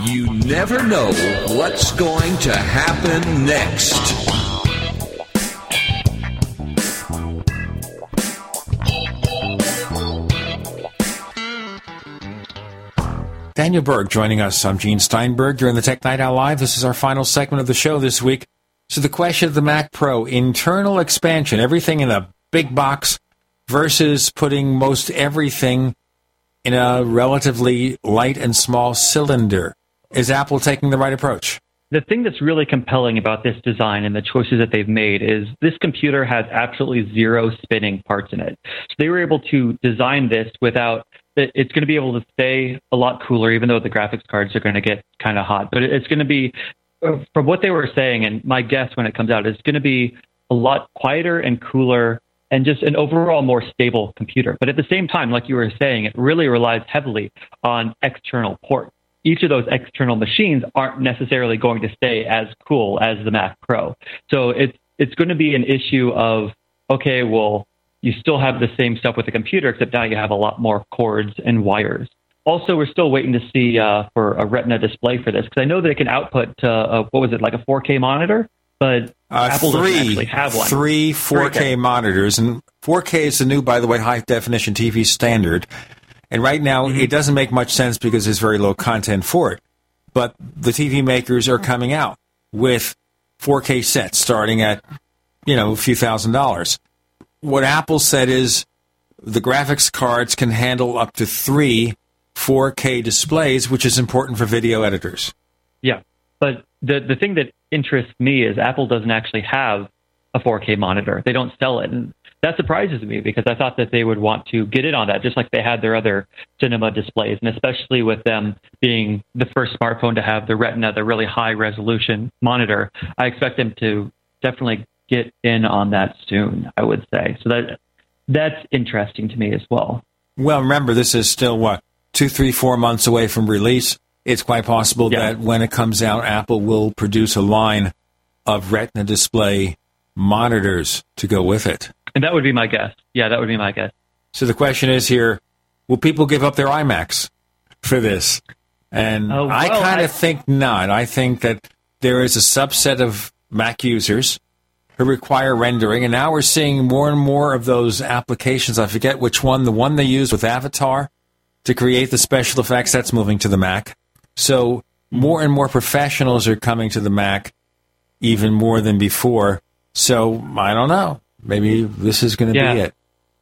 You never know what's going to happen next. Daniel Berg joining us. I'm Gene Steinberg. In the Tech Night Owl Live. This is our final segment of the show this week. So the question of the Mac Pro, internal expansion, everything in a big box versus putting most everything in a relatively light and small cylinder. Is Apple taking the right approach? The thing that's really compelling about this design and the choices that they've made is this computer has absolutely zero spinning parts in it. So they were able to design this without it's going to be able to stay a lot cooler, even though the graphics cards are going to get kind of hot. But it's going to be, uh, from what they were saying, and my guess when it comes out, it's going to be a lot quieter and cooler and just an overall more stable computer. But at the same time, like you were saying, it really relies heavily on external ports. Each of those external machines aren't necessarily going to stay as cool as the Mac Pro. So it's it's going to be an issue of okay, well, you still have the same stuff with the computer, except now you have a lot more cords and wires. Also, we're still waiting to see uh, for a Retina display for this because I know that it can output uh, what was it like a 4K monitor, but uh, Apple three, doesn't actually have one. Three 4K, 4K monitors, and 4K is the new, by the way, high definition TV standard. And right now, mm-hmm. it doesn't make much sense because there's very low content for it. But the TV makers are coming out with 4K sets starting at, you know, a few thousand dollars what Apple said is the graphics cards can handle up to three 4K displays, which is important for video editors. Yeah, but the the thing that interests me is Apple doesn't actually have a 4K monitor. They don't sell it, and that surprises me because I thought that they would want to get in on that, just like they had their other cinema displays, and especially with them being the first smartphone to have the Retina, the really high resolution monitor. I expect them to definitely get in on that soon. I would say so that that's interesting to me as well. Well, remember this is still what two, three, four months away from release. It's quite possible yeah. that when it comes out, Apple will produce a line of Retina display monitors to go with it. And that would be my guess. Yeah, that would be my guess. So the question is here: Will people give up their iMacs for this? And uh, well, I kind of think not. I think that there is a subset of Mac users who require rendering. And now we're seeing more and more of those applications. I forget which one, the one they use with Avatar to create the special effects, that's moving to the Mac. So more and more professionals are coming to the Mac, even more than before. So I don't know. Maybe this is going to yeah. be it.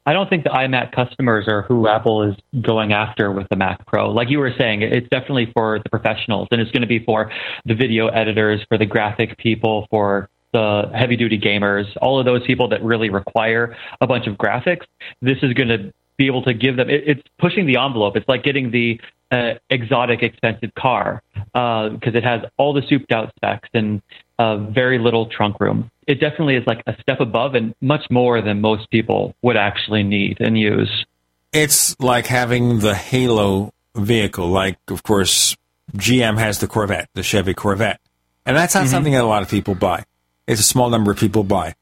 I don't think the iMac customers are who Apple is going after with the Mac Pro. Like you were saying, it's definitely for the professionals, and it's going to be for the video editors, for the graphic people, for the heavy duty gamers, all of those people that really require a bunch of graphics, this is going to be able to give them. It, it's pushing the envelope. It's like getting the uh, exotic, expensive car because uh, it has all the souped out specs and uh, very little trunk room. It definitely is like a step above and much more than most people would actually need and use. It's like having the Halo vehicle. Like, of course, GM has the Corvette, the Chevy Corvette. And that's not mm-hmm. something that a lot of people buy it's a small number of people buy.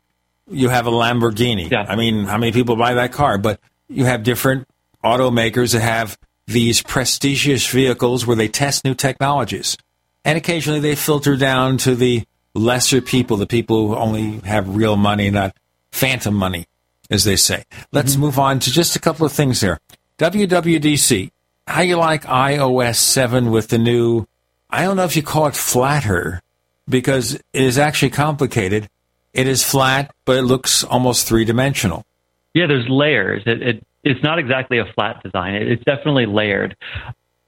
You have a Lamborghini. Yeah. I mean, how many people buy that car? But you have different automakers that have these prestigious vehicles where they test new technologies. And occasionally they filter down to the lesser people, the people who only have real money, not phantom money, as they say. Let's mm-hmm. move on to just a couple of things here. WWDC, how you like iOS 7 with the new, I don't know if you call it flatter, because it is actually complicated. It is flat, but it looks almost three dimensional. Yeah, there's layers. It, it, it's not exactly a flat design. It's definitely layered.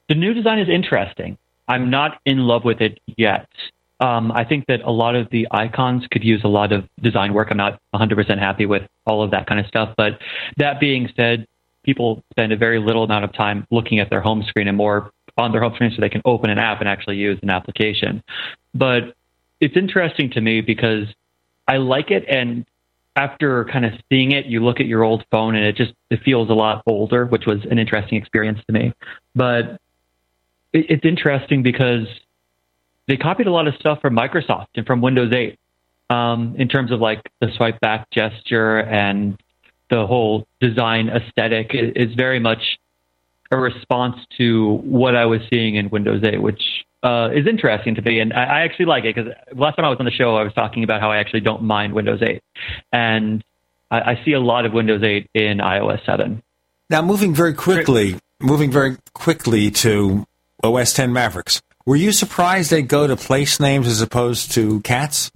The new design is interesting. I'm not in love with it yet. Um, I think that a lot of the icons could use a lot of design work. I'm not 100% happy with all of that kind of stuff. But that being said, people spend a very little amount of time looking at their home screen and more on their home screen so they can open an app and actually use an application. But it's interesting to me because I like it and after kind of seeing it, you look at your old phone and it just it feels a lot older, which was an interesting experience to me. But it, it's interesting because they copied a lot of stuff from Microsoft and from Windows 8 um, in terms of like the swipe back gesture and the whole design aesthetic is very much a response to what I was seeing in Windows 8, which uh, is interesting to me. And I, I actually like it because last time I was on the show, I was talking about how I actually don't mind Windows 8. And I, I see a lot of Windows 8 in iOS 7. Now, moving very quickly, moving very quickly to OS 10 Mavericks. Were you surprised they go to place names as opposed to cats?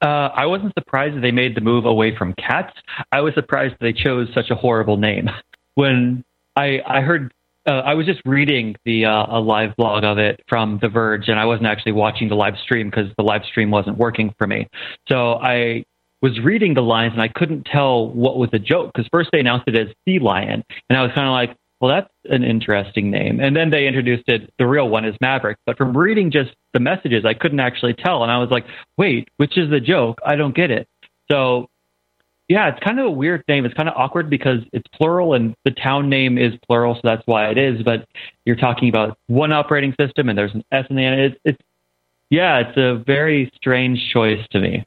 Uh, I wasn't surprised that they made the move away from cats. I was surprised they chose such a horrible name. When I, I heard, uh, I was just reading the uh, a live blog of it from The Verge, and I wasn't actually watching the live stream because the live stream wasn't working for me. So I was reading the lines and I couldn't tell what was a joke because first they announced it as Sea Lion, and I was kind of like, well, that's an interesting name. And then they introduced it, the real one is Maverick. But from reading just the messages, I couldn't actually tell. And I was like, wait, which is the joke? I don't get it. So, yeah, it's kind of a weird name. It's kind of awkward because it's plural and the town name is plural, so that's why it is. But you're talking about one operating system and there's an S in the end. It's, it's yeah, it's a very strange choice to me.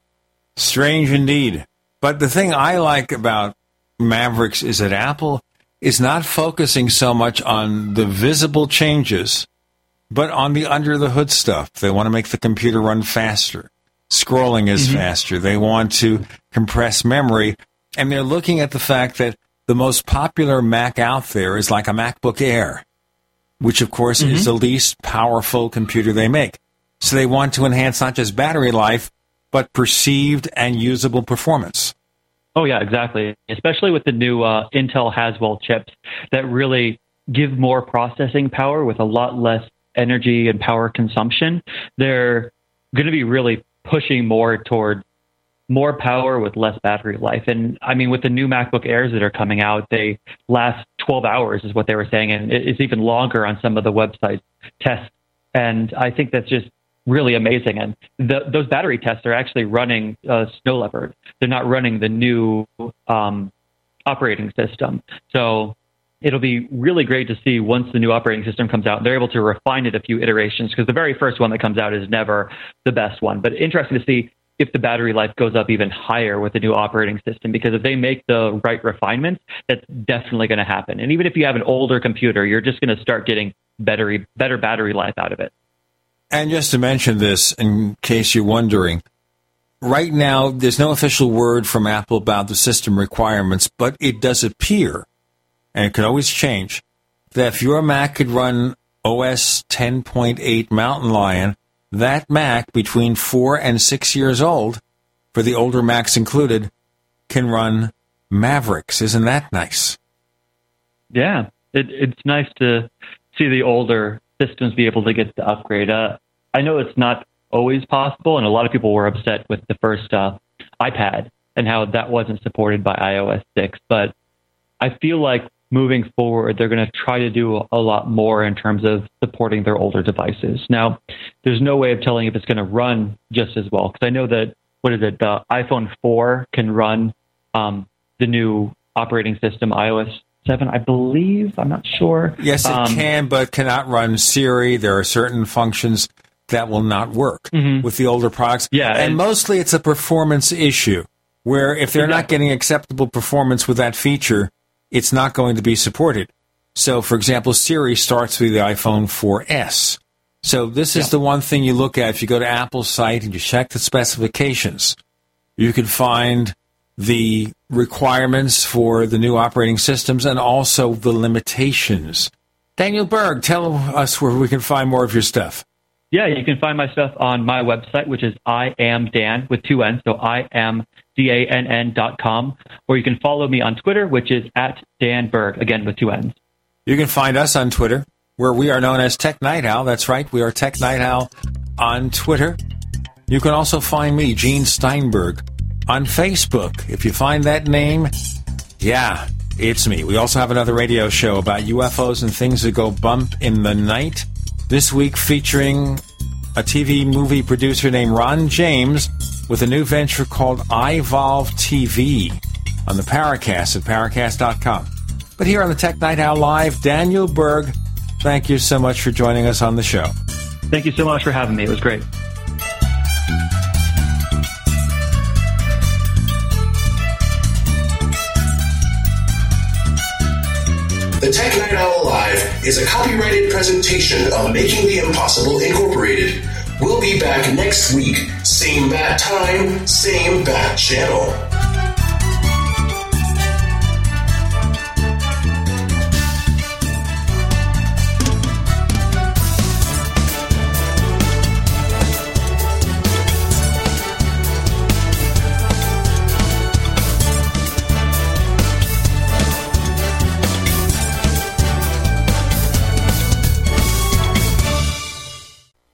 Strange indeed. But the thing I like about Mavericks is that Apple is not focusing so much on the visible changes, but on the under the hood stuff. They want to make the computer run faster. Scrolling is mm-hmm. faster. They want to compress memory. And they're looking at the fact that the most popular Mac out there is like a MacBook Air, which of course mm-hmm. is the least powerful computer they make. So they want to enhance not just battery life, but perceived and usable performance. Oh yeah, exactly. Especially with the new uh, Intel Haswell chips that really give more processing power with a lot less energy and power consumption. They're going to be really pushing more toward more power with less battery life. And I mean, with the new MacBook Airs that are coming out, they last 12 hours, is what they were saying, and it's even longer on some of the website tests. And I think that's just really amazing. And the, those battery tests are actually running uh, Snow Leopard. They're not running the new um, operating system. So it'll be really great to see once the new operating system comes out. They're able to refine it a few iterations because the very first one that comes out is never the best one. But interesting to see if the battery life goes up even higher with the new operating system because if they make the right refinements, that's definitely going to happen. And even if you have an older computer, you're just going to start getting better better battery life out of it. And just to mention this, in case you're wondering, right now there's no official word from Apple about the system requirements, but it does appear, and it could always change, that if your Mac could run OS 10.8 Mountain Lion, that Mac between four and six years old, for the older Macs included, can run Mavericks. Isn't that nice? Yeah, it, it's nice to see the older systems be able to get the upgrade. Uh, I know it's not always possible, and a lot of people were upset with the first uh, iPad and how that wasn't supported by iOS 6. But I feel like moving forward, they're going to try to do a lot more in terms of supporting their older devices. Now, there's no way of telling if it's going to run just as well because I know that what is it? The iPhone 4 can run um, the new operating system iOS seven, I believe. I'm not sure. Yes, it um, can, but cannot run Siri. There are certain functions that will not work mm-hmm. with the older products. Yeah, and, and, mostly it's a performance issue where if they're exactly. not getting acceptable performance with that feature, it's not going to be supported. So, for example, Siri starts with the iPhone 4S. So this is yeah. the one thing you look at if you go to Apple's site and you check the specifications. You can find the requirements for the new operating systems and also the limitations. Daniel Berg, tell us where we can find more of your stuff. Yeah, you can find my stuff on my website, which is I am Dan with two N's, so I am D A N N dot or you can follow me on Twitter, which is at Dan Berg, again with two N's. You can find us on Twitter, where we are known as Tech Night Owl. That's right, we are Tech Night Owl on Twitter. You can also find me, Gene Steinberg, on Facebook. If you find that name, yeah, it's me. We also have another radio show about UFOs and things that go bump in the night. This week featuring a TV movie producer named Ron James with a new venture called iVolve TV on the Paracast at paracast.com. But here on the Tech Night Owl Live, Daniel Berg, thank you so much for joining us on the show. Thank you so much for having me. It was great. The Tech Night Owl Live is a copyrighted presentation of Making the Impossible Incorporated. We'll be back next week, same bat time, same bat channel.